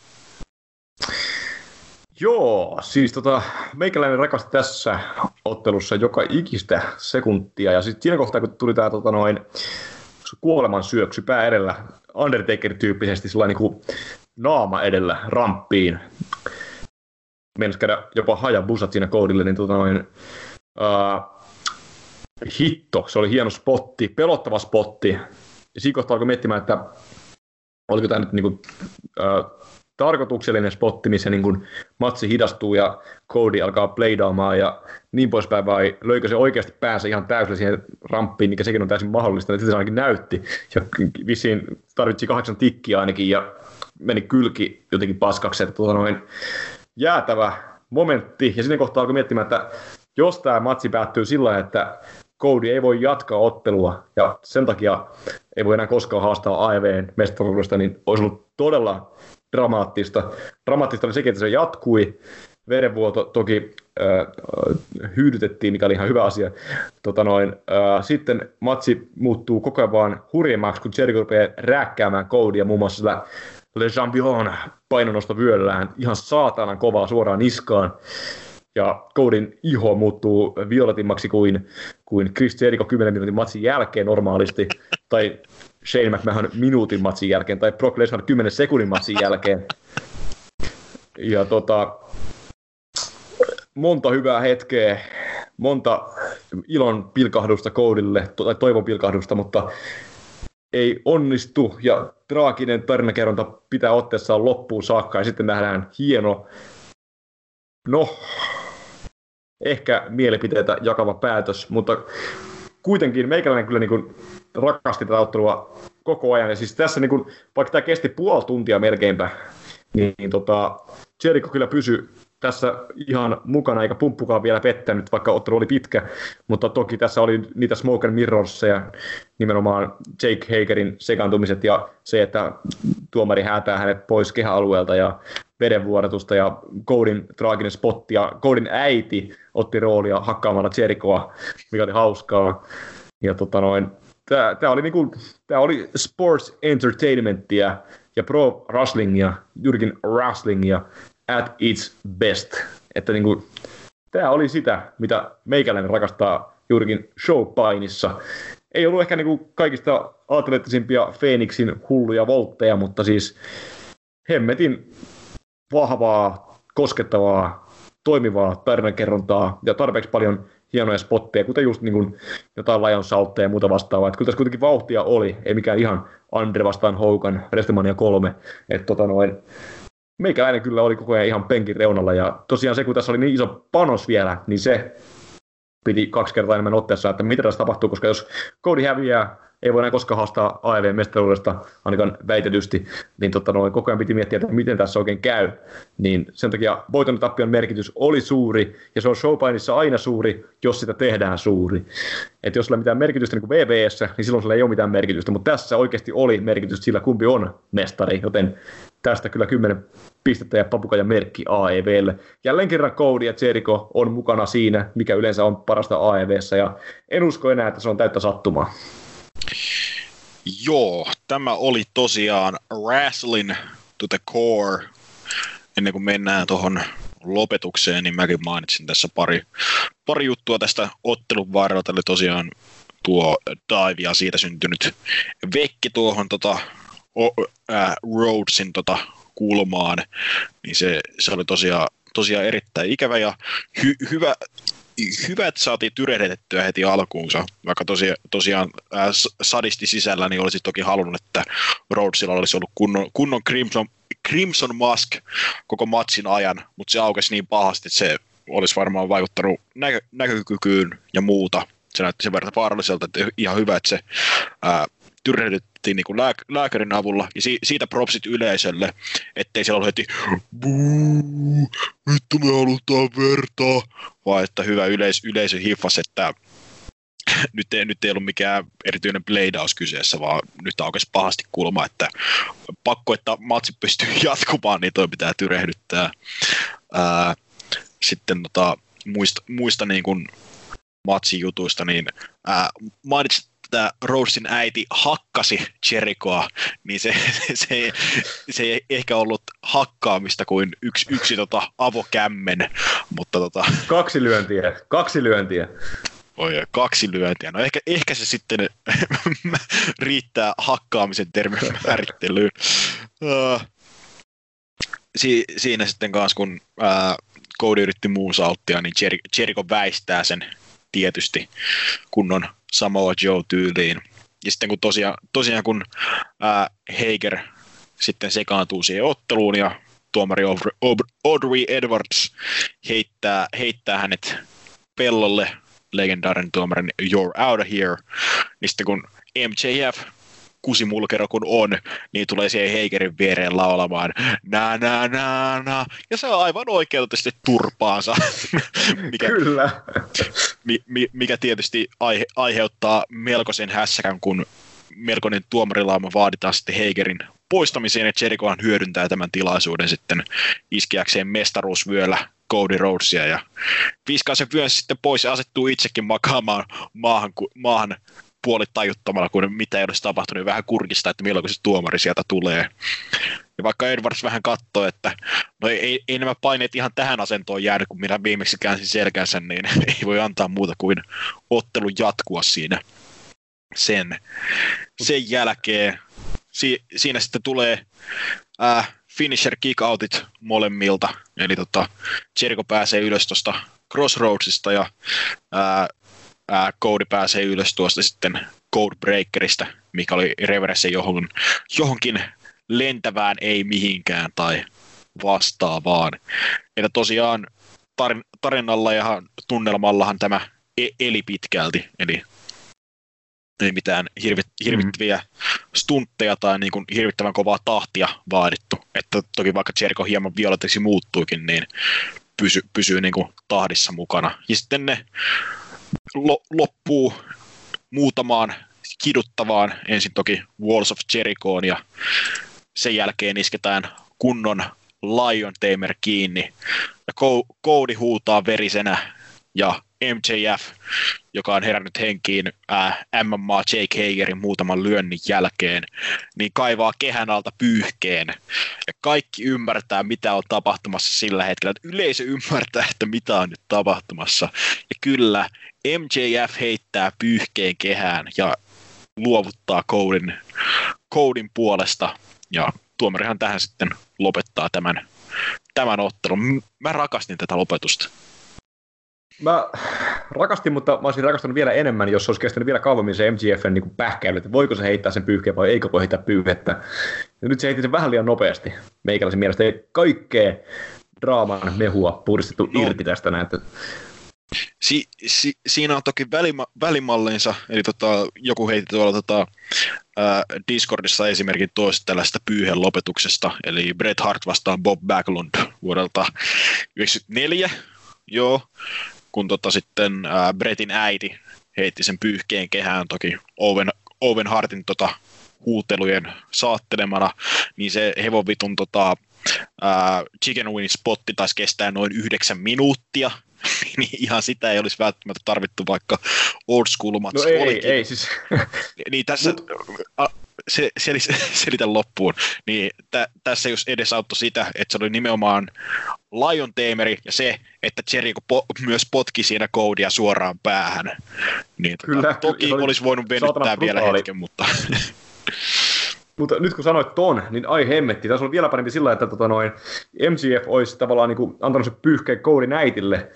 S5: Joo, siis tota, meikäläinen rakasti tässä ottelussa joka ikistä sekuntia. Ja sitten siinä kohtaa, kun tuli tämä tota noin, kuoleman syöksy pää edellä, Undertaker-tyyppisesti sellainen niin kuin naama edellä ramppiin. Meinas käydä jopa hajabusat siinä koodille, niin tota noin, uh, hitto, se oli hieno spotti, pelottava spotti. Ja siinä kohtaa alkoi miettimään, että oliko tämä nyt niin kuin, uh, tarkoituksellinen spotti, missä niin kuin matsi hidastuu ja Cody alkaa playdaamaan ja niin poispäin, vai löikö se oikeasti päänsä ihan täysillä siihen ramppiin, mikä sekin on täysin mahdollista, että se ainakin näytti. Ja vissiin tarvitsi kahdeksan tikkiä ainakin ja meni kylki jotenkin paskaksi, että tuota noin jäätävä momentti. Ja sitten kohtaa alkoi miettimään, että jos tämä matsi päättyy sillä että Cody ei voi jatkaa ottelua ja sen takia ei voi enää koskaan haastaa AEVn mestaruudesta, niin olisi ollut todella dramaattista. Dramaattista oli sekin, että se jatkui. Verenvuoto toki äh, hyydytettiin, mikä oli ihan hyvä asia. Tota noin, äh, sitten matsi muuttuu koko ajan vaan hurjemmaksi, kun Jericho rupeaa rääkkäämään Codya muun muassa sillä Le Champion painonosta vyöllään. Ihan saatanan kovaa suoraan niskaan. Ja Codin iho muuttuu violetimmaksi kuin, kuin Chris Jericho 10 minuutin matsin jälkeen normaalisti, tai Shane McMahon minuutin matsin jälkeen, tai Brock Lesnar 10 sekunnin matsin jälkeen. Ja tota, monta hyvää hetkeä, monta ilon pilkahdusta Codille, tai toivon pilkahdusta, mutta ei onnistu, ja traaginen tarinakerronta pitää otteessaan loppuun saakka, ja sitten nähdään hieno, no, ehkä mielipiteitä jakava päätös, mutta kuitenkin meikäläinen kyllä niin kuin rakasti tätä ottelua koko ajan. Ja siis tässä, niin kuin, vaikka tämä kesti puoli tuntia melkeinpä, niin, niin tota, Jericho kyllä pysyi tässä ihan mukana, eikä pumppukaan vielä pettänyt, vaikka ottelu oli pitkä, mutta toki tässä oli niitä smoke and mirrors ja nimenomaan Jake Hagerin sekaantumiset ja se, että tuomari häätää hänet pois kehäalueelta ja vedenvuodatusta ja Codin traaginen spotti ja Codin äiti otti roolia hakkaamalla Jerichoa, mikä oli hauskaa. Ja tota noin, tämä, tämä oli, niinku, tämä oli sports entertainmentia ja pro wrestlingia, juurikin wrestlingia at its best. Että niinku, tämä oli sitä, mitä meikäläinen rakastaa juurikin showpainissa. Ei ollut ehkä niinku kaikista atleettisimpia Phoenixin hulluja voltteja, mutta siis hemmetin vahvaa, koskettavaa, toimivaa tarinankerrontaa ja tarpeeksi paljon hienoja spotteja, kuten just niin kuin jotain Lion Saltteja ja muuta vastaavaa. Että kyllä tässä kuitenkin vauhtia oli, ei mikään ihan Andre vastaan Hogan, WrestleMania 3. Että tota noin, meikäläinen kyllä oli koko ajan ihan penkin reunalla. Ja tosiaan se, kun tässä oli niin iso panos vielä, niin se piti kaksi kertaa enemmän otteessa, että mitä tässä tapahtuu, koska jos Cody häviää, ei voi enää koskaan haastaa AEV-mestaruudesta, ainakaan väitetysti, niin tota noin, koko ajan piti miettiä, että miten tässä oikein käy. Niin sen takia voiton tappion merkitys oli suuri, ja se on showpainissa aina suuri, jos sitä tehdään suuri. Että jos sillä ei mitään merkitystä niin kuin VVS, niin silloin sillä ei ole mitään merkitystä, mutta tässä oikeasti oli merkitystä sillä, kumpi on mestari, joten tästä kyllä 10 pistettä ja papukajan merkki AEVlle. Jälleen kerran Cody ja Jericho on mukana siinä, mikä yleensä on parasta AEVssä, ja en usko enää, että se on täyttä sattumaa.
S6: Joo, tämä oli tosiaan Wrestling to the Core. Ennen kuin mennään tuohon lopetukseen, niin mäkin mainitsin tässä pari, pari juttua tästä ottelun varrelta. Eli tosiaan tuo dive ja siitä syntynyt vekki tuohon tota, o, äh, Rhodesin tota, kulmaan, niin se, se oli tosiaan, tosiaan erittäin ikävä ja hy, hyvä, hyvä, että saatiin tyrehdetettyä heti alkuunsa, vaikka tosia, tosiaan ää, sadisti sisällä, niin olisi toki halunnut, että Rhodesilla olisi ollut kunnon, kunnon Crimson, Crimson Mask koko matsin ajan, mutta se aukesi niin pahasti, että se olisi varmaan vaikuttanut näkö, näkökykyyn ja muuta. Se näytti sen verran vaaralliselta, että ihan hyvä, että se ää, tyrehdyttiin niin lääk- lääkärin avulla, ja si- siitä propsit yleisölle, ettei siellä ollut heti Buu, vittu me halutaan vertaa, vaan että hyvä yleis- yleisö hiffas, että nyt ei, nyt ei ollut mikään erityinen bladeaus kyseessä, vaan nyt aukesi pahasti kulma, että pakko, että matsi pystyy jatkumaan, niin toi pitää tyrehdyttää. Ää, sitten tota, muista, muista niin kuin matsijutuista, niin ää, mainitsit että Rhodesin äiti hakkasi Jerichoa, niin se, se, se ei ehkä ollut hakkaamista kuin yksi, yksi tota avokämmen, mutta tota...
S5: Kaksi lyöntiä, kaksi lyöntiä.
S6: Oi, kaksi lyöntiä. No ehkä, ehkä se sitten riittää hakkaamisen termin määrittelyyn. Uh, si, siinä sitten kanssa, kun uh, Cody yritti muusauttia, niin Jer- Jericho väistää sen tietysti kunnon Samoa Joe-tyyliin. Ja sitten kun tosiaan, tosiaan kun ää, Hager sitten sekaantuu siihen otteluun ja tuomari Audrey Edwards heittää, heittää hänet pellolle legendaarinen tuomarin You're out of here, niin sitten kun MJF kusimulkero kun on, niin tulee siihen Heikerin viereen laulamaan na na na na, ja se on aivan oikeutusti turpaansa, mikä,
S5: Kyllä.
S6: mi, mi, mikä tietysti aihe, aiheuttaa melkoisen hässäkän, kun melkoinen tuomarilauma vaaditaan sitten Heigerin poistamiseen, ja Jerichohan hyödyntää tämän tilaisuuden sitten iskeäkseen mestaruusvyöllä Cody Rhodesia ja viskaa sen vyön sitten pois ja asettuu itsekin makaamaan maahan, maahan puolitajuttamalla, kun mitä ei olisi tapahtunut, niin vähän kurkista, että milloin se tuomari sieltä tulee. Ja vaikka Edwards vähän katsoo, että no ei, ei nämä paineet ihan tähän asentoon jäänyt, kun minä viimeksi käänsin selkänsä, niin ei voi antaa muuta kuin ottelun jatkua siinä sen. Sen jälkeen si, siinä sitten tulee äh, finisher kickoutit molemmilta, eli tota, Jericho pääsee ylös tuosta Crossroadsista ja ää, ää, Cody pääsee ylös tuosta sitten Code Breakerista, mikä oli reverse johonkin, johonkin lentävään ei mihinkään tai vastaavaan. Että tosiaan tarin, tarinalla ja tunnelmallahan tämä e- eli pitkälti, eli ei mitään hirvit, hirvittäviä mm. stuntteja tai niin kuin hirvittävän kovaa tahtia vaadittu. Että toki vaikka Jericho hieman violettiksi muuttuikin, niin pysy, pysyy niin kuin tahdissa mukana. Ja sitten ne lo, loppuu muutamaan kiduttavaan, ensin toki Walls of Jerichoon ja sen jälkeen isketään kunnon Lion Tamer kiinni. Ja Cody huutaa verisenä ja MJF, joka on herännyt henkiin ää, MMA Jake Hagerin muutaman lyönnin jälkeen, niin kaivaa kehän alta pyyhkeen. Ja kaikki ymmärtää, mitä on tapahtumassa sillä hetkellä. Että yleisö ymmärtää, että mitä on nyt tapahtumassa. Ja kyllä, MJF heittää pyyhkeen kehään ja luovuttaa Codin, Codin puolesta. Ja tuomarihan tähän sitten lopettaa tämän, tämän ottelun. Mä rakastin tätä lopetusta.
S5: Mä rakastin, mutta mä olisin rakastanut vielä enemmän, jos olisi kestänyt vielä kauemmin se MGFn niin pähkäily, että voiko se heittää sen pyyhkeen vai eikö voi heittää pyyhettä. Ja nyt se heitti sen vähän liian nopeasti. Meikäläisen mielestä ei kaikkea draaman mehua puhdistettu no. irti tästä näin.
S6: Si, si, siinä on toki välima, välimallinsa, eli tota, joku heitti tuolla tota, ää, Discordissa esimerkin toista tällaista pyyhen lopetuksesta, eli Bret Hart vastaan Bob Backlund vuodelta 1994, joo, kun tota sitten ää, Bretin äiti heitti sen pyyhkeen kehään toki Owen, Owen Hartin tota, huutelujen saattelemana, niin se hevovitun tota, ää, chicken wing spotti taisi kestää noin yhdeksän minuuttia, niin ihan sitä ei olisi välttämättä tarvittu, vaikka old school
S5: No ei, olikin. ei siis.
S6: niin tässä, a, se, sel, selitän loppuun, niin tä, tässä jos edesauttoi sitä, että se oli nimenomaan Lion Tameri ja se, että Jericho po, myös potki siinä koodia suoraan päähän. Niin tota, kyllä, toki kyllä, olisi voinut venyttää vielä hetken, mutta...
S5: Mutta nyt kun sanoit ton, niin ai hemmetti. Tässä on vielä parempi sillä, että tota noin, MGF olisi tavallaan niin kuin antanut se pyyhkeen koodin äitille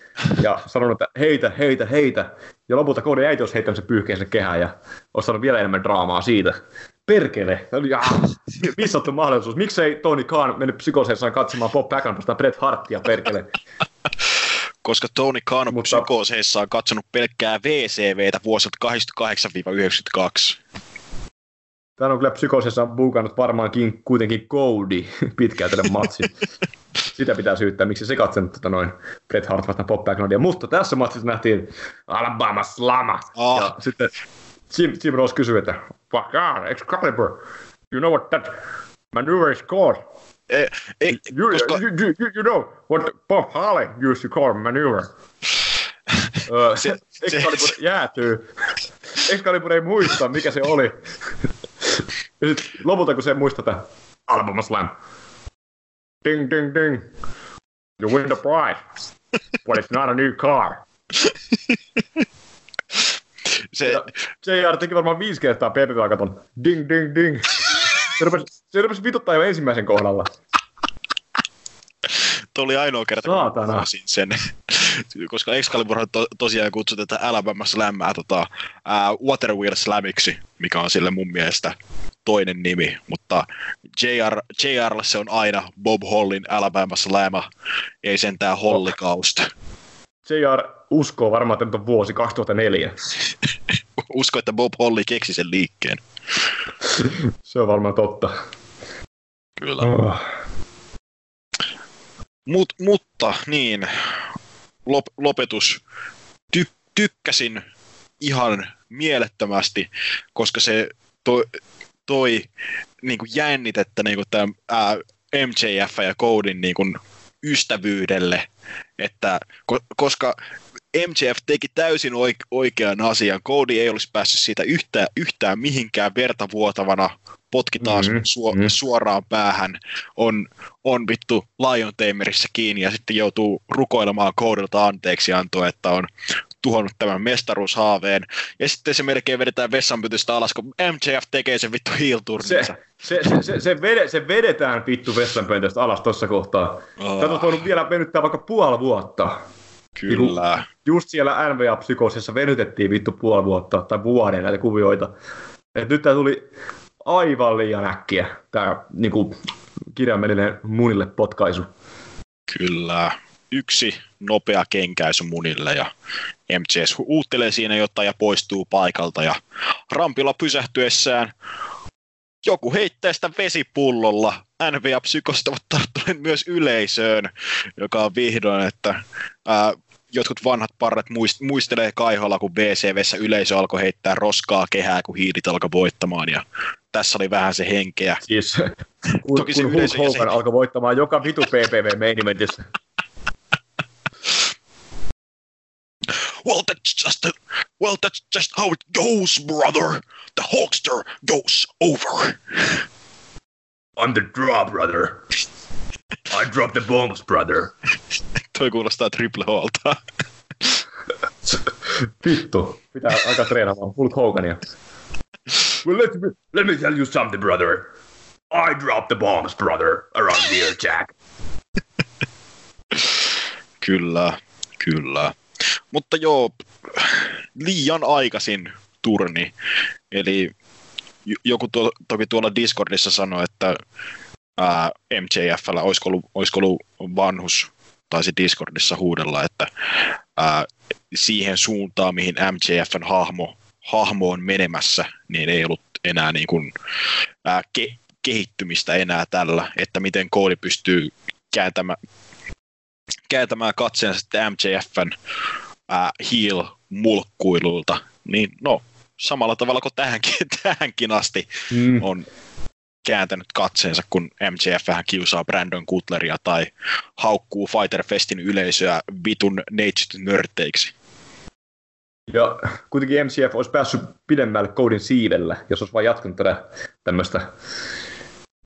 S5: ja sanonut, että heitä, heitä, heitä. Ja lopulta koodin äiti olisi heittänyt se pyyhkeen sen kehään ja olisi saanut vielä enemmän draamaa siitä. Perkele. Ja, missattu mahdollisuus. Miksei Tony Khan mennyt psykoseessaan katsomaan Bob Backlund vastaan Bret Hartia, perkele.
S6: Koska Tony Khan on Mutta... psykoseessaan katsonut pelkkää VCVtä vuosilta 88-92.
S5: Tämä on kyllä psykosessa buukannut varmaankin kuitenkin Cody pitkään tälle matsin. Sitä pitää syyttää, miksi se katsonut tota noin Bret Hart vastaan Bob Backlundia. Mutta tässä matsissa nähtiin Alabama Slama. Oh. Ja sitten Jim, Jim Ross kysyy, että fuck Excalibur, you know what that maneuver is called?
S6: Eh, eh,
S5: you, koska... you, you, you, know what Bob Harley used to call maneuver. uh, se, Excalibur se, jäätyy. Excalibur ei muista, mikä se oli. ja sitten lopulta, kun se muistaa Alabama Slam. Ding, ding, ding. You win the prize. But it's not a new car. Se... Ja JR teki varmaan viisi kertaa PPV-katon. Ding, ding, ding. Se rupesi, se rupesi vituttaa jo ensimmäisen kohdalla.
S6: Tuo oli ainoa kerta, kun mä sen. Koska Excalibur to, tosiaan kutsutetaan Alabamassa lämmää tota, uh, Waterwheel Slamiksi, mikä on sille mun mielestä toinen nimi, mutta JR, JR se on aina Bob Hollin Alabamassa lämä, ei sentään Hollikaust.
S5: JR uskoo varmaan, että nyt on vuosi 2004.
S6: usko, että Bob Holly keksi sen liikkeen.
S5: Se on varmaan totta.
S6: Kyllä.
S5: Oh.
S6: Mut, mutta niin, lop, lopetus. Ty, tykkäsin ihan mielettömästi, koska se toi, toi niin kuin jännitettä niin kuin tämä, ää, MJF ja Codin niin kuin ystävyydelle, että ko, koska MJF teki täysin oik- oikean asian. Cody ei olisi päässyt siitä yhtään, yhtään mihinkään verta vuotavana. Potki taas
S5: Mhm,
S6: su-
S5: mhm.
S6: suoraan päähän. On, on vittu Lion Tamerissä kiinni ja sitten joutuu rukoilemaan Codilta anteeksi antoa, että on tuhonnut tämän mestaruushaaveen. Ja sitten se melkein vedetään vessanpytystä alas, kun MJF tekee sen vittu heel
S5: Se, se, se, se, se, vede, se vedetään vittu vessanpöntöstä alas tuossa kohtaa.
S6: Oh,
S5: Tätä olisi voinut vielä venyttää vaikka puoli vuotta.
S6: Kyllä.
S5: Just siellä NVA-psykoosissa venytettiin vittu puoli vuotta tai vuoden näitä kuvioita. Et nyt tämä tuli aivan liian äkkiä, tämä niinku, kirjaimellinen munille potkaisu.
S6: Kyllä. Yksi nopea kenkäisy munille ja MCS uuttelee siinä jotain ja poistuu paikalta ja rampilla pysähtyessään joku heittää sitä vesipullolla. NVA psykosta ovat tarttuneet myös yleisöön, joka on vihdoin, että ää, jotkut vanhat parret muist- muistelee kaiholla, kun BCVssä yleisö alkoi heittää roskaa kehää, kun hiilit alkoi voittamaan ja tässä oli vähän se henkeä.
S5: Siis kun,
S6: Toki se
S5: kun Hulk
S6: yleisö
S5: Hogan
S6: jäsen-
S5: alkoi voittamaan joka vitu PPV main eventissä.
S6: Well, that's just a, well, that's just how it goes, brother. The Hulkster goes over.
S5: I'm the draw, brother. I drop the bombs, brother.
S6: Toi kuulostaa Triple Holta.
S5: Vittu, pitää alkaa treenaamaan Hulk Hogania. Well, let me, let me tell you something, brother. I drop the bombs, brother, around here, Jack.
S6: Kyllä, kyllä. Mutta joo, liian aikaisin turni. Eli joku tuo, toki tuolla Discordissa sanoi, että ää, MJFllä olisiko ollut, olisiko ollut vanhus, taisi Discordissa huudella, että ää, siihen suuntaan, mihin MJFn hahmo, hahmo on menemässä, niin ei ollut enää niin kuin, ää, ke, kehittymistä enää tällä, että miten Cody pystyy kääntämään, kääntämään katseensa sitten MJFn ää, heel-mulkkuilulta, niin no, samalla tavalla kuin tähänkin, tähänkin asti
S5: Mm.
S6: on kääntänyt katseensa, kun MJF vähän kiusaa Brandon Cutleria tai haukkuu Fighter Festin yleisöä vitun neitsyt nörteiksi.
S5: Ja kuitenkin MCF olisi päässyt pidemmälle koodin siivellä, jos olisi vain jatkanut tätä tämmöistä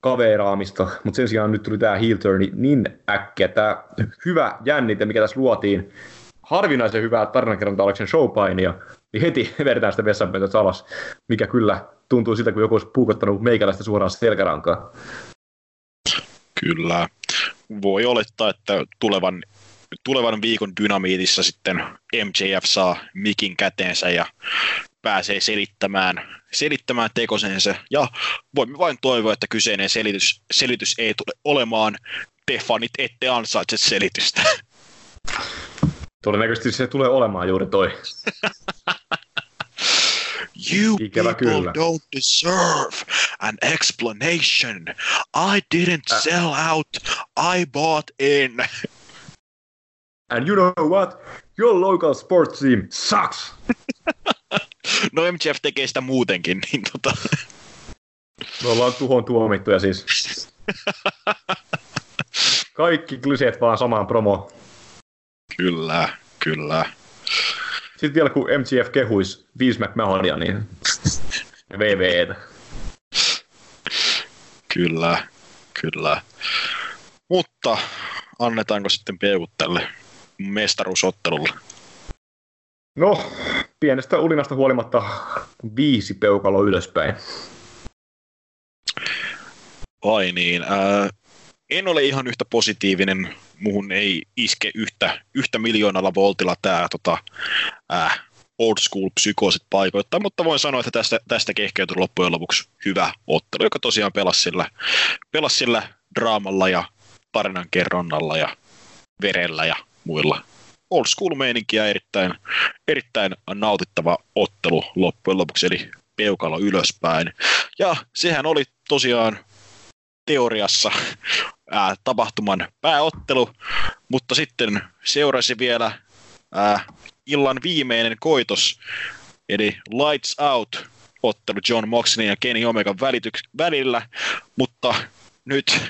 S5: kaveraamista, mutta sen sijaan nyt tuli tämä heel turn niin äkkiä, tämä hyvä jännite, mikä tässä luotiin, harvinaisen hyvää tarinankerrontaa ollakseen showpainia, niin heti vedetään sitä vessanpöntöstä alas, mikä kyllä tuntuu siltä, kun joku olisi puukottanut meikäläistä suoraan selkärankaan.
S6: Kyllä. Voi olettaa, että tulevan, tulevan viikon dynamiitissa sitten MJF saa mikin käteensä ja pääsee selittämään, selittämään tekosensa. Ja voimme vain toivoa, että kyseinen selitys, selitys ei tule olemaan te fanit ette ansaitse selitystä.
S5: Todennäköisesti se tulee olemaan juuri toi.
S6: You
S5: Ikävä
S6: people
S5: kyllä.
S6: don't deserve an explanation. I didn't sell out. I bought in.
S5: And you know what? Your local sports team sucks!
S6: No MJF tekee sitä muutenkin, niin tota,
S5: Me ollaan tuhon tuomittuja siis. Kaikki kliseet vaan samaan promo.
S6: kyllä, kyllä.
S5: Sitten vielä kun MGF kehuis Vince McMahonia, niin VVEtä.
S6: Kyllä, kyllä. Mutta annetaanko sitten peukut tälle mestaruusottelulle?
S5: No, pienestä ulinasta huolimatta viisi peukaloa ylöspäin.
S6: Ai niin, ää, en ole ihan yhtä positiivinen, muhun ei iske yhtä, yhtä miljoonalla voltilla tämä tota, ää, old school psykoosit paikoittaa, mutta voin sanoa, että tästä, tästä kehkeytyi loppujen lopuksi hyvä ottelu, joka tosiaan pelasi sillä, pelasi sillä draamalla ja tarinankerronnalla ja verellä ja muilla old school meininkiä erittäin, erittäin nautittava ottelu loppujen lopuksi, eli peukalo ylöspäin. Ja sehän oli tosiaan teoriassa ää, tapahtuman pääottelu, mutta sitten seurasi vielä ää, illan viimeinen koitos, eli Lights Out ottelu John Moxley ja Kenny Omegan välityks- välillä, mutta nyt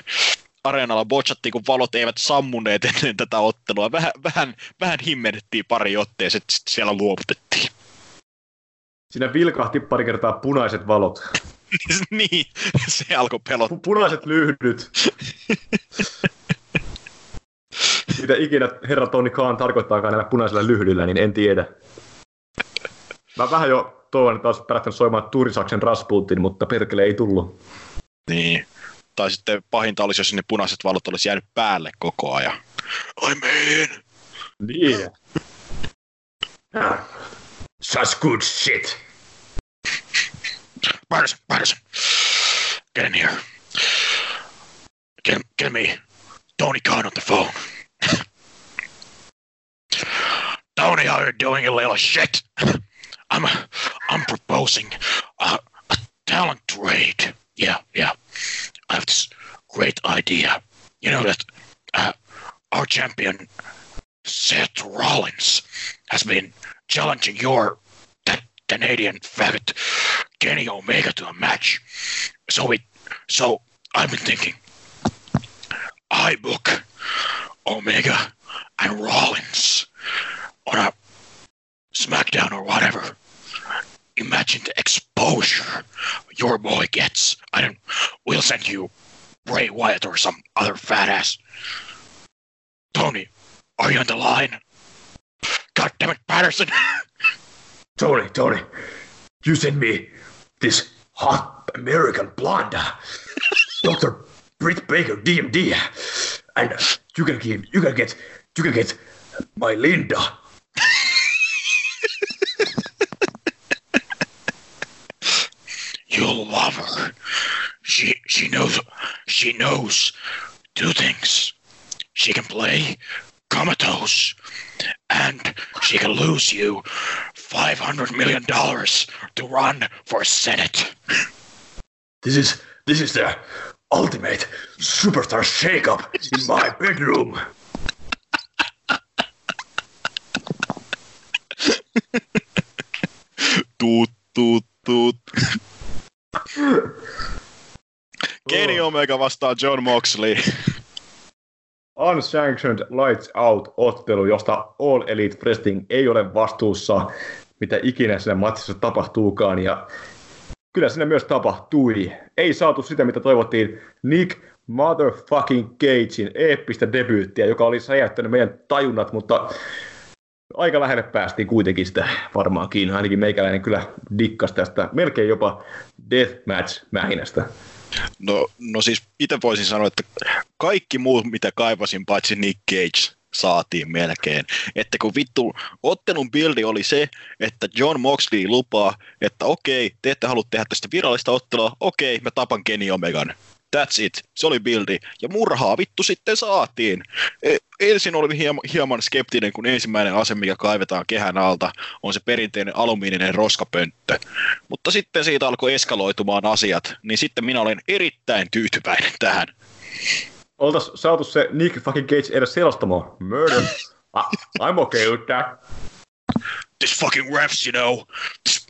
S6: areenalla bochattiin, kun valot eivät sammuneet ennen tätä ottelua. Vähän, vähän, vähän himmennettiin pari otteeseen, sitten siellä luovutettiin.
S5: Siinä vilkahti pari kertaa punaiset valot.
S6: niin, se alkoi pelottaa.
S5: Pu- punaiset lyhdyt. Mitä ikinä herra Toni Khan tarkoittaakaan näillä punaisilla lyhdyillä, niin en tiedä. Mä vähän jo toivon, että olisi päättänyt soimaan Turisaksen Rasputin, mutta perkele ei tullut.
S6: Niin. Tai sitten pahinta olisi, jos ne punaiset valot olisi jäänyt päälle koko ajan. I'm in!
S5: Niin. Such good shit.
S6: Patterson, Patterson, get in here. Get, him, get me Tony Khan on the phone. Tony, how you doing, you little shit? I'm, I'm proposing a, a talent trade. Yeah, yeah. I have this great idea. You know that uh, our champion Seth Rollins has been challenging your that Canadian faggot Kenny Omega to a match. So it so I've been thinking I book Omega and Rollins on a SmackDown or whatever. Imagine the exposure your boy gets. I don't we'll send you Bray Wyatt or some other fat ass. Tony, are you on the line? God damn it, Patterson!
S5: Tony, Tony, you send me this hot American blonde, Dr. Britt Baker, DMD, and you can give, you can get, you can get my Linda.
S6: You'll love her. She she knows she knows two things. She can play comatose, and she can lose you five hundred million dollars to run for Senate.
S5: This is, this is the ultimate superstar shakeup in my bedroom.
S6: Tuut, tuut, tuut. Kenny Omega vastaa John Moxley.
S5: Unsanctioned Lights Out-ottelu, josta All Elite Wrestling ei ole vastuussa, mitä ikinä siinä matsissa tapahtuukaan. Ja kyllä siinä myös tapahtui. Ei saatu sitä, mitä toivottiin. Nick motherfucking Cagein eeppistä debyyttiä, joka oli säjäyttänyt meidän tajunnat, mutta aika lähelle päästiin kuitenkin sitä varmaankin. Ainakin meikäläinen kyllä dikkas tästä melkein jopa deathmatch-mähinästä.
S6: No, no siis itse voisin sanoa, että kaikki muut, mitä kaivasin, paitsi Nick Cage, saatiin melkein. Että kun vittu, ottelun bildi oli se, että John Moxley lupaa, että okei, te ette halua tehdä tästä virallista ottelua, okei, mä tapan Kenny Omegan. That's it. Se oli bildi. Ja murhaa vittu sitten saatiin. E- ensin olin hieman, hieman skeptinen, kun ensimmäinen ase, mikä kaivetaan kehän alta, on se perinteinen alumiininen roskapönttö. Mutta sitten siitä alkoi eskaloitumaan asiat, niin sitten minä olen erittäin tyytyväinen tähän.
S5: Oltais saatu se Nick fucking Cage edes selostamaan. Murder. I- I'm okay with that.
S6: This fucking refs, you know. This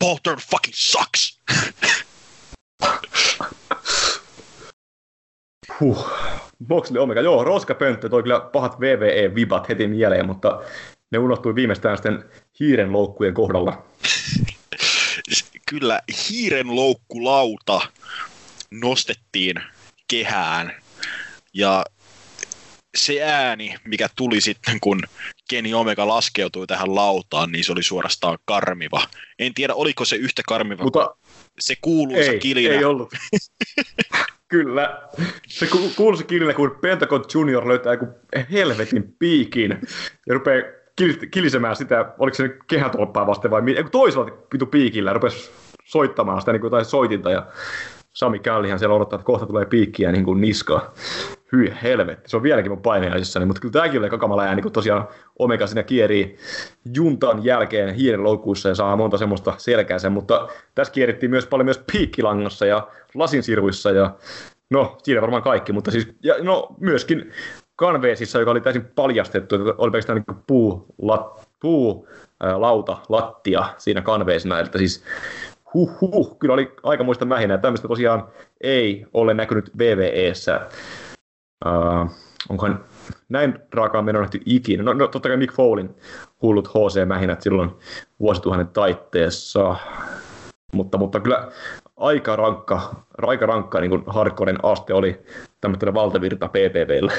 S6: ball turn fucking sucks.
S5: Huh. Moxley Omega, joo, roskapönttö toi kyllä pahat VVE-vibat heti mieleen, mutta ne unohtui viimeistään sitten hiiren loukkujen kohdalla.
S6: Kyllä hiiren loukkulauta nostettiin kehään ja se ääni, mikä tuli sitten, kun Kenny Omega laskeutui tähän lautaan, niin se oli suorastaan karmiva. En tiedä, oliko se yhtä karmiva
S5: Mutta
S6: kuin se kuuluisa
S5: ei,
S6: kilinä.
S5: ei ollut. Kyllä. Se ku- kuuluisa kilinä, kun Pentagon Junior löytää joku helvetin piikin ja rupeaa kil- kilisemään sitä, oliko se kehätolppaa vasten vai mi- ei, kun toisella vitu piikillä rupesi soittamaan sitä niin kuin jotain soitinta ja Sami Callihan siellä odottaa, että kohta tulee piikkiä niin kuin niskaa. Hyi helvetti, se on vieläkin mun painajaisissani, mutta kyllä tämäkin oli kakamala ääni, kun tosiaan Omega siinä kierii juntan jälkeen hiiren loukuissa ja saa monta semmoista selkää sen, mutta tässä kierittiin myös paljon myös piikkilangassa ja lasinsirvuissa ja no siinä varmaan kaikki, mutta siis ja, no myöskin Canvasissa, joka oli täysin paljastettu, että oli pelkästään niin puu, lat, puu ää, lauta, lattia siinä Canvasina, että siis huh, huh, kyllä oli aika muista mähinä. Tämmöistä tosiaan ei ole näkynyt VVEssä. Uh, onkohan näin raakaan menon nähty ikinä? No, no totta kai Mick Fowlin hullut HC-mähinät silloin vuosituhannen taitteessa. Mutta, mutta kyllä aika rankka, aika rankka niin kuin hardcoren aste oli tämmöisellä valtavirta PPVllä.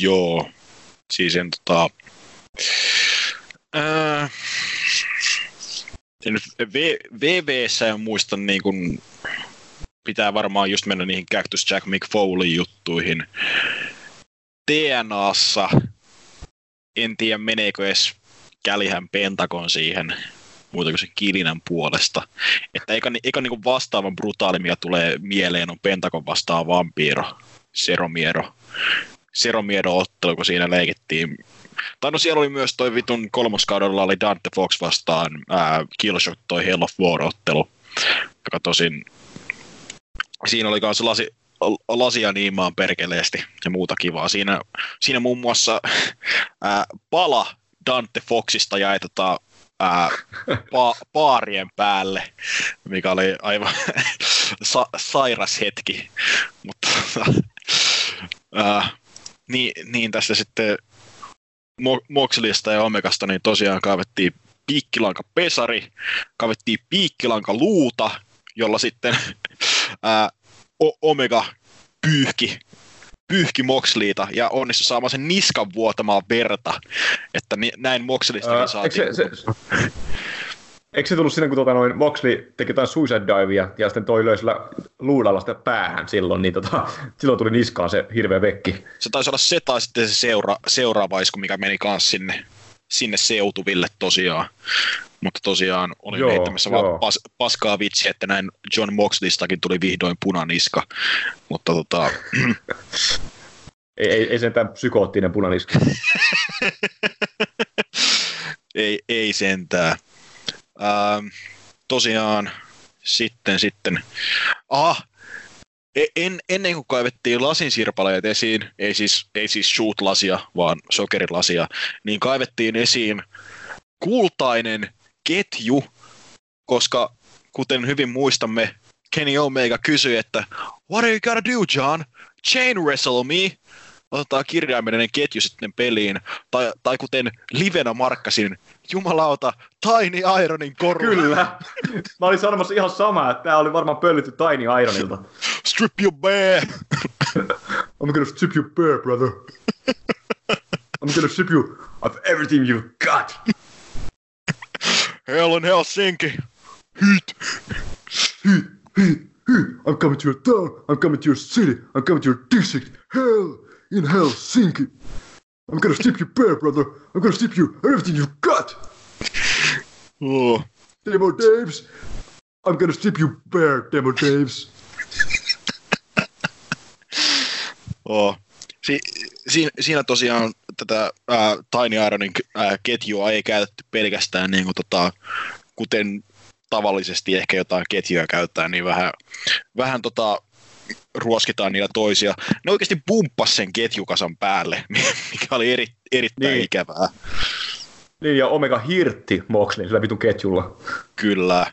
S6: Joo, siis en tota... Ää, en v, VVssä en muista niin kuin, pitää varmaan just mennä niihin Cactus Jack McFoley juttuihin. TNAssa en tiedä meneekö edes Kälihän Pentagon siihen muuta kuin se kilinän puolesta. Että eikä, eikä niin vastaavan brutaali, mikä tulee mieleen, on Pentagon vastaan vampiro, Seromiero. Seromiero-ottelu, kun siinä leikittiin tai no siellä oli myös toi vitun kolmoskaudella oli Dante Fox vastaan ää, Killshot toi Hell of War-ottelu, joka tosin siinä oli myös lasi, lasia niimaan perkeleesti ja muuta kivaa. Siinä, siinä muun muassa ää, pala Dante Foxista tota, ää, pa, paarien päälle, mikä oli aivan sa, sairas hetki. Mutta ää, niin, niin tässä sitten Moxlista ja Omegasta niin tosiaan kaivettiin piikkilanka pesari, kaivettiin piikkilanka luuta, jolla sitten ää, Omega pyyhki, pyyhki Moxliita ja onnistui saamaan sen niskan vuotamaan verta, että ni, näin Moxlistakin saatiin. Se, se,
S5: Eikö se tullut siinä, kun tuota, noin Moxley teki jotain suicide divea ja sitten toi löi sillä luudalla sitä päähän silloin, niin tota, silloin tuli niskaan se hirveä vekki.
S6: Se taisi olla se tai sitten se seura, seuraava isku, mikä meni kanssa sinne, sinne seutuville tosiaan. Mutta tosiaan oli joo, heittämässä vaan pas, paskaa vitsi, että näin John Moxleystakin tuli vihdoin punaniska. Mutta tota...
S5: ei, ei, ei sentään psykoottinen punaniska.
S6: ei, ei sentään. Ähm, tosiaan sitten, sitten, aha, e, en, ennen kuin kaivettiin lasinsirpaleet esiin, ei siis, ei siis shoot-lasia, vaan sokerilasia, niin kaivettiin esiin kultainen ketju, koska kuten hyvin muistamme, Kenny Omega kysyi, että What are you gonna do, John? Chain wrestle me? otetaan kirjaimellinen ketju sitten peliin, tai, tai kuten livenä markkasin, jumalauta, Tiny Ironin koru.
S5: Kyllä. Mä olin sanomassa ihan samaa, että tää oli varmaan pöllitty Tiny Ironilta.
S6: Strip your bear!
S5: I'm gonna strip your bear, brother. I'm gonna strip you of everything you've got.
S6: Hell in Helsinki. Heat.
S5: Heat, heat, heat. I'm coming to your town. I'm coming to your city. I'm coming to your district. Hell in Helsinki. I'm gonna strip you bare, brother. I'm gonna strip you everything you've got.
S6: Oh.
S5: Demo Daves. I'm gonna strip you bare, Demo Daves.
S6: oh. Si- si- siinä tosiaan tätä ää, Tiny Ironin ää, ketjua ei käytetty pelkästään niin kuin, tota, kuten tavallisesti ehkä jotain ketjua käyttää, niin vähän, vähän tota, ruoskitaan niillä toisia. Ne oikeasti pumppas sen ketjukasan päälle, mikä oli eri, erittäin niin. ikävää.
S5: Niin, ja Omega hirtti Moxlin sillä vitun ketjulla.
S6: Kyllä.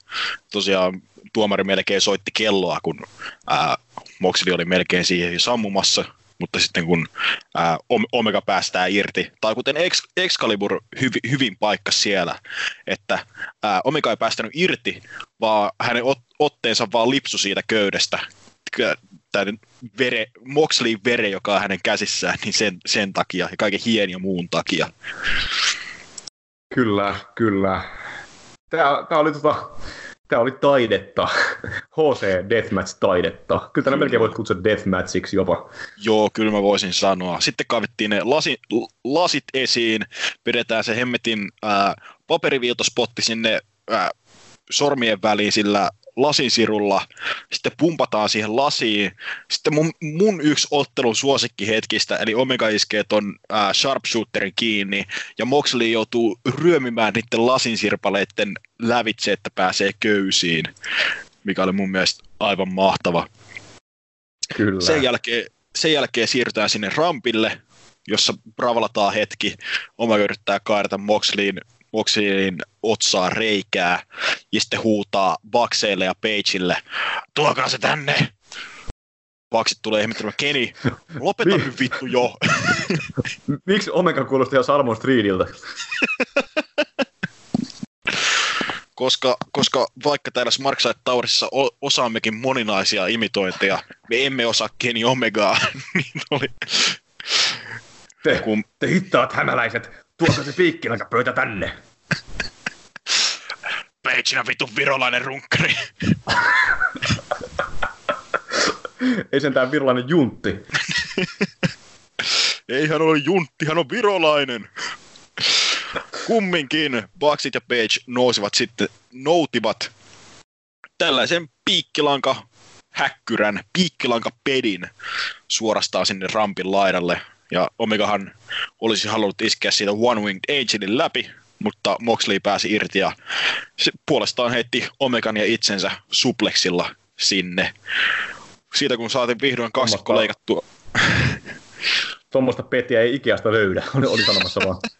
S6: Tosiaan tuomari melkein soitti kelloa, kun ää, Moxley oli melkein siihen sammumassa, mutta sitten kun ää, Omega päästää irti, tai kuten Excalibur hyvi, hyvin paikka siellä, että ää, Omega ei päästänyt irti, vaan hänen ot, otteensa vaan lipsu siitä köydestä, tämän vere, Moxleyin vere, joka on hänen käsissään, niin sen, sen takia ja kaiken hien ja muun takia.
S5: Kyllä, kyllä. Tämä, tämä oli tota, Tämä oli taidetta, HC Deathmatch-taidetta. Kyllä tämä melkein voit kutsua Deathmatchiksi jopa.
S6: Joo, kyllä mä voisin sanoa. Sitten kaivettiin ne lasi, lasit esiin, pidetään se hemmetin ää, paperiviiltospotti sinne ää, sormien väliin sillä lasinsirulla, sitten pumpataan siihen lasiin. Sitten mun, mun yksi ottelun suosikkihetkistä, eli Omega iskee ton ää, sharpshooterin kiinni, ja Moxley joutuu ryömimään niiden lasinsirpaleiden lävitse, että pääsee köysiin, mikä oli mun mielestä aivan mahtava.
S5: Kyllä.
S6: Sen jälkeen, sen jälkeen siirrytään sinne rampille, jossa bravalataan hetki. Omega yrittää kaarta Moxleyin, Moxleyin otsaa reikää ja sitten huutaa Bakseille ja Pageille, tuokaa se tänne! Baksit tulee ihmettelemään, Keni, lopeta nyt vittu jo.
S5: Miksi Omega kuulosti ihan Salmon Streetiltä?
S6: koska, koska vaikka täällä Smarkside Towersissa o- osaammekin moninaisia imitointeja, me emme osaa Kenny Omegaa, niin oli
S5: Te,
S6: Kun-
S5: te hittaat hämäläiset, tuokaa se piikkilanka tänne.
S6: Pageina vittu virolainen runkkari.
S5: Ei sentään virolainen juntti.
S6: Ei hän ole juntti, hän on virolainen. Kumminkin Bucksit ja Page nousivat sitten, noutivat tällaisen piikkilanka häkkyrän, piikkilanka pedin suorastaan sinne rampin laidalle. Ja Omegahan olisi halunnut iskeä siitä One Winged Angelin läpi, mutta Moxley pääsi irti ja se puolestaan heitti Omegan ja itsensä suplexilla sinne. Siitä kun saatiin vihdoin kaksikko
S5: Tuommoista-
S6: leikattua,
S5: Tuommoista petiä ei Ikeasta löydä, oli, oli sanomassa vaan.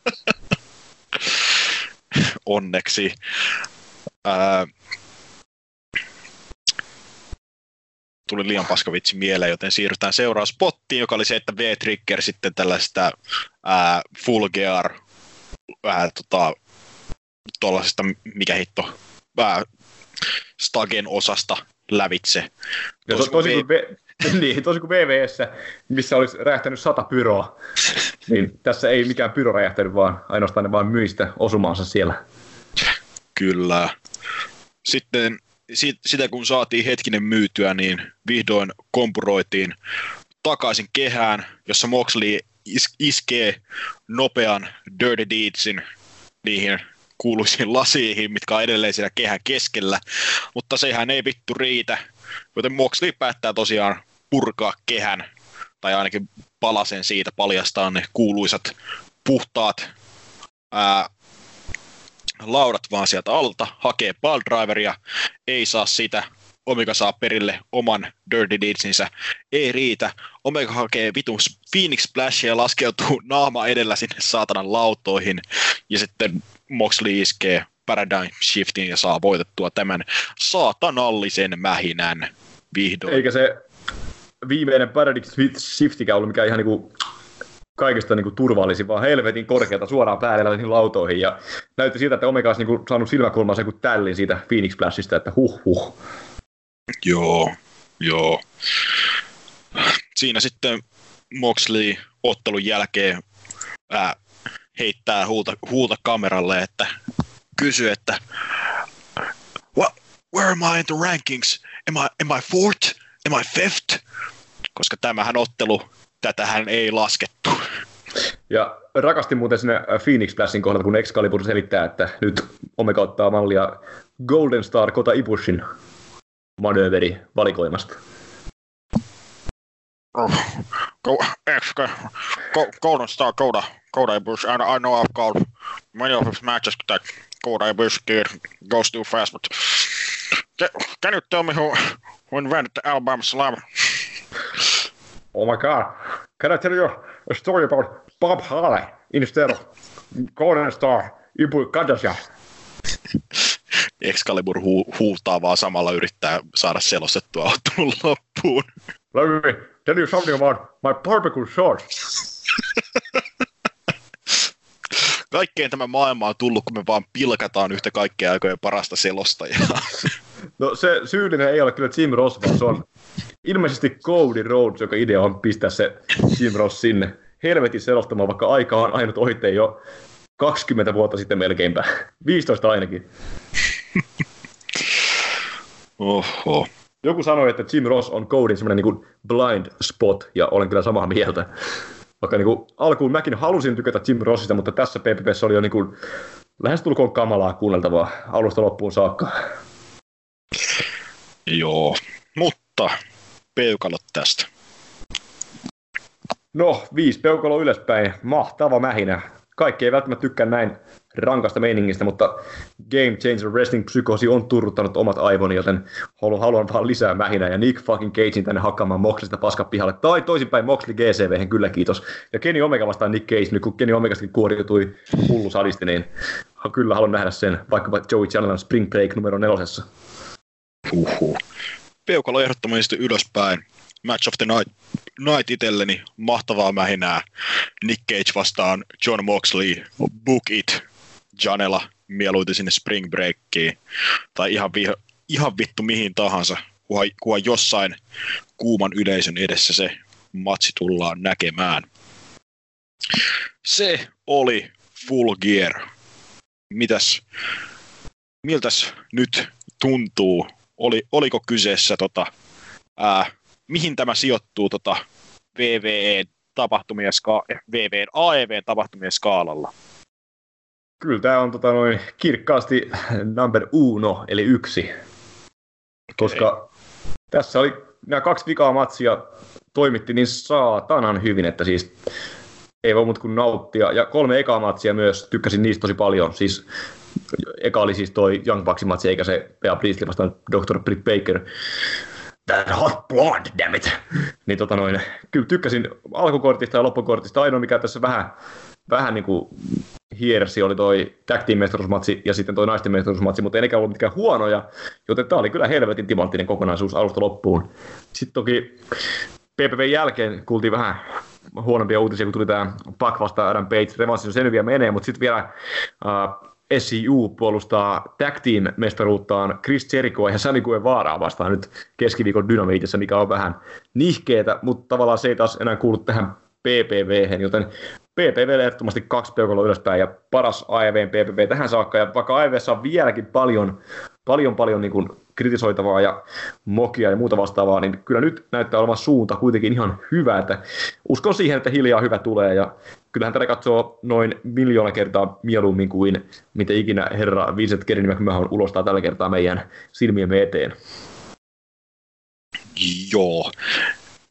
S6: onneksi. Ää, tuli liian paska vitsi mieleen, joten siirrytään seuraavaan spottiin, joka oli se, että V-Trigger sitten tällaista ää, full gear ää, tota, tuollaisesta, mikä hitto, ää, Stagen osasta lävitse.
S5: Ja to, tosi
S6: kuin
S5: v, niin, tosi kuin VVS, missä olisi räjähtänyt sata pyroa, niin tässä ei mikään pyro räjähtänyt, vaan ainoastaan ne vaan myi sitä osumaansa siellä.
S6: Kyllä. Sitten sit, sitä kun saatiin hetkinen myytyä, niin vihdoin kompuroitiin takaisin kehään, jossa Moxley is, iskee nopean Dirty Deedsin niihin kuuluisiin lasiihin, mitkä on edelleen siellä kehän keskellä, mutta sehän ei vittu riitä, joten Moxley päättää tosiaan purkaa kehän, tai ainakin palasen siitä paljastaa ne kuuluisat puhtaat ää, laudat vaan sieltä alta, hakee Driveria, ei saa sitä, Omega saa perille oman Dirty Deedsinsä, ei riitä, Omega hakee vitun Phoenix Splashia ja laskeutuu naama edellä sinne saatanan lautoihin, ja sitten Moxley iskee Paradigm Shiftin ja saa voitettua tämän saatanallisen mähinän vihdoin.
S5: Eikä se viimeinen Paradigm Shiftikään ollut mikään ihan niinku kaikista niinku turvallisin, vaan helvetin korkealta suoraan päälle niihin lautoihin. Ja näytti siltä, että Omega olisi niinku saanut silmäkulmansa kuin tällin siitä Phoenix Splashista, että huh huh.
S6: Joo, joo. Siinä sitten Moxley ottelun jälkeen ää, heittää huuta, huuta kameralle, että kysyy, että What, where am I in the rankings? Am I, am I fourth? Am I fifth? Koska tämähän ottelu, tätähän ei laskettu.
S5: Ja rakastin muuten sinne Phoenix Splashin kohdalla, kun Excalibur selittää, että nyt Omega ottaa mallia Golden Star Kota Ibushin manööveri valikoimasta.
S6: Go, X, go, Golden Star, Koda, Koda Bush. I, I know I've called many of his matches that Koda Bush kid goes too fast, but can, can you tell me who, who invented the Alabama Slam?
S5: Oh my god, can I tell you a story about Bob Harley instead of Golden Star Ibu Kadasha?
S6: Excalibur hu, huutaa vaan samalla yrittää saada selostettua ottelun loppuun.
S5: Let me tell you something about my barbecue sauce.
S6: Kaikkeen tämä maailma on tullut, kun me vaan pilkataan yhtä kaikkea aikojen parasta selostajaa.
S5: No se syyllinen ei ole kyllä Jim Ross, vaan se on ilmeisesti Cody Rhodes, joka idea on pistää se Jim Ross sinne helvetin selostamaan, vaikka aika on ainut ohitte jo 20 vuotta sitten melkeinpä. 15 ainakin.
S6: Oho.
S5: Joku sanoi, että Jim Ross on Codin semmoinen niin blind spot, ja olen kyllä samaa mieltä. Vaikka niin kuin, alkuun mäkin halusin tykätä Jim Rossista, mutta tässä PPPssä oli jo niin kuin, lähestulkoon kamalaa kuunneltavaa alusta loppuun saakka.
S6: Joo, mutta peukalot tästä.
S5: No, viisi peukalo ylöspäin. Mahtava mähinä. Kaikki ei välttämättä tykkää näin rankasta meiningistä, mutta Game Changer Wrestling Psykosi on turruttanut omat aivoni, joten haluan, haluan vaan lisää mähinää ja Nick fucking Cagein tänne hakkaamaan Moxlista paska pihalle. Tai toisinpäin Moxley GCV, kyllä kiitos. Ja Kenny Omega vastaan Nick Cage, nyt kun Kenny Omegastakin kuoriutui hullu sadisti, niin kyllä haluan nähdä sen, vaikkapa Joey Chandler Spring Break numero nelosessa.
S6: Uhu. Peukalo ehdottomasti ylöspäin. Match of the Night, night itselleni. Mahtavaa mähinää. Nick Cage vastaan John Moxley. Book it. Janela mieluiten sinne Spring Breakiin. Tai ihan, viho, ihan vittu mihin tahansa. Kunhan, kunhan jossain kuuman yleisön edessä se matsi tullaan näkemään. Se oli Full Gear. Mitäs, miltäs nyt tuntuu? Oli, oliko kyseessä tota, ää, mihin tämä sijoittuu tota VVE tapahtumien ska- VVn AEV tapahtumien skaalalla?
S5: Kyllä tämä on tota, noin, kirkkaasti number uno, eli yksi. Koska tässä oli nämä kaksi vikaa matsia toimitti niin saatanan hyvin, että siis ei voi muuta kuin nauttia. Ja kolme ekaa matsia myös, tykkäsin niistä tosi paljon. Siis eka oli siis toi Young Bucksin matsi, eikä se Bea Priestley vastaan Dr. Britt Baker. That hot blonde, damn it. Niin tota noin, kyllä tykkäsin alkukortista ja loppukortista. Ainoa mikä tässä vähän, vähän niin kuin hiersi oli toi tag team mestaruusmatsi ja sitten toi naisten mestaruusmatsi, mutta ei nekään ollut mitkään huonoja, joten tämä oli kyllä helvetin timanttinen kokonaisuus alusta loppuun. Sitten toki PPV jälkeen kuultiin vähän huonompia uutisia, kun tuli tämä Pac vastaan Adam Page. Revanssi sen vielä menee, mutta sitten vielä uh, SCU puolustaa tag team mestaruuttaan Chris Jerichoa ja Sami Guevaraa vastaan nyt keskiviikon dynamiitissa, mikä on vähän nihkeetä, mutta tavallaan se ei taas enää kuulu tähän PPV, joten PPV ehdottomasti kaksi peukaloa ylöspäin ja paras AEVn PPV tähän saakka. Ja vaikka AEVssä on vieläkin paljon, paljon, paljon niin kuin kritisoitavaa ja mokia ja muuta vastaavaa, niin kyllä nyt näyttää olevan suunta kuitenkin ihan hyvä. Että uskon siihen, että hiljaa hyvä tulee ja kyllähän tätä katsoo noin miljoona kertaa mieluummin kuin mitä ikinä herra Vincent on ulostaa tällä kertaa meidän silmiemme eteen.
S6: Joo.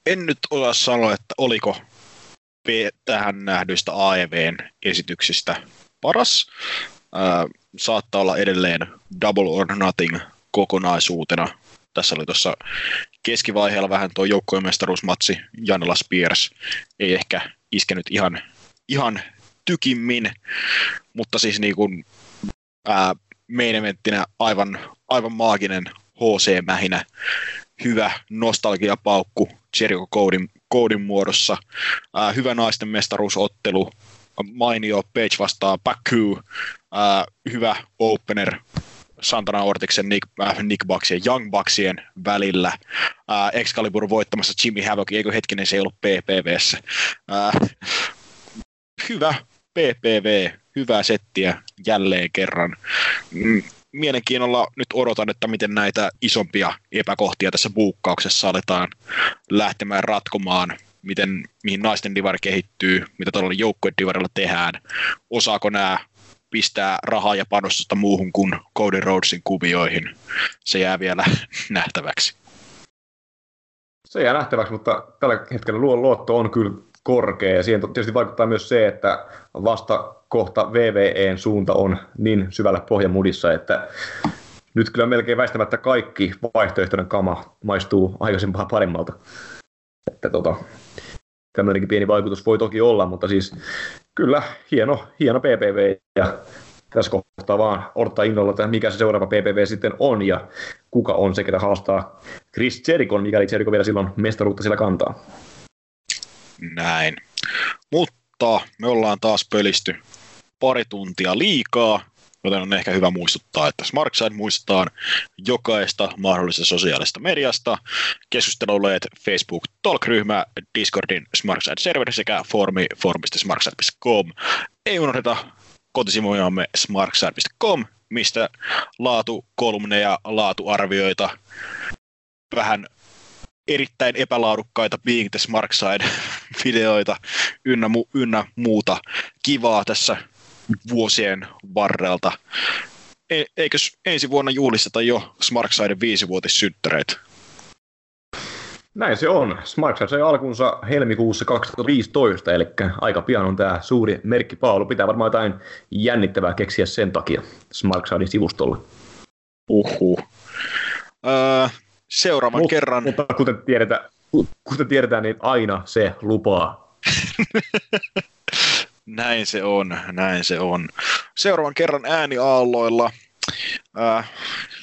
S6: En nyt osaa sanoa, että oliko tähän nähdyistä AEVn esityksistä paras. Ää, saattaa olla edelleen Double or Nothing kokonaisuutena. Tässä oli tuossa keskivaiheella vähän tuo joukkojen mestaruusmatsi. Janela Spears ei ehkä iskenyt ihan, ihan tykimmin, mutta siis niin kuin, ää, main eventtinä aivan, aivan maaginen HC-mähinä, hyvä nostalgiapaukku Jericho Codin, Codin muodossa, ää, hyvä naisten mestaruusottelu, mainio Page vastaa Baku, ää, hyvä opener Santana Ortiksen, Nick, äh, Nick Bucksien, Young Bucksien välillä. Äh, Excalibur voittamassa Jimmy Havoc, eikö hetkinen se ei ollut PPVssä. Äh, hyvä PPV, hyvää settiä jälleen kerran. Mm, mielenkiinnolla nyt odotan, että miten näitä isompia epäkohtia tässä buukkauksessa aletaan lähtemään ratkomaan miten, mihin naisten divari kehittyy, mitä tuolla joukkueen divarilla tehdään, osaako nämä pistää rahaa ja panostusta muuhun kuin Cody Rhodesin kuvioihin. Se jää vielä nähtäväksi.
S5: Se jää nähtäväksi, mutta tällä hetkellä luotto on kyllä korkea ja siihen tietysti vaikuttaa myös se, että vasta kohta VVEn suunta on niin syvällä pohjamudissa, että nyt kyllä melkein väistämättä kaikki vaihtoehtoinen kama maistuu aikaisempaa paremmalta. Että tota, tämmöinenkin pieni vaikutus voi toki olla, mutta siis kyllä hieno, hieno PPV ja tässä kohtaa vaan odottaa innolla, että mikä se seuraava PPV sitten on ja kuka on se, ketä haastaa Chris Jerichon, mikäli Jericho vielä silloin mestaruutta sillä kantaa.
S6: Näin. Mutta me ollaan taas pölisty pari tuntia liikaa, joten on ehkä hyvä muistuttaa, että Smartside muistetaan jokaista mahdollisesta sosiaalista mediasta, keskusteluleet, Facebook Talk-ryhmä, Discordin Smartside-serveri sekä formi formista.smartside.com. Ei unohdeta kotisivujamme smartside.com, mistä laatukolumneja, laatuarvioita, vähän erittäin epälaadukkaita Being the Smart Side-videoita ynnä, mu- ynnä muuta kivaa tässä vuosien varrelta. e- eikös ensi vuonna juhlisteta jo Smarksidein viisivuotissynttäreitä?
S5: Näin se on. Smarkside sai alkunsa helmikuussa 2015, eli aika pian on tämä suuri merkkipaalu. Pitää varmaan jotain jännittävää keksiä sen takia Smarksidein sivustolle.
S6: Uhu. Öö, seuraavan
S5: Mut,
S6: kerran...
S5: Mutta kuten tiedetään, kuten tiedetään, niin aina se lupaa.
S6: Näin se on, näin se on. Seuraavan kerran ääniaalloilla. Äh,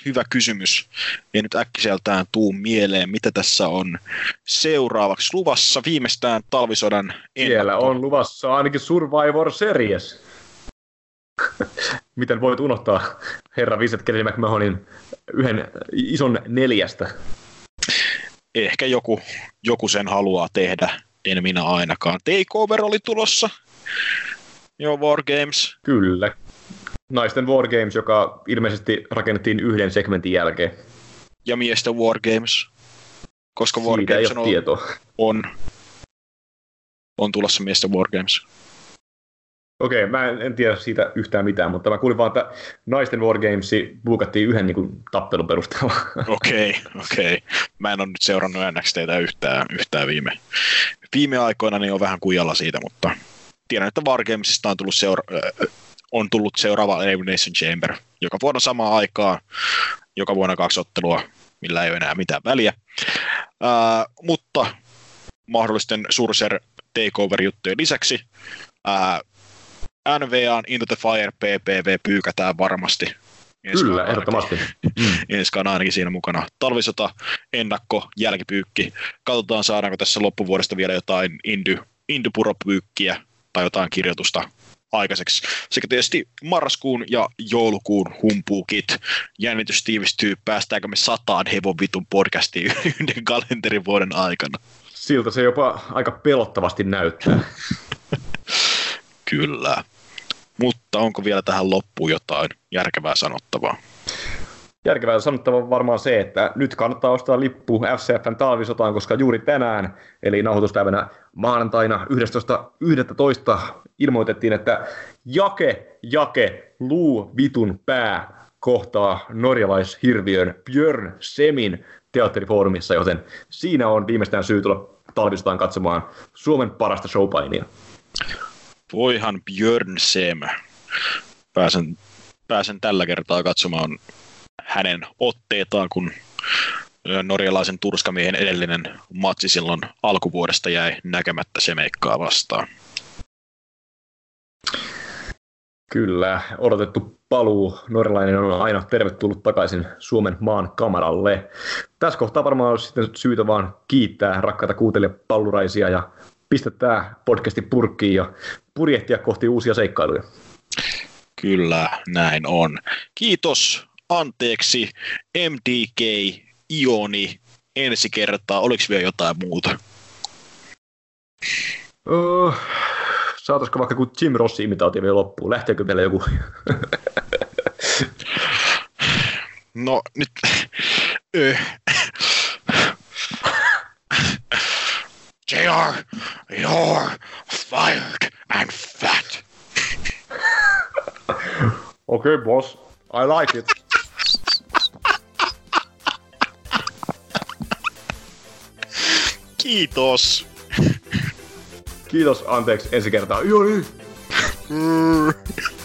S6: hyvä kysymys. Ei nyt äkkiseltään tuu mieleen, mitä tässä on seuraavaksi luvassa. Viimeistään talvisodan
S5: Siellä
S6: ennakko.
S5: on luvassa ainakin Survivor Series. Miten voit unohtaa herra Vincent Kennedy McMahonin yhden ison neljästä?
S6: Ehkä joku, joku sen haluaa tehdä, en minä ainakaan. Takeover oli tulossa. Joo, Wargames.
S5: Kyllä. Naisten Wargames, joka ilmeisesti rakennettiin yhden segmentin jälkeen.
S6: Ja miesten Wargames. Koska Wargames on,
S5: tietoa.
S6: on, on tulossa miesten Wargames.
S5: Okei, mä en, en tiedä siitä yhtään mitään, mutta mä kuulin vaan, että naisten Wargames buukattiin yhden niin kuin, tappelun perusteella.
S6: Okei, okei. Mä en ole nyt seurannut NXTtä yhtään, yhtään viime, viime aikoina, niin on vähän kujalla siitä, mutta tiedän, että Wargamesista on tullut, seura- on tullut seuraava Elimination Chamber, joka vuonna samaan aikaan, joka vuonna kaksi ottelua, millä ei ole enää mitään väliä. Ää, mutta mahdollisten Surser takeover-juttujen lisäksi ää, NVAn Into the Fire PPV pyykätään varmasti. Ensi
S5: Kyllä, ehdottomasti. Mm.
S6: ensi on ainakin siinä mukana. Talvisota, ennakko, jälkipyykki. Katsotaan saadaanko tässä loppuvuodesta vielä jotain indy, indypuropyykkiä tai jotain kirjoitusta aikaiseksi. Sekä tietysti marraskuun ja joulukuun humpuukit. Jännitys tiivistyy, päästäänkö me sataan hevon vitun podcastiin yhden kalenterivuoden aikana.
S5: Siltä se jopa aika pelottavasti näyttää.
S6: Kyllä. Mutta onko vielä tähän loppuun jotain järkevää sanottavaa?
S5: Järkevää sanottava varmaan se, että nyt kannattaa ostaa lippu FCFn talvisotaan, koska juuri tänään, eli nauhoituspäivänä maanantaina 11.11. ilmoitettiin, että Jake, Jake, Luu Vitun pää kohtaa norjalaishirviön Björn Semin teatterifoorumissa, joten siinä on viimeistään syy tulla talvisotaan katsomaan Suomen parasta showpainia.
S6: Voihan Björn Sem. Pääsen, pääsen tällä kertaa katsomaan hänen otteitaan, kun norjalaisen turskamiehen edellinen matsi silloin alkuvuodesta jäi näkemättä Semeikkaa vastaan.
S5: Kyllä, odotettu paluu norjalainen on aina tervetullut takaisin Suomen maan kamaralle. Tässä kohtaa varmaan olisi sitten syytä vaan kiittää rakkaita kuuntelijapalluraisia ja pistää tämä podcasti purkkiin ja purjehtia kohti uusia seikkailuja.
S6: Kyllä, näin on. Kiitos, anteeksi, MDK, Ioni, ensi kertaa. Oliko vielä jotain muuta?
S5: Öö, saataisiko vaikka kun Jim Rossi-imitaatio vielä loppuun? Lähteekö vielä joku?
S6: No nyt... JR, you're fired and fat.
S5: okay, boss. I like it.
S6: Kiitos.
S5: Kiitos, anteeksi, ensi kertaa. Joo niin.